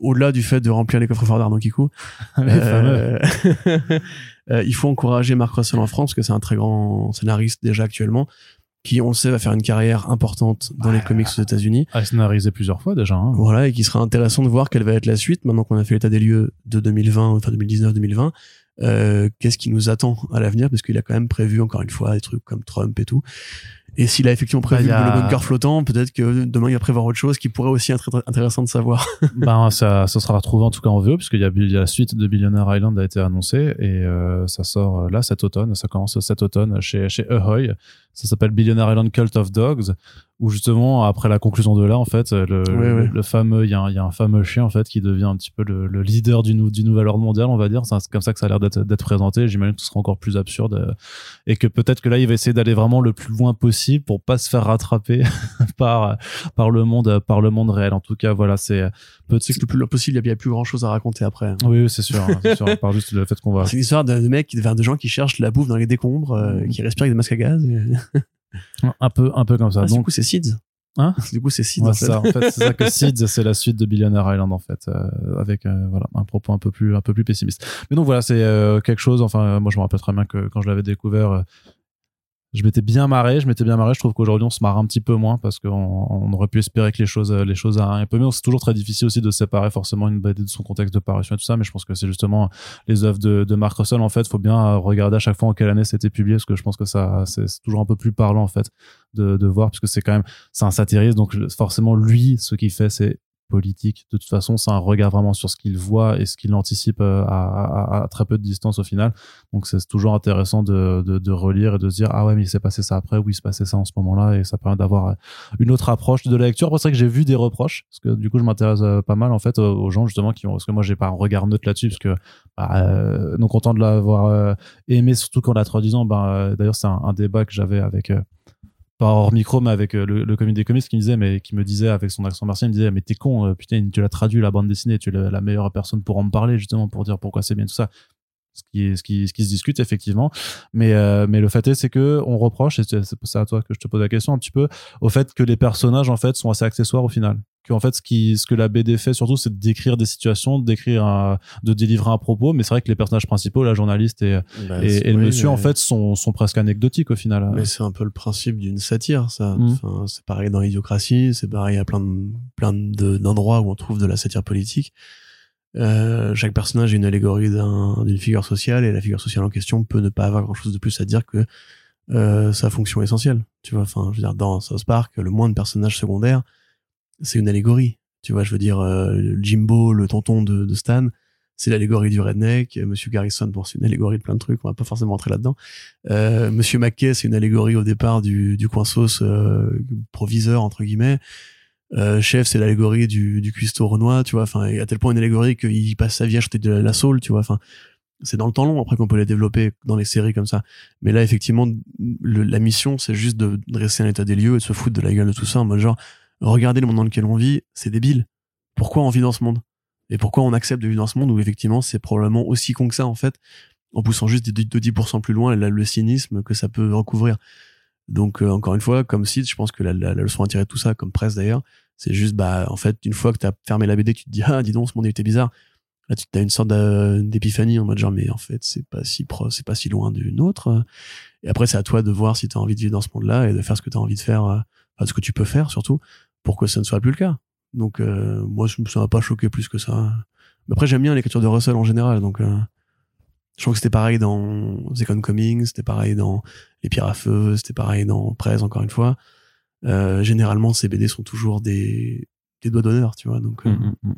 au-delà du fait de remplir les coffres forts d'Arnaud Kikou, euh, euh, il faut encourager Marc Russell en France, parce que c'est un très grand scénariste déjà actuellement, qui, on le sait, va faire une carrière importante dans les comics aux États-Unis. A scénarisé plusieurs fois déjà. Hein. Voilà, et qui sera intéressant de voir quelle va être la suite, maintenant qu'on a fait l'état des lieux de 2020, enfin 2019-2020. Euh, qu'est-ce qui nous attend à l'avenir, parce qu'il a quand même prévu, encore une fois, des trucs comme Trump et tout. Et s'il a effectivement prévu bah, le bunker flottant, peut-être que demain il va prévoir autre chose qui pourrait aussi être intéressant de savoir. ben ça, ça sera retrouvé en tout cas en VO puisqu'il y a, il y a la suite de Billionaire Island a été annoncée et euh, ça sort euh, là cet automne. Ça commence cet automne chez chez Ahoy. Ça s'appelle Billionaire Island Cult of Dogs où justement après la conclusion de là en fait le, le, fameux il y, a un, y a un fameux chien en fait qui devient un petit peu le, le leader du, du nouvel ordre mondial on va dire. C'est comme ça que ça a l'air d'être présenté. J'imagine que ce sera encore plus absurde euh, et que peut-être que là il va essayer d'aller vraiment le plus loin possible pour pas se faire rattraper par par le monde par le monde réel. En tout cas voilà c'est peut-être que le plus loin possible il y a plus grand chose à raconter après hein. oui, c'est sûr hein, c'est sûr par juste le fait qu'on va c'est une histoire de, de mecs de gens qui cherchent la bouffe dans les décombres euh, qui respirent avec des masques à gaz un peu, un peu comme ça. Ah, Donc, du coup, c'est Seeds. Hein du coup, c'est Seeds. en fait. Ça, en fait, c'est ça que Seeds, c'est la suite de Billionaire Island, en fait, euh, avec euh, voilà un propos un peu plus, un peu plus pessimiste. Mais donc voilà, c'est euh, quelque chose. Enfin, moi, je me rappelle très bien que quand je l'avais découvert, je m'étais bien marré, je m'étais bien marré. Je trouve qu'aujourd'hui on se marre un petit peu moins parce qu'on on aurait pu espérer que les choses, les choses un peu mieux. C'est toujours très difficile aussi de séparer forcément une BD de son contexte de parution et tout ça, mais je pense que c'est justement les œuvres de, de Mark Russell en fait. Faut bien regarder à chaque fois en quelle année c'était publié parce que je pense que ça c'est toujours un peu plus parlant en fait de, de voir parce que c'est quand même c'est un satiriste donc forcément lui ce qu'il fait c'est politique. De toute façon, c'est un regard vraiment sur ce qu'il voit et ce qu'il anticipe euh, à, très peu de distance au final. Donc c'est toujours intéressant de, de, relire et de se dire ah ouais mais il s'est passé ça après, oui il s'est passé ça en ce moment-là et ça permet d'avoir euh, une autre approche de la lecture. C'est vrai que j'ai vu des reproches parce que du coup je m'intéresse euh, pas mal en fait aux gens justement qui ont parce que moi j'ai pas un regard neutre là-dessus parce que bah, euh, non content de l'avoir aimé surtout quand on a 3 ans. Bah, d'ailleurs c'est un, débat que j'avais avec pas hors micro, mais avec euh, le, le comité des comics qui me disait, mais qui me disait avec son accent martien, il me disait, mais t'es con, euh, putain, tu l'as traduit la bande dessinée, tu es la, meilleure personne pour en parler, justement, pour dire pourquoi c'est bien tout ça. Ce qui, ce qui, ce qui se discute effectivement, mais euh, mais le fait est c'est que on reproche et c'est à toi que je te pose la question un petit peu au fait que les personnages en fait sont assez accessoires au final. Que en fait ce qui ce que la BD fait surtout c'est de décrire des situations de décrire un, de délivrer un propos. Mais c'est vrai que les personnages principaux la journaliste et bah, et, le monsieur en fait sont sont presque anecdotiques au final. Mais c'est un peu le principe d'une satire ça. Mmh. enfin, c'est pareil dans l'idiocratie c'est pareil à plein de plein d'endroits où on trouve de la satire politique euh, chaque personnage est une allégorie d'une figure sociale et la figure sociale en question peut ne pas avoir grand chose de plus à dire que euh, sa fonction essentielle tu vois enfin je veux dire dans South Park le moins de personnages secondaires c'est une allégorie. Tu vois, je veux dire, euh, Jimbo, le tonton de, de Stan, c'est l'allégorie du redneck. Monsieur Garrison, bon, c'est une allégorie de plein de trucs. On va pas forcément entrer là-dedans. Euh, Monsieur McKay, c'est une allégorie au départ du, du coin sauce euh, proviseur entre guillemets. Euh, chef, c'est l'allégorie du, du cuistot renois, tu vois. Enfin, à tel point une allégorie qu'il passe sa vie à acheter de la, saule, tu vois. Enfin, c'est dans le temps long après qu'on peut les développer dans les séries comme ça. Mais là, effectivement, la mission, c'est juste de dresser un état des lieux et de se foutre de la gueule de tout ça en mode genre, regardez le monde dans lequel on vit, c'est débile. Pourquoi on vit dans ce monde? Et pourquoi on accepte de vivre dans ce monde où effectivement c'est probablement aussi con que ça en fait, en poussant juste de 10% plus loin le cynisme que ça peut recouvrir. Donc euh, encore une fois, comme site, je pense que la, leçon à tirer de tout ça, comme presse d'ailleurs, C'est juste, bah, en fait, une fois que t'as fermé la BD, tu te dis, ah, dis donc, ce monde était bizarre. Là, tu as une sorte d'épiphanie en mode genre, mais en fait, c'est pas si pro, c'est pas si loin d'une autre. Et après, c'est à toi de voir si tu as envie de vivre dans ce monde-là et de faire ce que tu as envie de faire, euh, enfin, ce que tu peux faire surtout, pour que ça ne soit plus le cas. Donc, euh, moi, ça m'a pas choqué plus que ça. Mais après, j'aime bien l'écriture de Russell en général, donc euh, je trouve que c'était pareil dans Second Coming, c'était pareil dans Les Pierres à Feu, c'était pareil dans Prez, encore une fois. Euh, généralement, ces BD sont toujours des, des doigts d'honneur, tu vois. Donc, euh, Mm, mm, mm.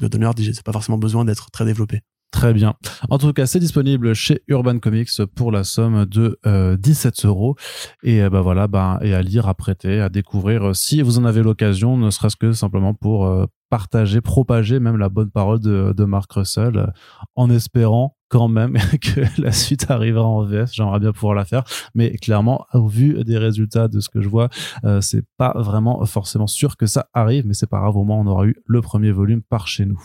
doigts d'honneur, c'est pas forcément besoin d'être très développé. Très bien. En tout cas, c'est disponible chez Urban Comics pour la somme de euh, 17 euros. Et euh, bah voilà, bah, et à lire, à prêter, à découvrir euh, si vous en avez l'occasion, ne serait-ce que simplement pour euh, partager, propager même la bonne parole de, de Mark Russell, en espérant quand même que la suite arrivera en VF. J'aimerais bien pouvoir la faire, mais clairement, au vu des résultats de ce que je vois, euh, c'est pas vraiment forcément sûr que ça arrive, mais c'est pas grave, au moins on aura eu le premier volume par chez nous.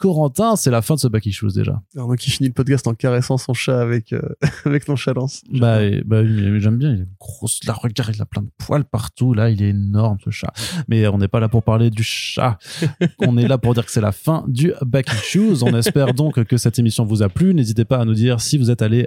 Corentin, c'est la fin de ce Back Issues déjà. Alors, moi qui finis le podcast en caressant son chat avec, euh, avec nonchalance. Bah, et- bah oui, mais j'aime bien. Il a une grosse. Là, regarde, il a plein de poils partout. Là, il est énorme, ce chat. Mais on n'est pas là pour parler du chat. on est là pour dire que c'est la fin du Back Issues. On espère donc que cette émission vous a plu. N'hésitez pas à nous dire si vous êtes allé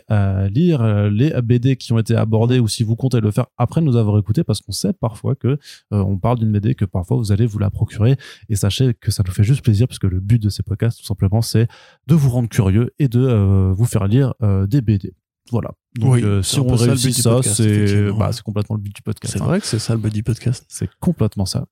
lire euh, les BD qui ont été abordés ou si vous comptez le faire après nous avoir écouté parce qu'on sait parfois que euh, on parle d'une BD que parfois vous allez vous la procurer et sachez que ça nous fait juste plaisir parce que le but de ces podcasts tout simplement c'est de vous rendre curieux et de euh, vous faire lire euh, des BD. Voilà. Donc, Oui, euh, c'est si on ça réussit but du ça, c'est bah, complètement le but du podcast. C'est hein. vrai que c'est ça le buddy podcast. C'est complètement ça.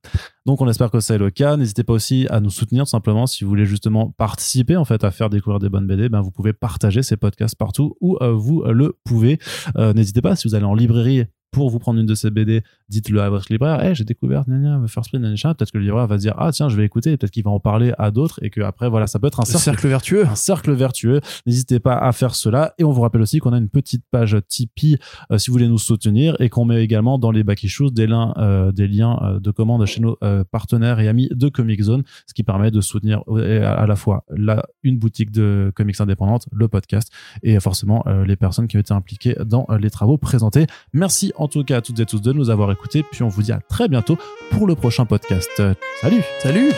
Donc on espère que c'est le cas. N'hésitez pas aussi à nous soutenir tout simplement si vous voulez justement participer en fait à faire découvrir des bonnes BD. Ben vous pouvez partager ces podcasts partout où euh, vous le pouvez. Euh, N'hésitez pas si vous allez en librairie pour vous prendre une de ces BD, dites-le à votre libraire. Hey, j'ai découvert gna First Print. Peut-être que le libraire va se dire ah tiens je vais écouter. Peut-être qu'il va en parler à d'autres et que après voilà ça peut être un Le cercle cercle vertueux. un cercle vertueux. N'hésitez pas à faire cela. Et on vous rappelle aussi qu'on a une petite page Tipeee euh, si vous voulez nous soutenir et qu'on met également dans les back issues des, liens, euh, des liens euh, de commande chez nos partenaires et amis de Comic Zone, ce qui permet de soutenir à, à la fois la, une boutique de comics indépendante, le podcast et forcément les personnes qui ont été impliquées dans les travaux présentés. Merci en tout cas à toutes et tous de nous avoir écoutés. Puis on vous dit à très bientôt pour le prochain podcast. Salut Salut